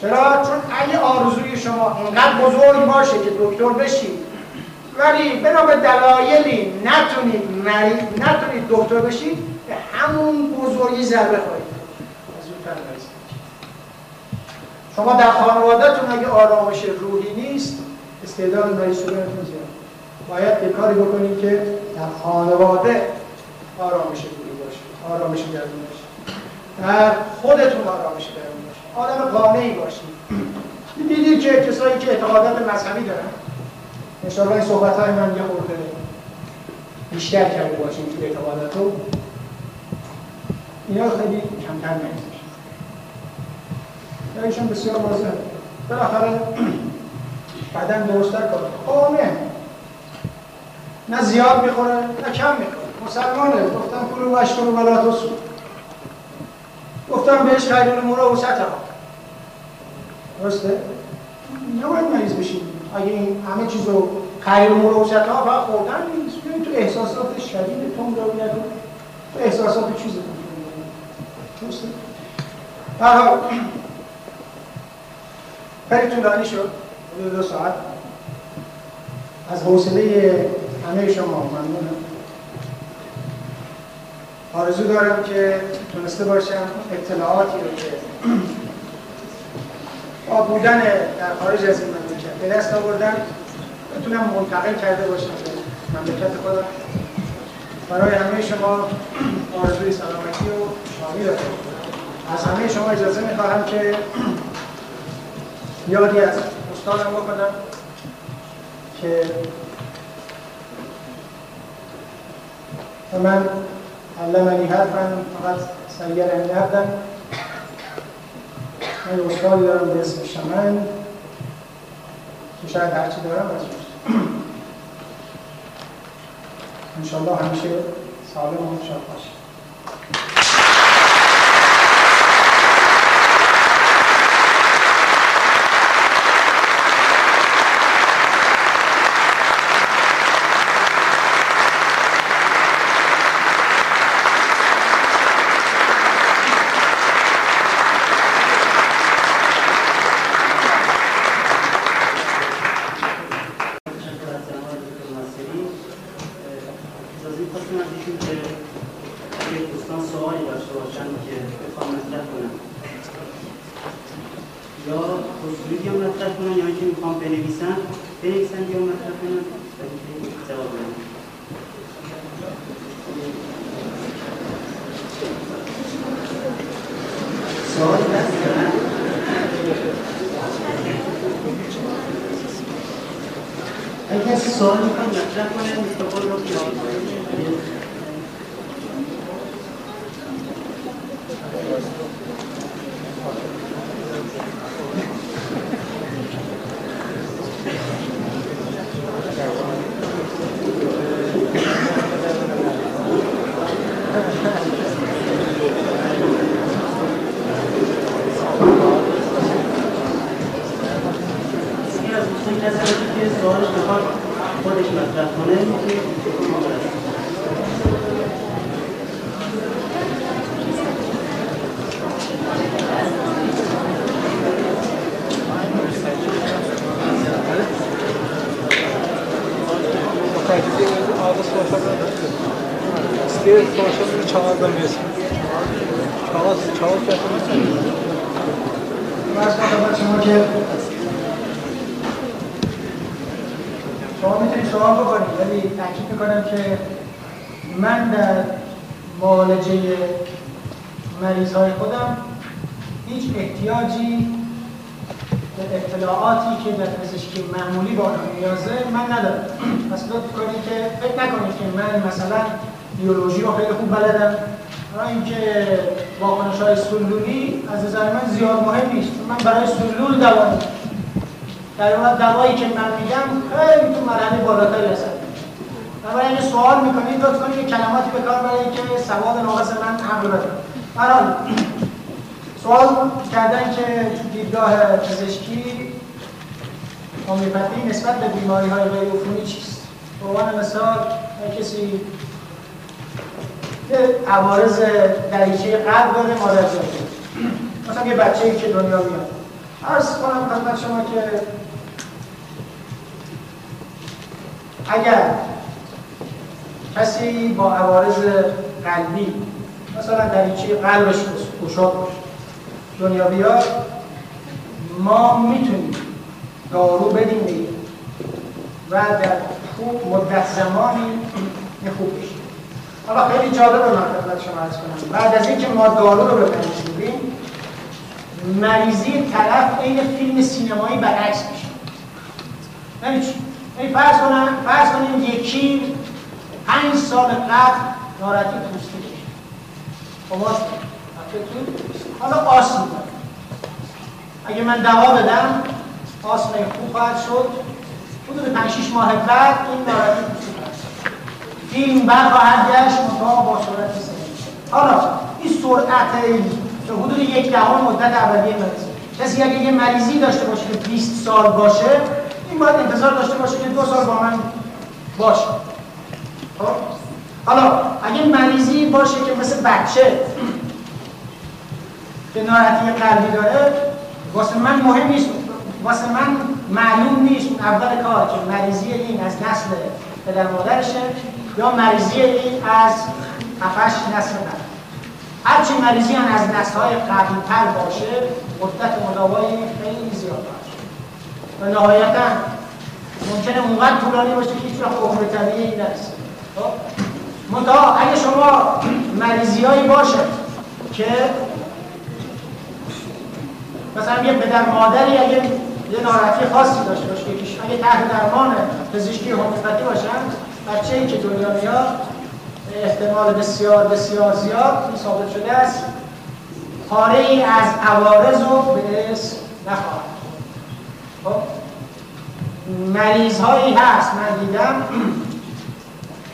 چرا؟ چون اگه آرزوی شما اینقدر بزرگ باشه که دکتر بشید ولی بنا به دلایلی نتونید مریض نتونید دکتر بشید به همون بزرگی ضربه خواهید شما در خانوادهتون اگه آرامش روحی نیست استعداد شدنتون زیاد. باید یه کاری بکنید که در خانواده آرامش روحی باشه آرامش درون باشه. در خودتون آرامش درون باشه. آدم قانعی باشید. دیدید که کسایی که اعتقادات مذهبی دارن. انشاءالله این صحبت های من یه خورده بیشتر کرده باشیم تو اعتقادات رو اینا خیلی کمتر نمیشه یا ایشون بسیار واضح. بالاخره بدن درستتر کنه قانه نه زیاد می‌خوره نه کم می‌خوره. مسلمانه. گفتم کلو و اشکر و بلاتوس گفتم بهش خیر الامور و سطح درسته؟ نباید مریض بشیم. اگه این همه چیز رو خیر الامور و سطح فقط خوردن نیست. بیایید تو احساسات شدید تون رو بیاد تو احساسات چیز درسته؟ خیلی طولانی شد. دو ساعت. از حوصله همه شما ممنونم. آرزو دارم که تونسته باشم اطلاعاتی رو که با بودن در خارج از این مملکت به دست آوردن بتونم منتقل کرده باشم به مملکت خودم. برای همه شما آرزوی سلامتی و شادی دارم. از همه شما اجازه می‌خواهم که یادی از استادم بکنم که من علمنی حرفا فقط سیر نبدم من استادی دارم به اسم شمن. که شاید هرچی دارم از انشالله همیشه سالم و شاد باشید یکی پنج سال قبل ناراحتی پوستی داشت خب حالا آسم اگه من دوا بدم آسم خوب خواهد شد؟ حدود 5 6 ماه بعد این ناراحتی پوستی فیلم برخواهد گشت منتها با سرعت حالا این سرعت که حدود یک دهم مدت اولیه مریضی کسی اگه یه مریضی داشته باشه که 20 سال باشه این باید انتظار داشته باشه که دو سال با من باشه. خب؟ حالا اگه مریضی باشه که مثل بچه که ناراحتی قلبی داره واسه من مهم نیست. واسه من معلوم نیست اول کار که مریضی این از نسل پدر مادرشه یا مریضی این از هفتش نسل قبل هرچی مریضی هم از نسل های قبل تر باشه مدت مداوایی خیلی زیاد باشه. و نهایتا ممکنه اونقدر طولانی باشه که هیچ وقت عمر طبیعی نرسه. خب؟ منتها اگه شما مریضی هایی باشه که مثلا یه پدر مادری اگه یه ناراحتی خاصی داشته باشه اگه تحت درمان پزشکی هومیوپاتی باشن بچه ای که دنیا میاد احتمال بسیار بسیار زیاد ثابت شده است. پاره ای از عوارض رو به اسم نخواهد. خب؟ مریض هایی هست. من دیدم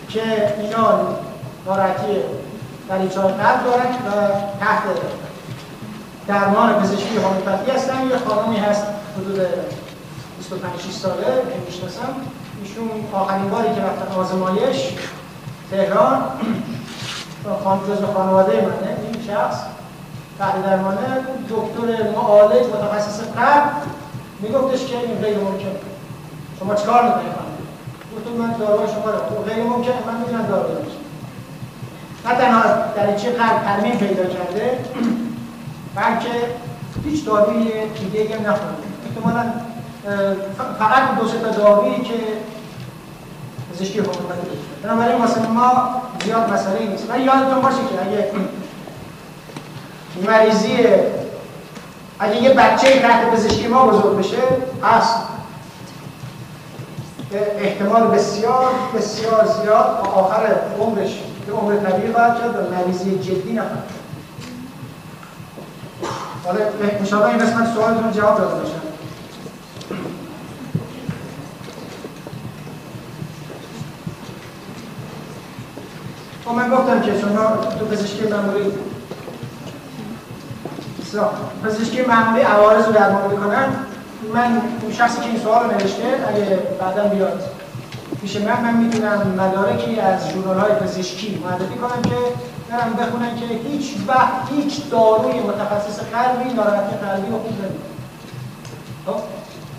که اینا ناراحتی دریچه های قلب دارن و تحت درمان پزشکی هومیوپاتی هستن. یه خانمی هست حدود 25 ساله که می‌شناسم. ایشون آخرین باری که رفتن آزمایش تهران. خان جز خانواده منه این شخص. تحت درمانه دکتر معالج متخصص قلب. میگفتش که این غیر ممکن شما چکار می‌کنید گفتم من داروی شما رو غیر ممکن من می‌تونم دارو نه تنها در چه قلب ترمیم پیدا کرده بلکه هیچ داروی دیگه هم نخورده. احتمالا فقط دو سه تا دارویی که پزشکی حکومتی بنابراین واسه ما زیاد مسئله نیست. ولی یادتون باشه که اگه مریضی اگه یه بچه تحت پزشکی ما بزرگ بشه هست احتمال بسیار بسیار زیاد تا آخر عمرش. به عمر طبیعی خواهد شد و مریضی جدی نخواهد حالا انشاءالله این قسمت سوالتون جواب داده باشم خب من گفتم که شما تو پزشکی معمولی پزشکی معمولی عوارض رو درمان می‌کنن. من اون شخصی که این سوال رو نوشته اگه بعدا بیاد پیش من من می‌تونم مدارکی از ژورنال های پزشکی معرفی کنم که برم بخونن که هیچ وقت هیچ داروی متخصص قلبی ناراحتی قلبی رو خوب نمی‌کنه خب؟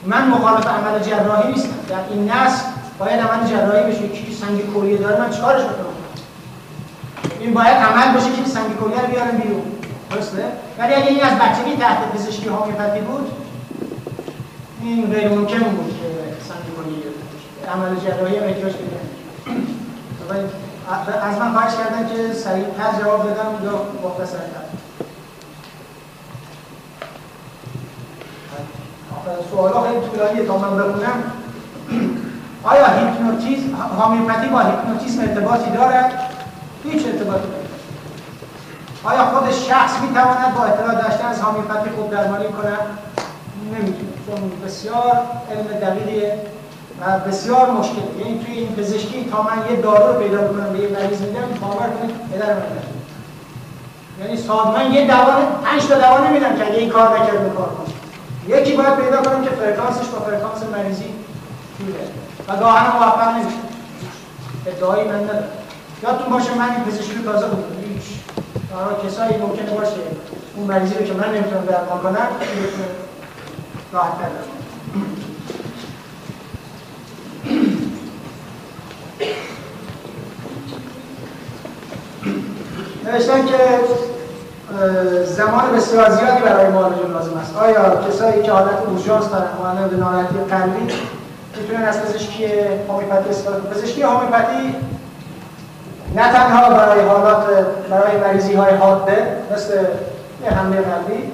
من مخالف عمل جراحی نیستم. در این نسل باید عمل جراحی بشه. کی سنگ کوریه داره من چیکارش بکنم؟ این باید عمل بشه که سنگ کلیه رو بیارن بیرون. درسته؟ ولی اگه این از بچگی تحت پزشکی هومیوپاتی بود این غیر ممکن بود که سنگ کلیه عمل جراحی احتیاج پیدا از من خواهش کردن که سریعتر جواب بدم یا مختصرتر سوالا خیلی طولانیه تا من بخونم. آیا هیپنوتیزم هومیوپاتی با هیپنوتیزم ارتباطی دارد؟ هیچ ارتباطی نداره آیا خود شخص می‌تواند با اطلاع داشتن از هومیوپاتی خود درمانی کند؟ نمی‌تونه بسیار علم دقیقیه و بسیار مشکل. یعنی توی این پزشکی تا من یه دارو رو پیدا بکنم به یه مریض میدم باور کنید پدر من یعنی ساز من یه دوا پنج تا دوا نمیدم که اگه این کار نکرد کار کنه. یکی باید پیدا کنم که فرکانسش با فرکانس مریضی جوره و گاهن موفق نمیشه. ادعایی من ندارم. یادتون باشه من این پزشکی تازه بودم. هیچ. کسایی ممکنه باشه اون مریضی رو که من نمی‌تونم درمان کنم راحت نوشتن که زمان بسیار زیادی برای معالجه لازم است. آیا کسایی که حالت اورژانس دارن مانند ناراحتی قلبی می‌تونن از پزشکی هومیوپاتی استفاده کنن؟ پزشکی هومیوپاتی نه تنها برای حالات برای مریضی های حاده مثل حمله قلبی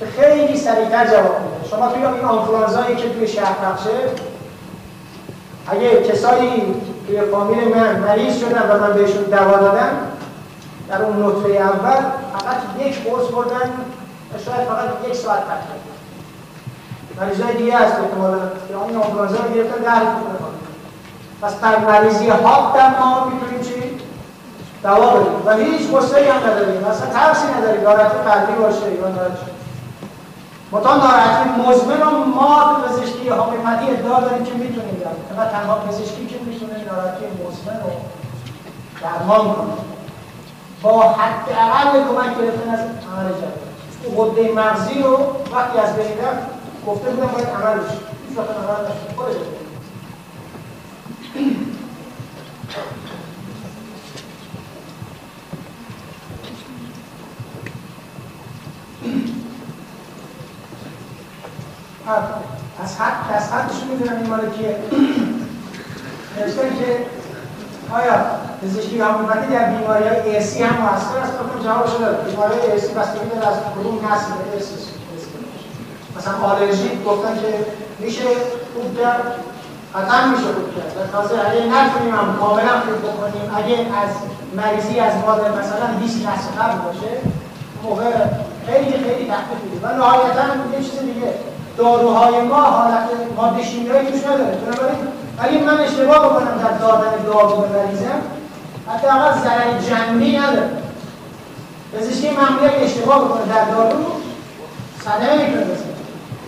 که خیلی سریعتر جواب میده. شما توی این آنفلانزایی که توی شهر پخشه اگه کسایی توی فامیل من مریض شدن و من بهشون دوا دادم در اون نطفه اول فقط یک قرص بردن و شاید فقط یک ساعت پخش مریضای دیگه هست احتمالا که این آنفلانزا رو گرفتن ده روز پس در مریضی هاپ ما می‌تونیم چی؟ دوا بدیم. و هیچ قصه هم نداریم. مثلا ترسی نداریم. ناراحتی قلبی باشه یا متا ناراحتی مزمن و ما پزشکی هومیوپاتی ادعا داریم که می‌تونیم درمان و تنها پزشکی که می‌تونه ناراحتی مزمن رو درمان کنه. با حداقل کمک گرفتن از عمل جراحی غده مغزی رو وقتی از بین رفت گفته بودم باید عمل بشه. هیچ وقت عمل نشه خودش از حد از حدش می‌دونم این مال کیه. نوشتن که آیا پزشکی هومیوپاتی در بیماری های ارسی هم موثر است بکنم جوابش داد بیماری های ارسی بستگی داره از کدوم نسل ارسی مثلا آلرژی گفتن که میشه خوب کرد قطعا میشه خوب کرد و تازه اگه نتونیم هم کاملا خوب بکنیم اگه از مریضی از مادر مثلا 20 نسل قبل باشه موقع خیلی خیلی تخفیف میده و نهایتا یه چیز دیگه. داروهای ما حالت ماده شیمیایی توش نداره. بنابراین اگه من اشتباه بکنم در دادن دارو به مریضم حداقل ضرر جنبی نداره. پزشکی معمولی اگه اشتباه بکنه در دارو صدمه بزنه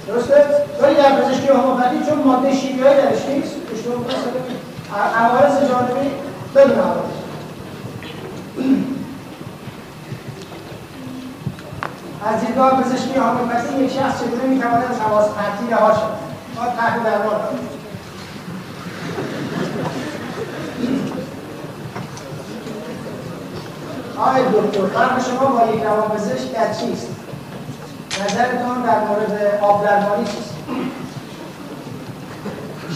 درسته؟ ولی در پزشکی هومیوپاتی چون ماده شیمیایی درش نیست اشتباه بکنه عوارض جانبی بدون عوارض. از دیدگاه پزشکی هومیوپاتی یک شخص چگونه می‌تواند از حواس قطعی رها شود؟ ما تحت درمان آقای دکتر فرق شما با یک روانپزشک در چیست؟ نظرتان در مورد آب درمانی چیست؟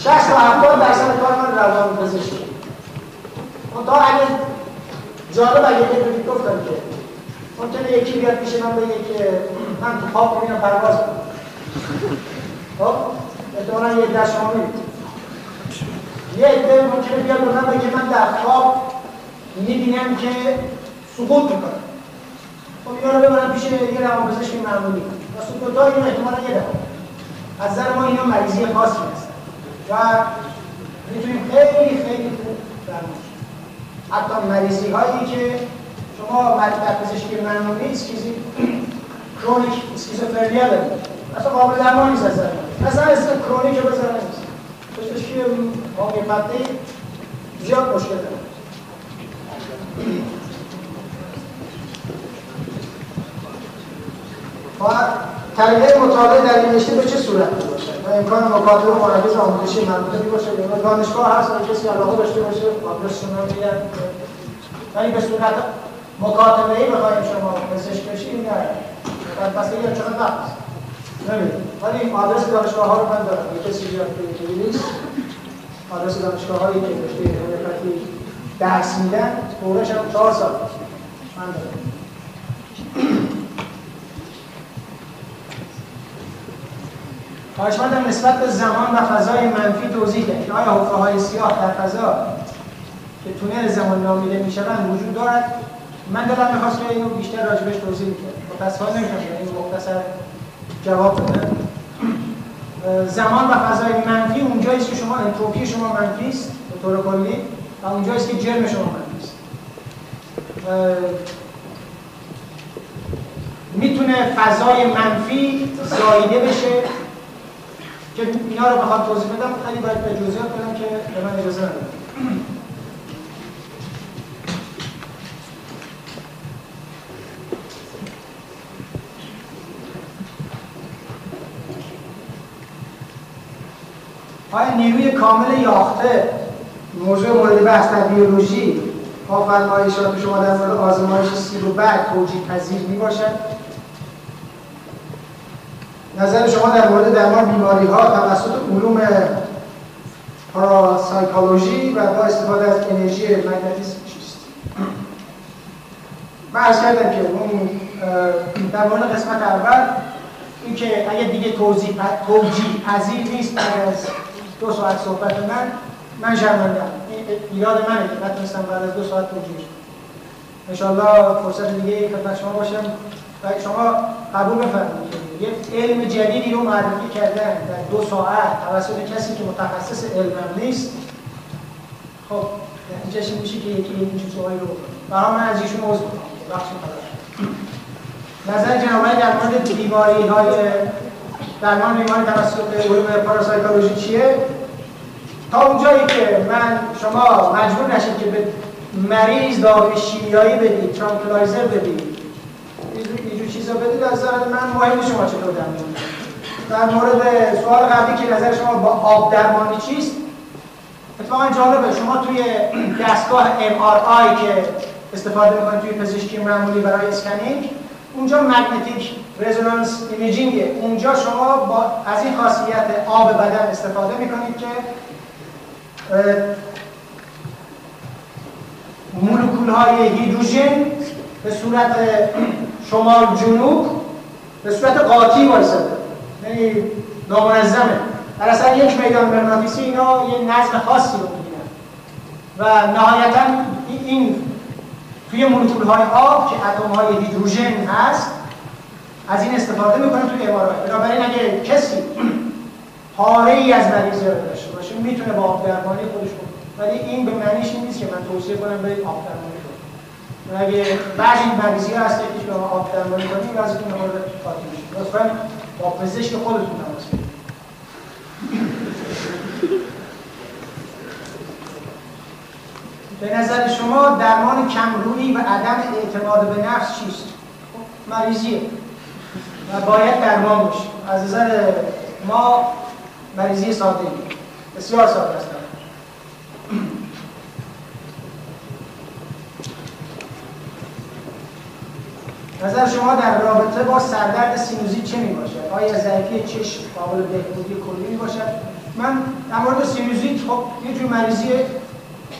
60 تا 70 درصد کار من روانپزشکی تا اگه جالب اگه یه گفتم که ممکنه یکی بیاد پیش من بگه که من تو خواب می‌بینم پرواز کنم خب؟ احتمالا یه در شما یه عده ممکنه بیاد به من بگه من در خواب می‌بینم که سقوط می‌کنم خب اینا رو ببرم پیش یه روانپزشک معمولی. و سقوط ها این احتمالا یه دفعه. از نظر ما اینا مریضی خاصی هستن. و می‌تونیم خیلی خیلی خوب درمان حتی مریضی هایی که شما در پزشکی منو نیست چیزی کرونیک اسکیزوفرنیا دارید. اصلا قابل درمان نیست از اصلا اسم کرونیک بزنه نیست. پزشکی هومیوپاتی زیاد مشکل داره. و طریقه مطالعه در این رشته به چه صورت باشه و امکان مکاتبه مراکز آموزشی مربوطه باشه یا دانشگاه هست کسی علاقه داشته باشه آدرس شما میدن ولی به صورت مکاتبه ای بخوایم شما پزشک بشید نه. بس یه چقدر وقت. نمی‌دونم ولی آدرس دانشگاه ها رو من دارم. یه کسی بیاد نیست. آدرس دانشگاه هایی که رشته هومیوپاتی درس میدن دورش هم چهار سال من دارم. خواهشمندم نسبت به زمان و فضای منفی توضیح دهید آیا حفره های سیاه در فضا که تونل زمان نامیده می‌شوند وجود دارد؟ من دلم می‌خواست که اینو بیشتر راجبش توضیح می‌کنم متاسفانه نمی‌تونم این مختصر جواب بدم زمان و فضای منفی اونجایی که شما انتروپی شما منفی است به طور کلی و اونجایی که جرم شما منفی است. می‌تونه فضای منفی زایده بشه که اینا رو بخوام توضیح بدم خیلی باید به جزئیات بدم که به من اجازه نداره آیا نیروی کامل یاخته موضوع مورد بحث در بیولوژی با فرمایشات شما در مورد آزمایش سیر و بعد توجیه پذیر می باشد؟ نظر شما در مورد درمان بیماری ها توسط علوم پاراسایکولوژی و با استفاده از انرژی مگنتیسم چیست؟ من کردم که اون در مورد قسمت اول اینکه اگه دیگه توضیح توجیه پذیر نیست بعد از دو ساعت صحبت من من شرمندم این ایراد منه که نتونستم بعد از دو ساعت توجیه انشاءالله فرصت دیگه خدمت شما باشم و شما قبول بفرمایید. یه علم جدیدی رو معرفی کردن در دو ساعت توسط کسی که متخصص علمم نیست خب نتیجهش میشه که یکی این چیزهایی رو برای من از ایشون عضو بخش نظر جنابه در مورد بیماری های درمان بیماری توسط علوم پاراسایکولوژی چیه؟ تا اونجایی که من شما مجبور نشید که به مریض داروی شیمیایی بدید tranquilizer بدید. اینجور چیزا بدید از نظر من مهم شما چطور درمان در مورد سوال قبلی که نظر شما با آب درمانی چیست؟ اتفاقا جالبه. شما توی دستگاه MRI که استفاده می‌کنید توی پزشکی معمولی برای scanning اونجا magnetic resonance imaging اونجا شما با از این خاصیت آب بدن استفاده می‌کنید که مولکول های هیدروژن به صورت شمال جنوب به صورت قاطی وایساده. یعنی نامنظمه. در اصل یک میدان مغناطیسی اینا یه نظم خاصی رو می‌گیرن. و نهایتا این توی مولکول های آب که اتم های هیدروژن هست از این استفاده می‌کنه توی امارات بنابراین اگه کسی پاره ای از مریض داشته باشه می‌تونه با آب درمانی خودش کنه ولی این به معنیش نیست که من توصیه کنم برید آب درمانی کنید اگه بعضی مریضی ها هست که شما آب درمانی کنید وضعیتون مورد خاطر میشه لطفا با پزشک خودتون تماس به نظر شما درمان کمرویی و عدم اعتماد به نفس چیست؟ مریضیه و باید درمان بشه از نظر ما مریضی ساده بسیار ساده است نظر شما در رابطه با سردرد سینوزیت چه می باشد؟ آیا ضعیفی چشم قابل بهبودی کلی می باشد؟ من در مورد سینوزیت خب یه جور مریضیه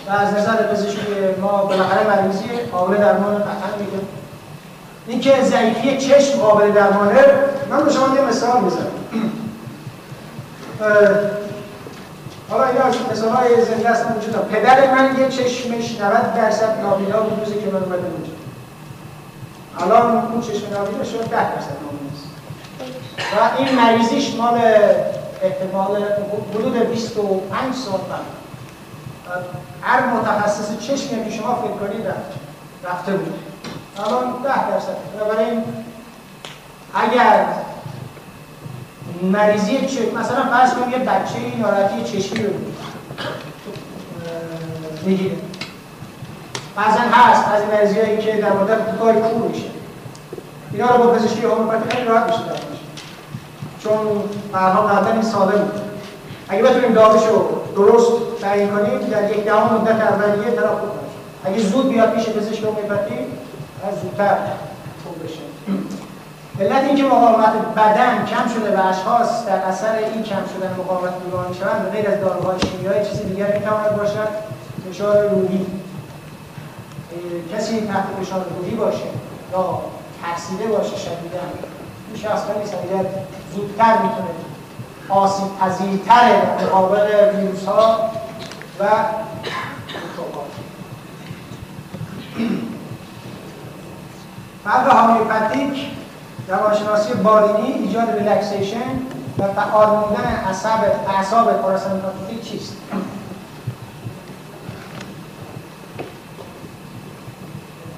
و از نظر پزشکی ما بالاخره مریضی قابل درمان قطعا میگه اینکه ضعیفی چشم قابل درمانه من به شما یه مثال می‌زنم. حالا اینا از مثال های زنده هستن وجود پدر من یه چشمش 90 درصد نابینا بود روزی که من اومدم اونجا. الان اون چشم نابینا شد 10 درصد نابینا و این مریضیش مال احتمال حدود 25 سال قبل هر متخصص چشمی که شما فکر کنید رفته بود. الان ده درصد. بنابراین اگر مریضی چشم مثلا فرض کنیم یه بچه ناراحتی چشمی رو می‌گیره. بعضا هست از این مریضی هایی که در مدت کوتاه کور میشه. اینا رو با پزشکی هومیوپاتی خیلی راحت میشه چون برها قبلا این ساده بود. اگه بتونیم داروش رو درست تعیین کنیم در یک دهم مدت اولیه طرف خوب اگه زود بیاد پیش پزشک هومیوپاتی از زودتر خوب بشه. علت اینکه مقاومت بدن کم شده و اشخاص در اثر این کم شدن مقاومت بیمار می‌شوند غیر از داروهای شیمیایی چیزی دیگر می‌تواند باشد فشار روحی. کسی تحت فشار روحی باشه یا ترسیده باشه شدیدا این شخص خیلی زودتر می‌تونه آسیب پذیرتر مقابل ویروس ها و میکروبات فرق هامیوپاتی و روانشناسی بالینی ایجاد relaxation و فعال موندن اعصاب اعصاب پاراسمپاتیک چیست؟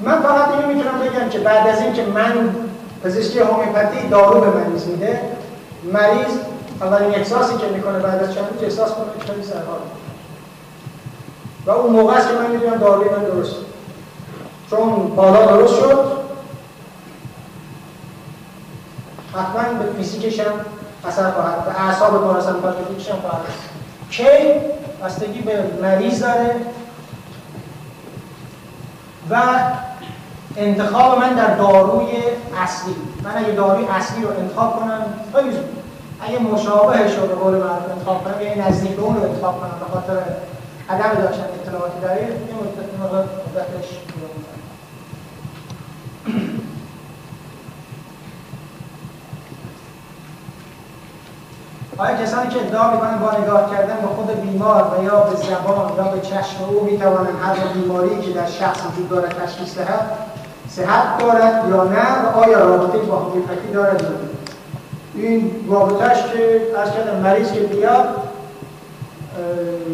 من فقط اینو می‌تونم بگم که بعد از اینکه من پزشکی هومیوپاتی دارو به مریض میده مریض اولین احساسی که می‌کنه بعد از چند روز احساس کنه که خیلی سرحال و اون موقع است که من می‌دونم داروی من درست. چون بالا درست شد. حتما به فیزیکش هم اثر خواهد به اعصاب پاراسمپاتیکش هم خواهد کی بستگی به مریض داره و انتخاب من در داروی اصلی. من اگه داروی اصلی رو انتخاب کنم خیلی اگه مشابهش رو به قول معروف انتخاب کنم یعنی نزدیک به اون رو انتخاب کنم به خاطر عدم داشتن اطلاعاتی در این مدتش آیا کسانی که ادعا می‌کنن با نگاه کردن به خود بیمار و یا به زبان یا به چشم او می‌توانند هر بیماری که در شخص وجود دارد تشخیص دهد صحت دارد یا نه و آیا رابطه با هومیوپاتی دارد یا این رابطهش که از کردم مریض که بیاد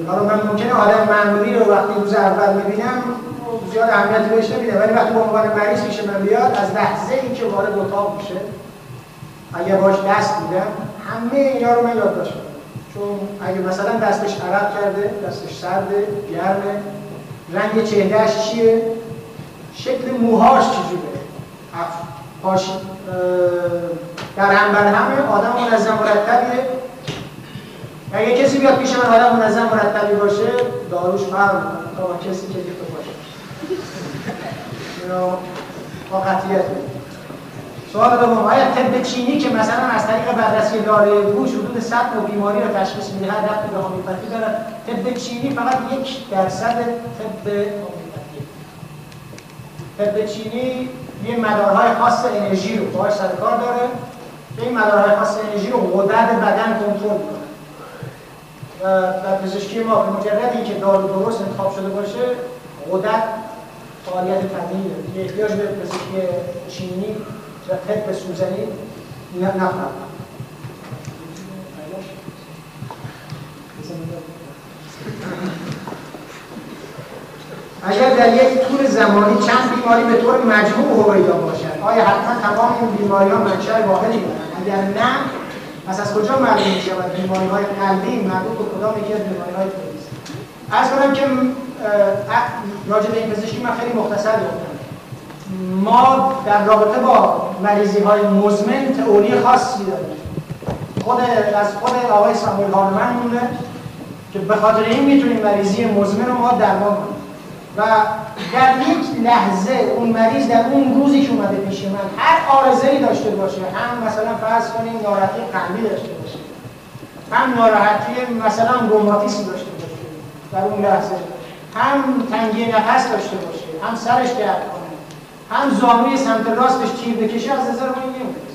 حالا من ممکنه آدم معمولی رو وقتی روز اول می‌بینم زیاد اهمیتی بهش نمیده ولی وقتی به عنوان مریض میشه من بیاد از لحظه ای که وارد اتاق میشه اگر باش دست میدم همه اینا رو من یاد داشتم چون اگه مثلا دستش عرق کرده دستش سرده گرمه رنگ چهرهش چیه؟ شکل موهاش چجوره؟ پاش در هم بر همه آدم منظم مرتبیه. اگه کسی بیاد پیش من آدم منظم مرتبی باشه داروش فرق تا کسی که ریخته باشه. با قطعیت. سوال دوم آیا طب چینی که مثلا از طریق بررسی داروی گوش حدود 100 نوع بیماری رو تشخیص میده هر رفتی به هومیوپاتی داره طب چینی فقط یک درصد طب هومیوپاتی. طب چینی یه مدارهای خاص انرژی رو باهاش سر کار داره. این مدارهای خاص انرژی رو غدد بدن کنترل می‌کنه. و پزشکی ما به مجرد اینکه دارو درست انتخاب شده باشه غدد فعالیت طبیعی داره. احتیاج به پزشکی چینی و طب سوزنی نفهم اگر در یک طول زمانی چند بیماری به طور مجموع هویدا باشد آیا حتما تمام این بیماری ها منشأ واحدی دارند اگر نه پس از کجا معلوم می شود بیماری های قلبی مربوط به کدام یکی از بیماری های است کنم که راجع به این پزشکی من خیلی مختصر گفتم. ما در رابطه با مریضی های مزمن تئوری خاصی داریم. خود از خود آقای ساموئل هانمن مونه که به خاطر این می‌تونیم مریضی مزمن رو ما درمان کنیم. و در یک لحظه اون مریض در اون روزی که اومده پیش من هر آرزه‌ای داشته باشه. هم مثلا فرض کنیم ناراحتی قلبی داشته باشه. هم ناراحتی مثلا روماتیسم داشته باشه در اون لحظه. هم تنگی نفس داشته باشه. هم سرش درد کنه. هم زانوی سمت راستش تیر بکشه از نظر من نمیاد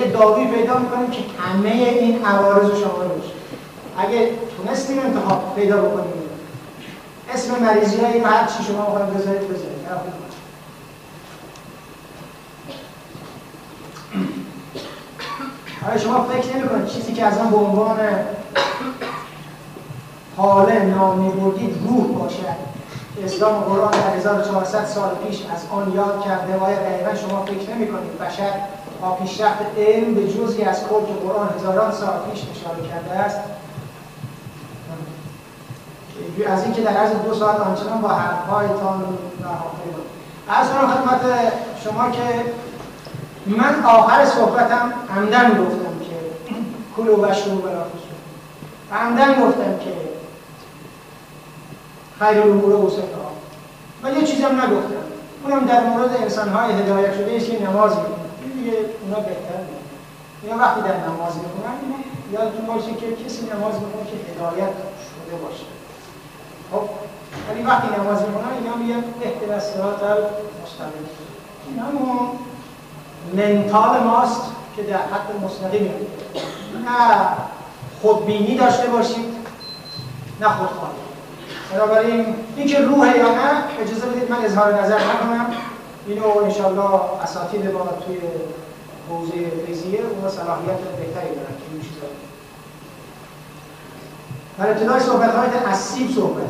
یه داروی پیدا می‌کنیم که همه این عوارض رو شامل بشه. اگه تونستیم انتخاب پیدا بکنیم. اسم مریضی هایی هر چی شما بخواید بذارید؟ بذارید. آیا شما فکر نمی کنید چیزی که از آن به عنوان حاله نامی بردید روح باشد اسلام و قرآن در 1400 سال پیش از آن یاد کرده و دقیقا شما فکر نمی کنید بشر با پیشرفت علم به جزی از کل که قرآن هزاران سال پیش اشاره کرده است از اینکه در عرض دو ساعت آنچنان با حرفهایتان از کنم خدمت شما که من آخر صحبتم عمدن گفتم که کلو و شروع بلا عمدن گفتم که خیر الامور اوسطها و یه چیزم نگفتم. اونم در مورد انسانهای هدایت شده است که نماز این دیگه اونا بهتر یا وقتی در نماز می‌کنن یادتون باشه که کسی نماز می‌کنه که هدایت شده باشه. خب ولی وقتی نماز می‌کنن اینا میگن اهدنا الصراط المستقیم. این همون منتال ماست که در حد مستقیم. نه خودبینی داشته باشید نه خودخواهی بنابراین اینکه روح یا نه اجازه بدید من اظهار نظر نکنم. اینو انشالله اساتید ما توی حوزه فیزیه اونا صلاحیت بهتری دارن که این چیزا در ابتدای صحبت های از سیب صحبت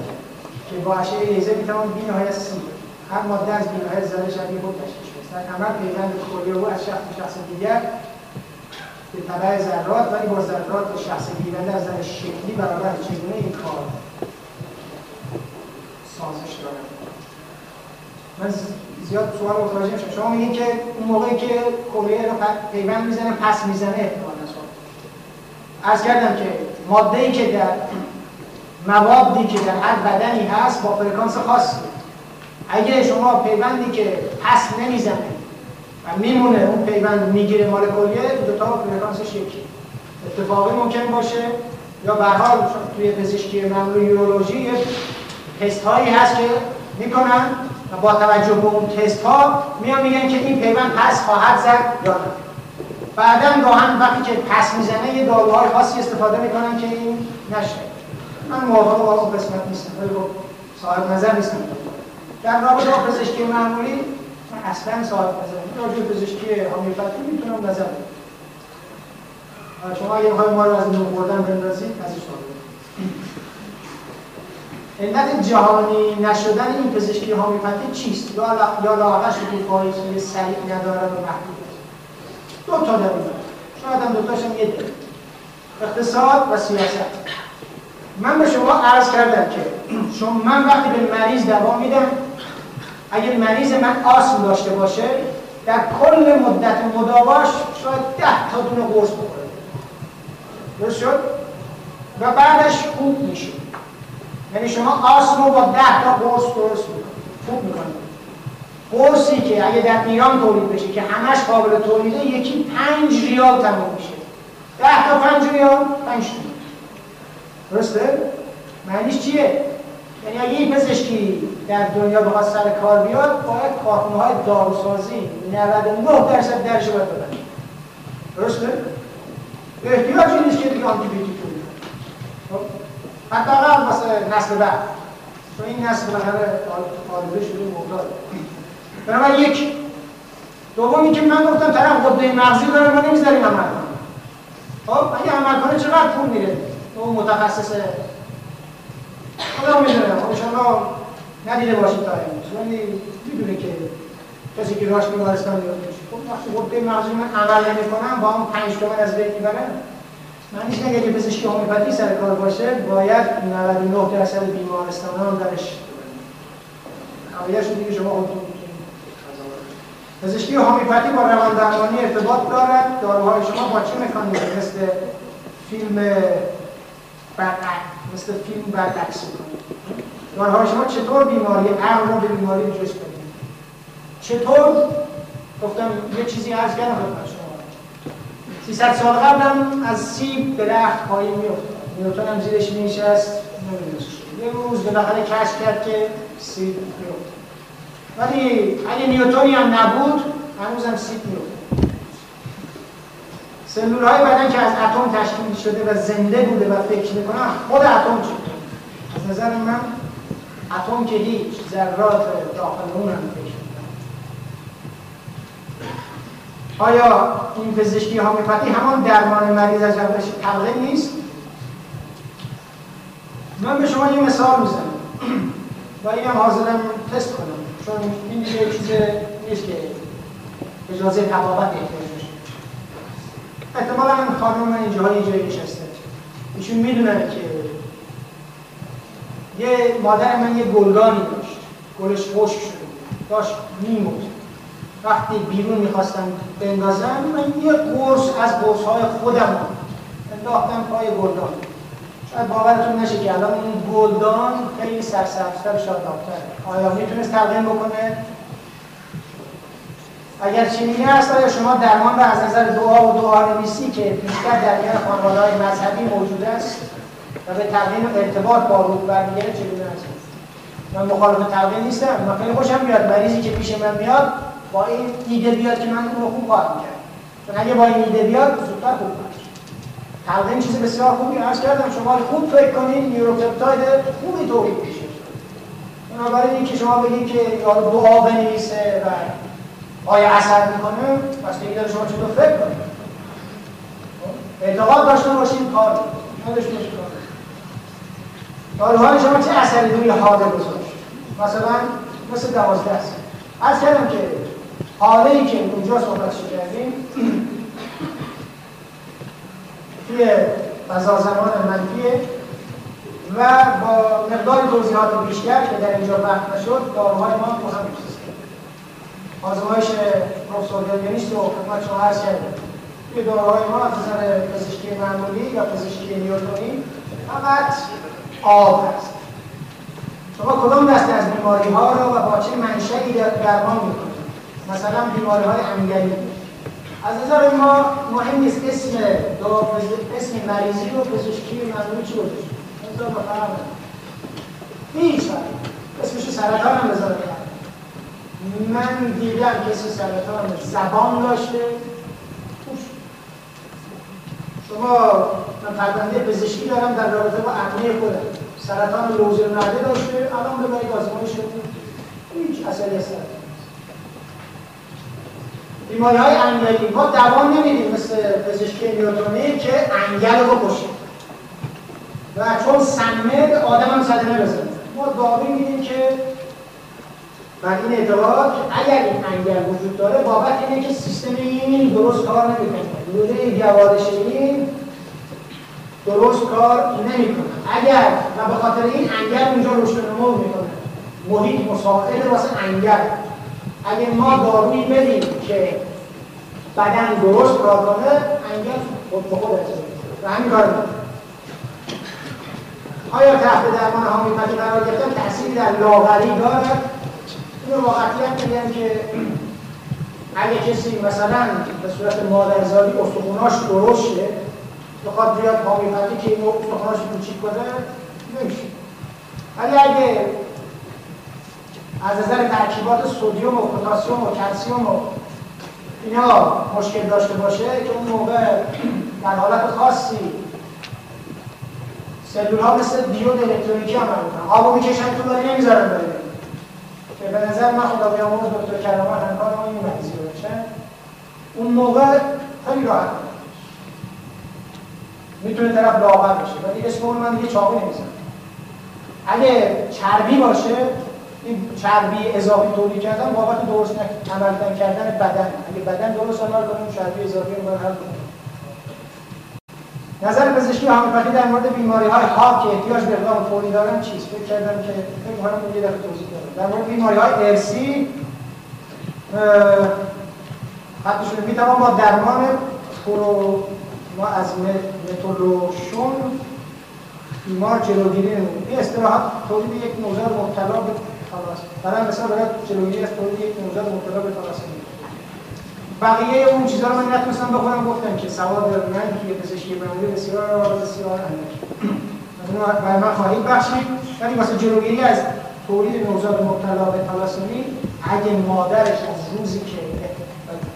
که با اشعه لیزر می‌توان بی نهایت سیب هر ماده از بی نهایت ذره شبیه خود تشکیل شده در عمل پیوند کلی او از شخص شخص دیگر به تبع ذرات ولی با ذرات شخص گیرنده از نظر شکلی برابر چگونه این کار سازش داره من زیاد سوال متوجه میشم شما میگین که اون موقعی که کلیه رو پیوند می‌زنه پس می‌زنه احتمال از کردم که ماده که در موادی که در هر بدنی هست با فرکانس خاصی اگه شما پیوندی که پس نمی‌زنه و میمونه اون پیوند می‌گیره مال کلیه دو تا فرکانسش یکی. اتفاقی ممکن باشه. یا به حال توی پزشکی معمول یورولوژی تست هایی هست که می‌کنن و با توجه به اون تست ها میان میگن که این پیوند پس خواهد زد یا نه. بعدا گاهن وقتی که پس می‌زنه یه داروهای خاصی استفاده می‌کنن که این نشه. من موافق با اون قسمت نیستم ولی خب صاحب نظر نیستم در رابطه با پزشکی معمولی من اصلا صاحب نظر نیستم راجع پزشکی هومیوپاتی می‌تونم نظر بدم. شما اگه ما رو از نون خوردن بندازید از علت جهانی نشدن این پزشکی هومیوپاتی چیست؟ یا لاغش که سریع نداره و محدود دو تا دلیل شاید هم دوتاش هم یه اقتصاد و سیاست. من به شما عرض کردم که شما من وقتی به مریض دوا میدم اگر مریض من آسم داشته باشه در کل مدت مداواش شاید ده تا دونه قرص بخوره. درست شد؟ و بعدش خوب میشه. یعنی شما آسم رو با ده تا قرص درست خوب می‌کنید. قرصی که اگه در ایران تولید بشه که همش قابل تولیده یکی پنج ریال تمام میشه ده تا پنج ریال پنج تومن درسته؟ معنیش چیه؟ یعنی اگه این پزشکی در دنیا بخواد سر کار بیاد باید کارخونه های داروسازی 99 درصد درش باید ببند درسته؟ احتیاجی نیست که دیگه آنتیبیوتیک تولید خب حداقل واسه نسل بعد چون این نسل بالاخره آلوده شده مقدار بنابراین یک دومی که من گفتم طرف قده مغزی داره ما نمی‌ذاریم عمل کنه خب اگه عمل کنه چقدر پول میره؟ اون متخصص خدا می‌دونه خودشان ندیده باشید تا امروز. ولی می‌دونه که کسی که راش بیمارستان میاد خب وقتی قده مغزی من عمل نمی‌کنم با اون 5 تومن از بین می‌برم معنیش نه اگه پزشکی هومیوپاتی سر کار باشه باید 99 درصد بیمارستان هم درش عملیش دیگه شما خودتون پزشکی هومیوپاتی با روان درمانی ارتباط دارد. داروهای شما با چه مکانیزم؟ مثل فیلم برعکس مثل فیلم برعکس داروهای شما چطور بیماری عقل رو به بیماری جز کنید؟ چطور؟ گفتم یه چیزی عرض کردم خدمت شما. 300 سال قبلم از سیب درخت پایین میافتاد. نیوتن هم زیرش نشست یه روز بالاخره کشف کرد که سیب میافتاد. ولی اگه نیوتونی هم نبود هنوز هم سیب میفته سلول های بدن که از اتم تشکیل شده و زنده بوده و فکر می‌کنن خود اتم چی؟ از نظر من اتم که هیچ ذرات داخل اون هم فکر آیا این پزشکی هومیوپاتی همان درمان مریض از روش تلقین نیست؟ من به شما یه مثال می‌زنم. و اینم حاضرم تست کنم. چون این دیگه چیز نیست که اجازه تفاوت احتیاج داشته احتمالا خانم من اینجا یه جایی نشسته. ایشون می‌دونن که یه مادر من یه گلگانی داشت. گلش خشک شده داشت میمود وقتی بیرون می‌خواستم بندازم من یه قرص از قرص های خودم انداختم پای گلگان شاید باورتون نشه که الان این گلدان خیلی سرسبزتر و شادابتره. آیا می‌تونست تقدیم بکنه؟ اگر چنینی هست آیا شما درمان رو از نظر دعا و دعا نویسی که بیشتر در میان خانواده های مذهبی موجود است و به تقدیم ارتباط با روح برمیگره چگونه است؟ من مخالف تقدیم نیستم. من خیلی خوشم میاد. مریضی که پیش من میاد با این ایده بیاد که من اون رو خوب خواهد می‌کرد چون اگه با این ایده بیاد زودتر خوب تقدیم چیز بسیار خوبی عرض کردم شما خوب فکر کنید نیوروپپتاید خوبی تولید میشه. بنابراین اینکه شما بگید که یارو دعا بنویسه و آیا اثر می‌کنه پس دیگه داره شما چطور فکر کنید اعتقاد داشته باشید کار نداشته باشید کار شما چه اثری روی حاله گذاشت؟ مثلا مثل دوازده است. از کردم که حاله ای که اونجا صحبت کردیم توی فضا زمان منفیه و با مقدار توضیحات بیشتر که در اینجا وقت نشد داروهای ما با هم آزمایش پروفسور دلگنیست رو خدمت شما عرض کردم. توی ما از نظر پزشکی معمولی یا پزشکی نیوتونی فقط آب هست شما کدام دسته از بیماری ها رو و با چه منشأی درمان می‌کنید؟ مثلا بیماری های از نظر ما مهم نیست اسم اسم مریضی رو پزشکی معمولی چی گذاشت انتظار بفرم هیچ اسمش سرطان هم من دیدم کسی سرطان زبان داشته. شما من پرونده پزشکی دارم در رابطه با عقلی خودم. سرطان لوزه معده داشته الان ببرید آزمایش هیچ اثری سرطان. بیماری های انگلی ما دوام نمیدیم مثل پزشکی نیوتونی که انگل رو بکشه و چون سمه آدم هم صدمه بزنه. ما داروی میدیم که بر این اعتبار که اگر این انگل وجود داره بابت اینه که سیستم این درست کار نمی‌کنه. لوله گوارش این درست کار نمی‌کنه. اگر و به خاطر این انگل اونجا رشد نمو می‌کنه. محیط مساعد واسه انگل. اگه ما دارویی بدیم که بدن درست کار کنه انگل خود به خود و همین کار آیا تحت درمان هامیپاتی قرار گرفتن؟ تأثیری در لاغری دارد؟ اینو واقعیت میگن که اگه کسی مثلا به صورت مادرزادی استخوناش درست شه بخواد بیاد هامیپاتی که این استخوناش کوچیک کنه نمیشه. ولی اگه از نظر ترکیبات سودیوم و پتاسیم و کلسیم و اینا مشکل داشته باشه که اون موقع در حالت خاصی سلول ها مثل دیود الکترونیکی هم می‌کنن آبو می‌کشن تو داری نمی‌ذارن بره که به نظر من خدا بیامرز دکتر کرامان همکار ما این مریضی بشن اون موقع خیلی راحت می‌تونه طرف لاغر بشه ولی اسم اون من دیگه چاقو نمی‌زنم اگه چربی باشه این چربی اضافی تولید کردن بابت درست عمل کردن بدن. اگه بدن درست عمل کنه چربی اضافی رو حل کنه نظر پزشکی هومیوپاتی در مورد بیماری های خواب که احتیاج به اقدام فوری دارن چیست؟ فکر کردم که فکر کنم یه دفعه توضیح دادم. در مورد بیماری های ارسی حدشون می‌توان با درمان پرو ما از متولوشون بیمار جلوگیری نمید این استراحت تولید یک نوزاد مبتلا به خلاص برای مثلا برای جلوگیری از تولید یک نوزاد مبتلا به تالاسمی بقیه اون چیزا رو من نتونستم بخونم گفتم که سواد من که پزشکی معمولی بسیار بسیار اندک از برای من خواهید بخشید. ولی واسه جلوگیری از تولید نوزاد مبتلا به تالاسمی اگه مادرش از روزی که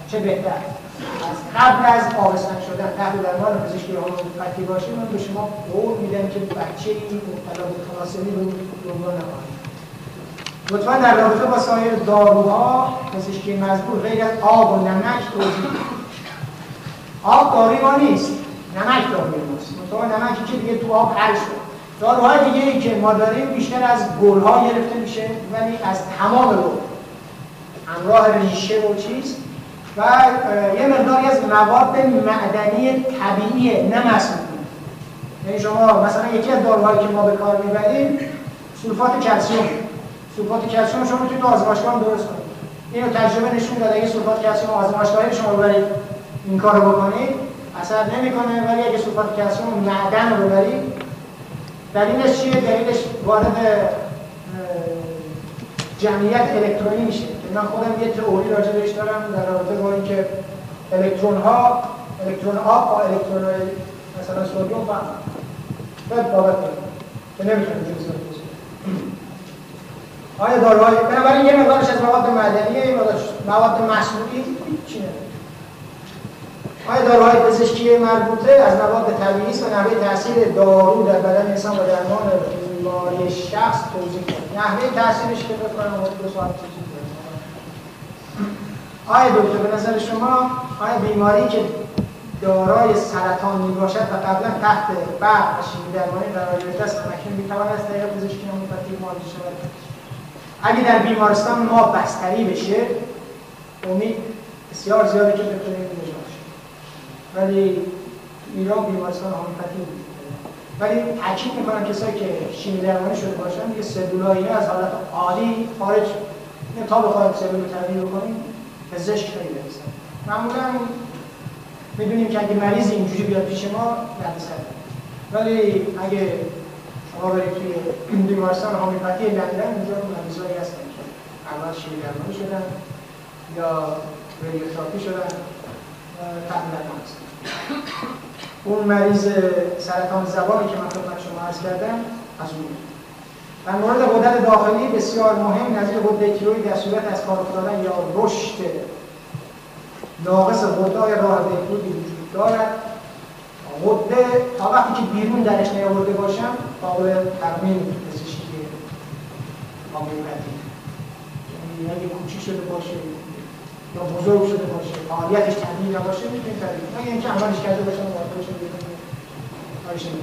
چه بهتر از قبل از آبستن شدن تحت درمان پزشکی هومیوپاتی باشه من به شما قول میدم که بچه این مبتلا به تالاسمی رو دنبال نخواهید لطفا در رابطه با سایر داروها پزشکی مزبور غیر از آب و نمک توضیح آب داروی ما نیست. نمک داروی ماست. مطمئن نمکی که دیگه تو آب حل شد. داروهای دیگه ای که ما داریم بیشتر از گلها گرفته میشه ولی از تمام رو همراه ریشه و چیز. و یه مقداری از مواد معدنی طبیعی نه یعنی شما مثلا یکی از داروهایی که ما به کار می‌بریم سولفات کلسیم. سولفات کلسیم شما می‌تونید آزمایشگاه درست کنید. اینو تجربه نشون داده اگه سولفات کلسیم آزمایشگاهی شما ببرید این کارو بکنید. اثر نمی‌کنه ولی اگه سولفات کلسیم معدن رو ببرید. دلیلش چیه؟ دلیلش وارد جمعیت الکترونی میشه. که من خودم یه تئوری راجع بهش دارم در رابطه با اینکه الکترون ها الکترون آب با الکترون مثلا سودیوم فهم باید بابت که نمی‌تونه جزئی آیا داروهای بنابراین یه مقدارش از مواد معدنی یه مقدارش مواد مصنوعی چی آیا داروهای پزشکی مربوطه از مواد طبیعی است و نحوه تاثیر دارو در بدن انسان و درمان بیماری شخص توضیح کنید نحوه تاثیرش که فکر کنم دو ساعت آیا دکتر به نظر شما آیا بیماری که دارای سرطان می باشد و قبلا تحت برق و شیمی درمانی قرار گرفته است اکنون می‌تواند از طریق پزشکی هومیوپاتی معالجه شود؟ اگه در بیمارستان ما بستری بشه امید بسیار زیاده که بتونیم ولی ایران بیمارستان هومیوپاتی ولی تاکید می‌کنم کسایی که شیمی درمانی شده باشن یه سلولایی از حالت عالی خارج تا بخوایم سلول تغییر کنیم پزشک خیلی برسن. معمولا می‌دونیم که اگه مریض اینجوری بیاد پیش ما سر ولی اگه برید توی بیمارستان هومیوپاتی لندن اونجا مریضایی هستن که اول شیمی درمانی شدن یا ریوتراپی شدن تقریبا هستن. اون مریض سرطان زبانی که من خدمت شما عرض کردم از اون. در مورد غدد داخلی بسیار مهم نظیر غده تیروید در صورت از کار افتادن یا رشد ناقص غده راه بهبودی وجود دارد. غده. تا وقتی که بیرون درش نیاورده باشم قابل ترمیم پزشکی هومیوپاتی یعنی اگه کوچیک شده باشه یا بزرگ شده باشه فعالیتش طبیعی نباشه می‌تونید طبیعی مگه اینکه عملش کرده باشن مراقبش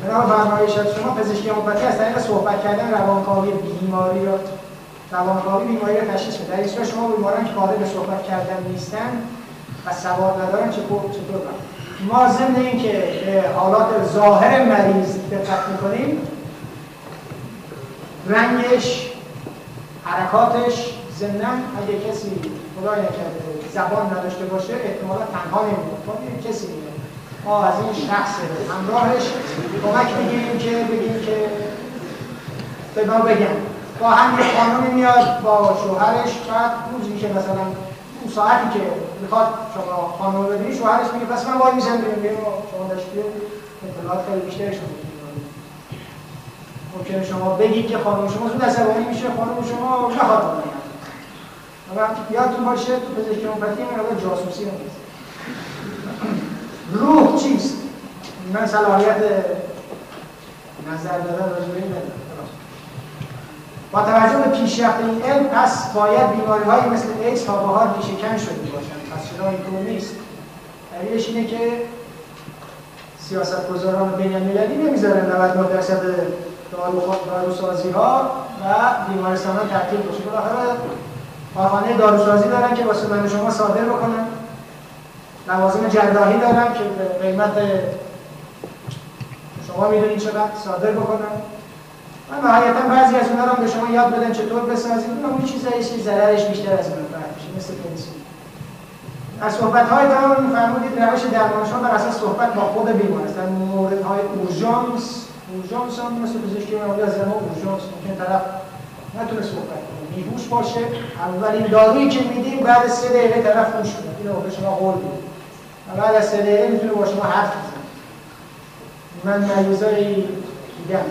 بنابراین فرمایش از شما پزشکی هومیوپاتی از طریق صحبت کردن روانکاوی بیماری یا روانکاوی بیماری را تشخیص میده. در شما بیماران که قادر به صحبت کردن نیستن و سواد ندارن چطور چطور؟ ما ضمن اینکه حالات ظاهر مریض دقت می‌کنیم رنگش حرکاتش ضمنا اگه کسی خدای نکرده زبان نداشته باشه احتمالا تنها نمیمونه. خب کسی میاد ما از این شخص همراهش کمک بگیریم که بگیم که به ما بگم با هم یه میاد با شوهرش بعد روزی که مثلا اون ساعتی که می‌خواد شما خانم ببینید شوهرش میگه پس من وای میزن بریم. شما داشت اطلاعات خیلی بیشترش ممکنه شما بگید که خانم شما زود عصبانی میشه خانم شما نخواد یادتون باشه تو پزشکی هومیوپاتی این جاسوسی هم روح چیست؟ من صلاحیت نظر دادن راجع به این با توجه به پیشرفت این علم پس باید بیماری های مثل ایدز تا بهار کن شده باشند. پس چرا اینطور نیست؟ دلیلش اینه که سیاست گذاران بین المللی نمی‌ذارن 99 درصد داروسازی ها و بیمارستان ها تعطیل باشه بالاخره کارخانه داروسازی دارن که واسه من شما صادر بکنن. لوازم جراحی دارن که به قیمت شما می‌دونید چقدر صادر بکنن. و نهایتا بعضی از اونها رو به شما یاد بدن چطور بسازید اون چیزایی ضررش بیشتر از منفعت میشه مثل پنسیل از صحبت های فرمودید روش درمان شما بر اساس صحبت با خود بیمار است. در مورد های اورژانس اورژانس هم مثل پزشکی معمولی از زمان اورژانس ممکن طرف نتونه صحبت کنه. بیهوش باشه. اولین دارویی که میدیم بعد سه دقیقه طرف خوش کنه اینو به شما قول میدیم. و بعد از سه دقیقه می‌تونه با شما حرف بزنه. من مریضای دیدم.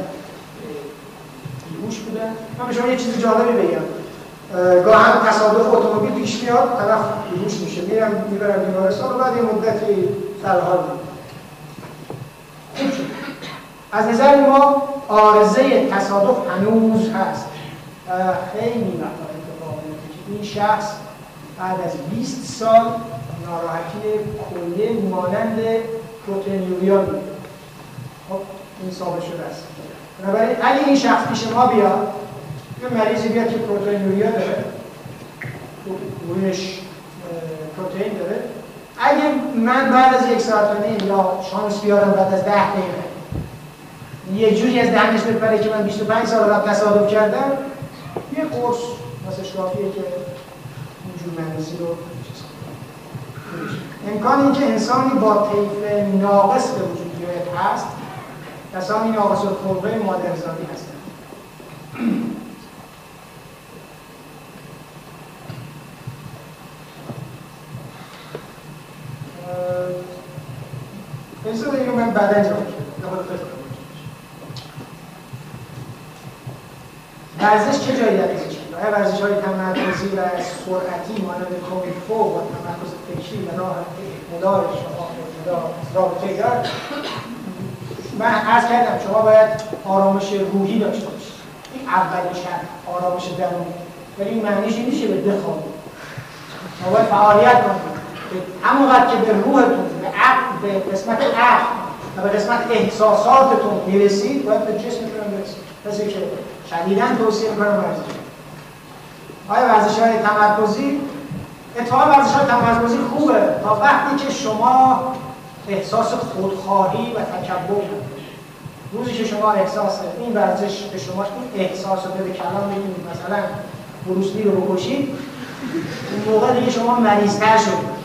بیهوش بودن من به شما یه چیز جالبی بگم. گاهن تصادف اتومبیل پیش میاد طرف بیهوش میشه. میرم می‌برم بیمارستان و بعد یه مدتی در حال از نظر ما آرزه تصادف هنوز هست. خیلی وقتا اتفاق که این شخص بعد از 20 سال ناراحتی کلیه مانند پروتئینوریا خب این ثابت شده است. بنابراین اگه این شخص پیش ما بیاد یه مریضی بیاد که پروتئینوریا داره. رویش پروتئین داره. اگه من بعد از یک ساعت و یا شانس بیارم بعد از ده دقیقه یه جوری از دهنش بپره که من 25 سال قبل تصادف کردم یه قرص واسه کافیه که اینجور مریضی رو امکان اینکه انسانی با طیف ناقص به وجود هست. کسانی ناقص الخلقه مادرزادی هستند اجازه دیگه من بعدا جواب ورزش چه جایی در؟ آیا ورزش های تمرکزی و سرعتی مانند کومیفو و تمرکز فکری و راه مدار شما رابطه دارد. من عرض کردم شما باید آرامش روحی داشته باشید. این اول شرط آرامش درونی. ولی این معنیش این نیست که بخوابید شما باید فعالیت کنید. همون وقت که به روحتون به عقل به قسمت عقل و به قسمت احساساتتون می‌رسید باید به جسمتون هم برسید. کسی که شدیدا توصیه می‌کنم ورزش آیا ورزش های تمرکزی؟ اتفاقا ورزش های تمرکزی خوبه. تا وقتی که شما احساس خودخواهی و تکبر روزی که شما احساس این ورزش به شما این احساس رو به کلام بگید مثلا بروسلی رو بکشید اون موقع دیگه شما مریضتر شدید.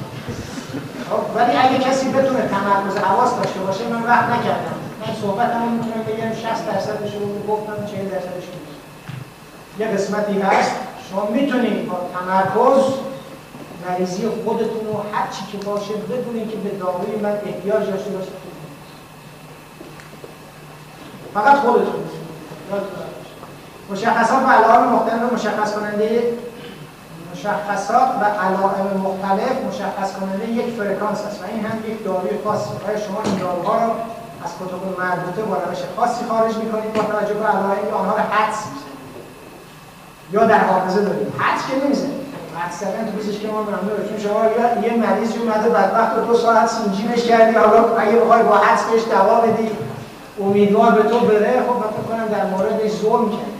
خب، ولی اگه کسی بتونه تمرکز حواس داشته باشه من وقت نکردم. من صحبت هم می‌تونم بگم 60 درصدش رو گفتم 40 درصدش یه قسمتی هست. شما می‌تونید با تمرکز مریضی خودتون رو هر چی که باشه بدونید که به داروی من احتیاج داشته باشید. فقط خودتون مشخصات و علائم مختلف مشخص کننده مشخصات و علائم مختلف مشخص کننده یک فرکانس است و این هم یک داروی خاصه برای شما این داروها رو از کتب مربوطه با روش خاصی خارج می‌کنید با توجه به علائم آنها رو حدس یا در حافظه دارید. حدس که نمی‌زنید. مثلا تو که ما ممنوعه چون شما یه مریضی اومده بدبخت دو ساعت سینجیمش کردی حالا اگه بخوای با حدس بهش دوا بدی امیدوار به تو بره خب فکر کنم در موردش ظلم کرد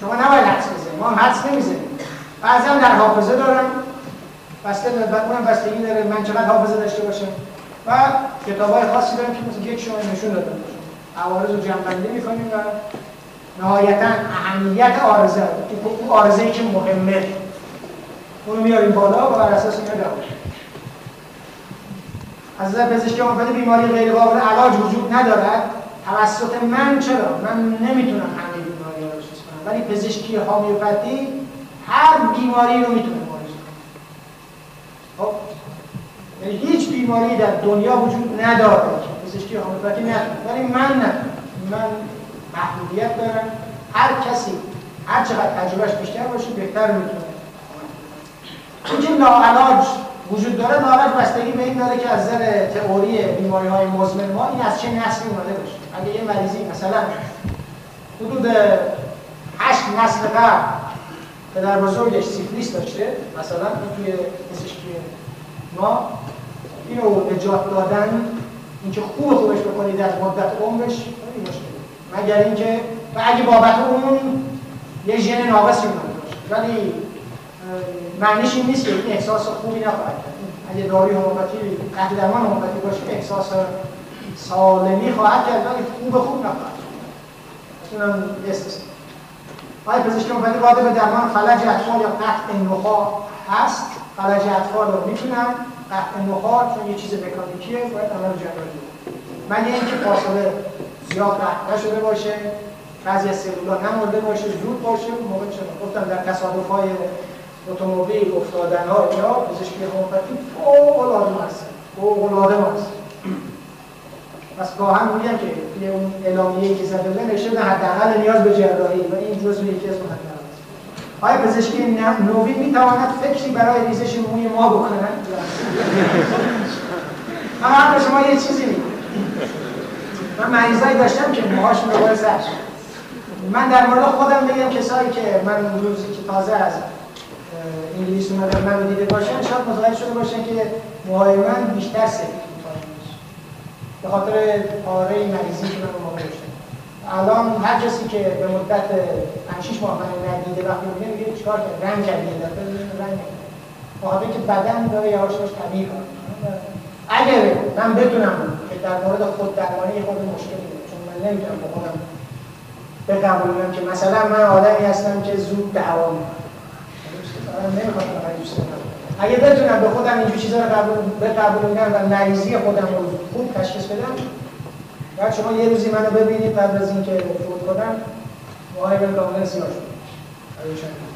شما نباید حدس بزنید ما حدس نمی‌زنیم. بعضی در حافظه دارم بسته اونم بستگی داره من چقدر حافظه داشته باشم. و کتاب های خاصی دارم که مثل یک شما نشون دادم عوارض رو جنبندی می‌کنیم و نهایتا اهمیت آرزه اون آرزه که مهمه. اونو میاریم بالا و بر اساس این ادامه از نظر پزشکی آمده بیماری غیر قابل علاج وجود ندارد؟ توسط من چرا؟ من نمی‌تونم همه بیماری رو کنم. ولی پزشکی هومیوپاتی هر بیماری رو می‌تونه معالجه کنه. خب یعنی هیچ بیماری در دنیا وجود نداره که پزشکی هومیوپاتی نتونه. ولی من نه من محدودیت دارم. هر کسی هر چقدر تجربهش بیشتر باشه بهتر می‌تونه. اینکه ناعلاج وجود داره ناعلاج بستگی به این داره که از نظر تئوری بیماری های مزمن ما این از چه نسلی اومده باشه. اگه یه مریضی مثلا حدود هشت نسل قبل پدر بزرگش سیفلیس داشته مثلا توی پزشکی ما اینو نجات دادن اینکه خوب خوبش بکنید از مدت عمرش مگر اینکه و اگه بابت اون یه ژن ناقصی اومده ولی معنیش این نیست که این احساس خوبی نخواهد کرد. اگه داروی هوموپاتی تحت درمان هوموپاتی باشه احساس سالمی خواهد کرد ولی خوب خوب نخواهد کرد. اونم استثنا. آیا پزشک هوموپاتی قادر به درمان فلج اطفال یا قطع نخا هست. فلج اطفال رو می‌تونم قطع نخا چون یه چیز مکانیکیه باید عمل جراحی من یه اینکه فاصله زیاد قطع نشده باشه بعضی از سلولا نمرده باشه زود باشه. موقع چه گفتم در تصادف های اتومبیل افتادن ها اینا پزشکی هوموپاتی فوق العاده است فوق العاده است. پس گاهن میگن که توی اون اعلامیه‌ای که زده نوشته حداقل نیاز به جراحی و این جزء یکی از مهمات آیا پزشکی نوی می‌تواند فکری برای ریزش موی ما بکنند؟ من به شما یه چیزی میگم. من مریضایی داشتم که موهاشون رو من در مورد خودم بگم کسایی که من روزی که تازه از انگلیس اومدن من دیده باشن شاید متوجه شده باشن که موهای من بیشتر سفید به خاطر پاره مریضی که من موقع الان هر کسی که به مدت 5 6 ماه من ندیده وقتی میگه میگه چیکار کرد رنگ کرد یه دفعه رنگ کرد که بدن داره یواش یواش طبیعی کنه اگر من بتونم که در مورد خود درمانی خود مشکلی چون من نمی‌تونم با خودم که مثلا من آدمی هستم که زود دعوا می‌کنم. نمی‌خوام اگه بتونم به خودم اینجور چیزا رو قبول بقبولونم و مریضی خودم رو خوب تشخیص بدم بعد شما یه روزی منو ببینید قبل از اینکه فوت کنم موهای من کاملا سیاه شد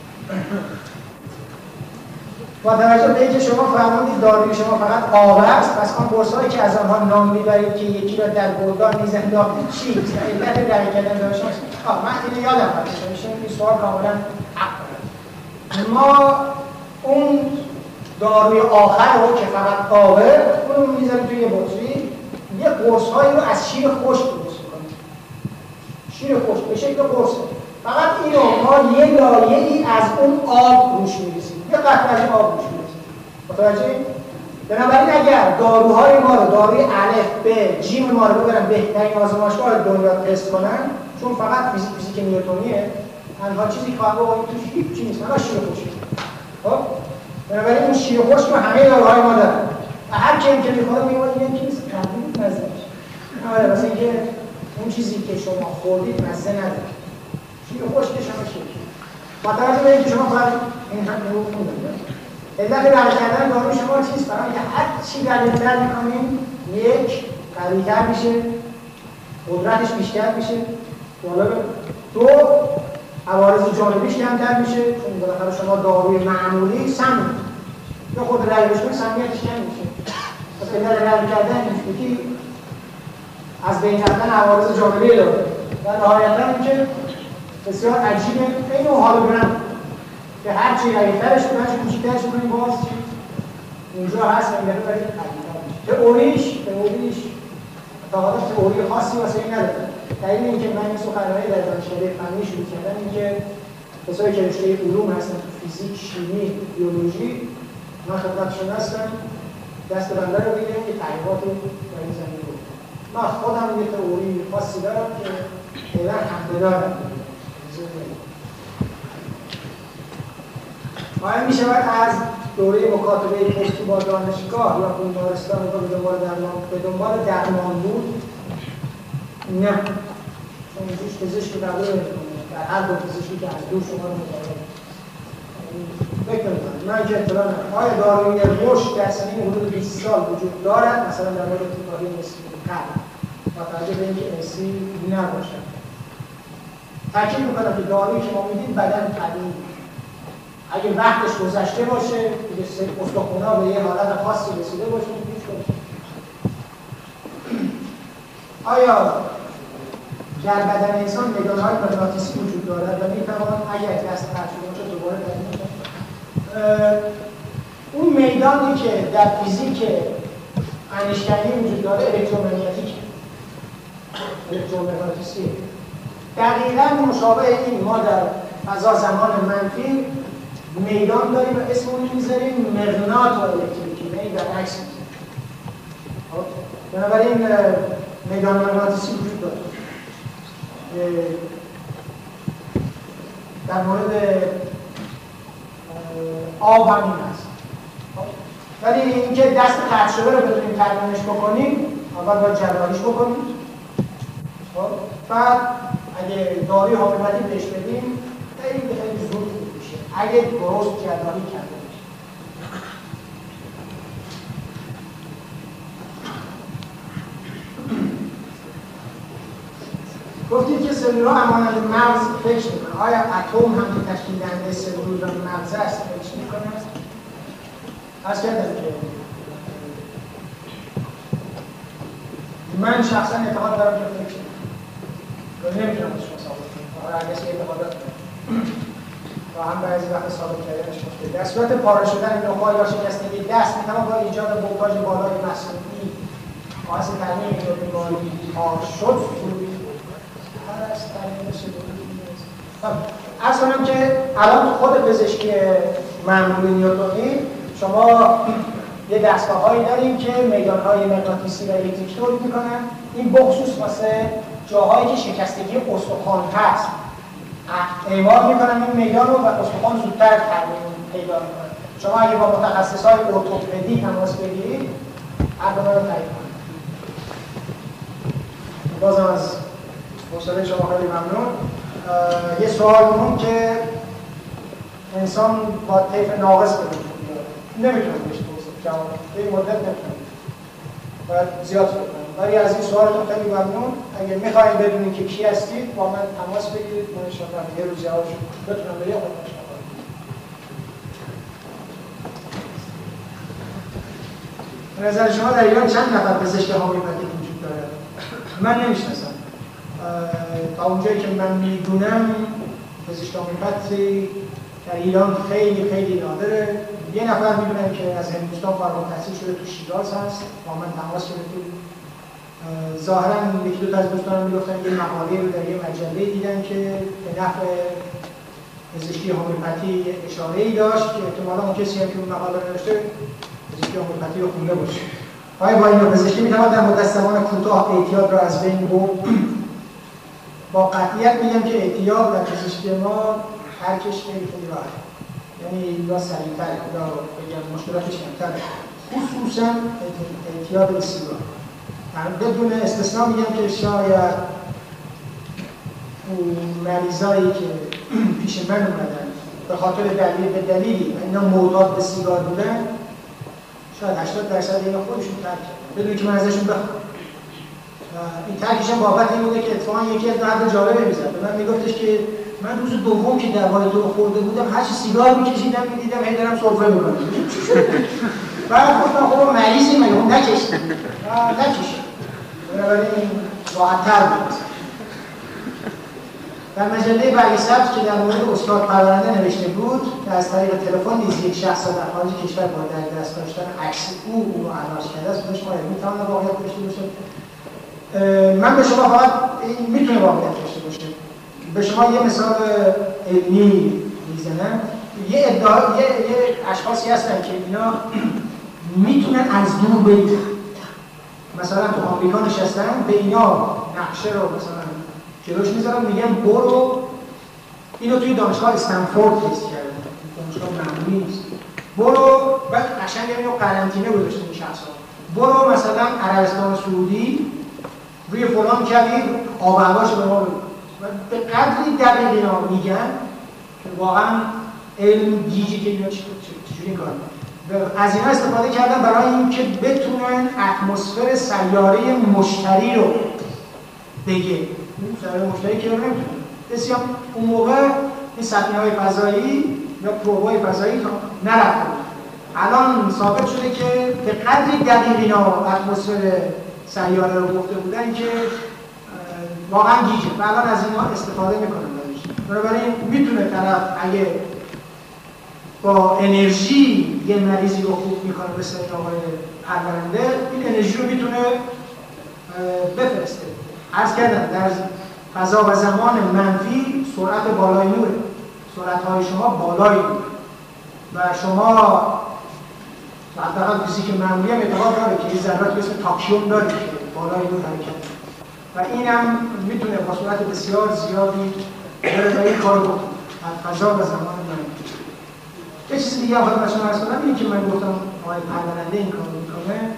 با توجه به اینکه شما فرمودید داروی شما فقط آب است پس آن قرصهایی که از آنها نام می‌برید که یکی را در گرگان نیز انداختید چیست علت درک کردن داشته من اینو یادم میشه این سوال کاملا ما اون داروی آخر رو که فقط آبه اون رو می‌ذاریم توی یه بطری. یه قرص هایی رو از شیر خشک درست کنیم شیر خشک به شکل قرص. فقط اینو ما یه لایه ای از اون آب روش میریزیم. یه قطره از آب روش میریزیم. متوجه بنابراین اگر داروهای ما رو داروی الف به جیم ما رو ببرن بهترین آزمایشگاه دنیا تست کنن چون فقط فیزیک فیزیک نیوتونیه تنها چیزی که با توش هیچ نیست. فقط شیر خشک خب؟ بنابراین اون شیر خشک رو همه داروهای ما دارن. و هر کی که می‌خوره میگه این چیز قبول مزه آره واسه اینکه اون چیزی که شما خوردید مزه نداره. شیر خشک شما شیر با توجه به اینکه شما فقط این هم رو خوندید. علت رد کردن دارو شما چیست؟ برای اینکه هر چی قلیل‌تر می‌کنیم یک قوی‌تر میشه. قدرتش بیشتر میشه. بالا دو عوارض جانبیش کمتر میشه چون بالاخره شما داروی معمولی سم یا خود رای بشکنی سمیتش کم میشه پس علت رد کردن یکی از بین رفتن عوارض جانبی داره و نهایتا اینکه بسیار عجیبه. این هالوگرام که هر چی رایترش کنه هر چی کوچیکترش کنیم باز اونجا هست این داره برای تئوریش تئوریش حالا تئوری خاصی واسه این نداره. دلیل اینکه من این سخنرانی در دانشکده فنی شروع کردم اینکه کسایی که رشته علوم هستن تو فیزیک شیمی بیولوژی من خدمتشون هستم دست بنده رو بگیریم که تحقیقات رو در این زمین رو من خودم یه تئوری خاصی دارم که فعلا دارم قائل می شود از دوره مکاتبه پستی با دانشگاه یا بیمارستان رو به دنبال درمان به دنبال درمان بود. نه. چون روش پزشک قبول در هر دو پزشکی که از دور شما رو مطالعه فکر می‌کنم من که اطلاع ندارم آیا داروی رشد در سنین حدود 20 سال وجود دارد؟ مثلا در مورد تیکاری نسبی قبل با توجه به اینکه نسبی نباشد. تاکید می‌کنم که دارویی که ما میدیم بدن طبیعی اگه وقتش گذشته باشه استخونا به یه حالت خاصی رسیده باشه هیچ آیا در بدن انسان های مغناطیسی وجود دارد و می‌توان اگر دست شده باشه دوباره اون میدانی که در فیزیک انیشتینی وجود داره الکترومغناطیک الکترومغناطیسی دقیقا مشابه این ما در فضا زمان منفی میدان داریم و اسم اون می‌ذاریم مغناط و الکتریکی می در عکس. خب؟ بنابراین میدان مغناطیسی وجود داره. در مورد آب هم این هست خب؟ ولی اینکه دست شده رو بتونیم ترمیمش بکنیم اول باید جراحیش بکنیم. خب؟ بعد اگه داروی حافظتی بهش بدیم خیلی خیلی زود اگه درست جراحی کرده باشه گفتید که سلول ها همانند مغز فکر می‌کنه آیا اتم هم که تشکیل دهنده سلول و مغز است فکر می‌کنه از کردم که من شخصا اعتقاد دارم که فکر می‌کنم. نمی‌تونم از شما ثابت کنم. اگر کسی اعتقادات و هم بعضی وقت ثابت کردنش مشکل در صورت پاره شدن نخاع یا شکستگی دست می‌توان با ایجاد ولتاژ بالای مصنوعی. باعث ترمیم این بیماری پار شد. از کنم که الان خود پزشکی معمولی نیوتونی شما یه دستگاه هایی داریم که میدان های مغناطیسی و الکتریکی تولید می‌کنن. این بخصوص واسه جاهایی که شکستگی استخوان هست. اعمال می‌کنن این میدان رو و استخوان زودتر ترمیم پیدا می‌کنن. شما اگه با متخصص های ارتوپدی تماس بگیرید عقل رو تعیین کنید. بازم از حوصله شما خیلی ممنون. یه سوال اون که انسان با طیف ناقص به وجود نمی‌تونه بهش توضیح جواب این مدت نمی‌تونه. باید زیاد فکر ولی از این سوالتون خیلی ممنون. اگه می‌خواین بدونید که کی هستید با من تماس بگیرید. من انشاءالله یه روز جوابشو بتونم به یه به نظر شما در ایران چند نفر پزشک هومیوپاتیک وجود داره من نمی‌شناسم. تا اونجایی که من می‌دونم پزشک هومیوپاتی در ایران خیلی خیلی نادره. یه نفر می‌دونم که از هندوستان فارغ التحصیل شده تو شیراز هست با من تماس گرفته ظاهرا یکی دو تا از دوستانم می‌گفتن یه مقاله رو در یه مجله دیدن که به نفع پزشکی هومیوپاتی اشاره ای داشت که احتمالا اون کسی هم که اون مقاله نوشته پزشکی هومیوپاتی رو خونده باشه. آیا با این پزشکی می‌تواند در مدت زمان کوتاه اعتیاد را از بین برد؟ با قطعیت میگم که اعتیاد در پزشکی ما هرکش خیلی خیلی راحت یعنی یا سریعتر یا بگم مشکلاتش کمتره خصوصا اعتیاد به سیگار بدون استثنا میگم که شاید مریضایی که پیش من اومدن به خاطر دلیل به دلیلی اینا معتاد به سیگار بودن شاید 80 درصد اینا خودشون ترک بدون که من ازشون بخوام. این ترکش هم بابت این بوده که اتفاقا یکی از مرد جالبه می‌زد. من میگفتش که من روز دوم که دوای تو خورده بودم هر چی سیگار میکشیدم می‌دیدم هی دارم سرفه می‌کنم بعد گفتم خب مریضی مگه؟ اون نکش نکش بنابراین راحت‌تر بود. در مجله برگ سبز که در مورد استاد پرونده نوشته بود که از طریق تلفن نیز یک شخص در خارج کشور با در دست داشتن عکس او او رو عراض کرده است. باید می‌تونه واقعیت داشته باشه من به شما فقط این می‌تونه واقعیت داشته باشه. به شما یه مثال علمی می‌زنم. یه ادعا یه, یه اشخاصی هستن که اینا می‌تونن از دور ببینن مثلا تو آمریکا نشستن به اینا نقشه رو مثلا جلوش می‌ذارن میگن برو. اینو توی دانشگاه استنفورد تست کردن. دانشگاه معمولی نیست. برو. بعد قشنگ اینو قرنطینه گذاشته این شخصا برو مثلا عربستان سعودی. روی فلان کبیر آب به ما به قدری دقیق اینا میگن که واقعا علم گیجی که اینا چجوری کار از اینا استفاده کردن برای اینکه بتونن اتمسفر سیاره مشتری رو بگه. سیاره مشتری که رو نمی‌تونه بسیار اون موقع این سطحی های فضایی یا پروبای فضایی نرفته الان ثابت شده که به قدری دقیق اتمسفر سیاره رو گفته بودن که واقعا گیجه. و الان از اینا استفاده می‌کنن بنابراین می‌تونه طرف اگه با انرژی یه مریضی رو خوب می‌کنه به سر آقای پرورنده این انرژی رو می‌تونه بفرسته. عرض کردم در فضا و زمان منفی سرعت بالای نوره. سرعت های شما بالای نوره. و شما حداقل فیزیک معمولی هم اعتقاد داره که یه ذرات به اسم داره که بالای نور حرکت و اینم می‌تونه با سرعت بسیار زیادی بره این کار بکنه. فضا و زمان منفی یه چیزی دیگه حالا من شما ارز کنم اینه که من گفتم آقای پرونده این کار می‌کنه.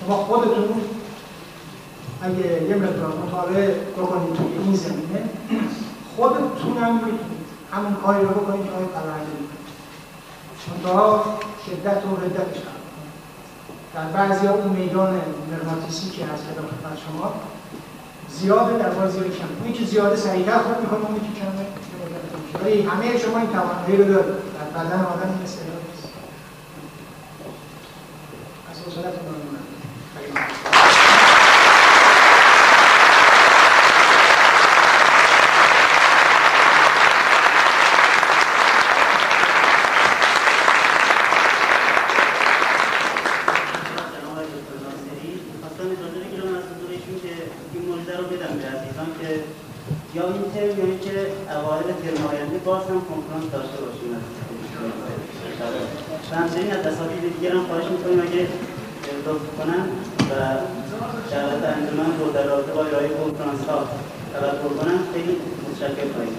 شما خودتون اگه یه مقدار مطالعه بکنید توی این زمینه خودتون هم می‌تونید همون کاری رو بکنید که آقای می‌کنه. منتها شدت و ردتش در بعضی اون میدان مغناطیسی که هست کردم خدمت شما. زیاده در بار زیاد کم. اونی که زیاده سریعتر خود می‌کنه اونی که کمه. ولی همه شما این توانایی رو دارید. در بدن آدم این استعداد نیست. از حوصلتون ممنونم یا این ترم یا اینکه عوارض ترم آینده باز هم کنفرانس داشته باشیم. و همچنین از اساتید دیگر هم خواهش می‌کنیم اگه لطف کنن و دعوت انجمن رو در رابطه با ارائه کنفرانس ها توجه کنن خیلی متشکر خواهیم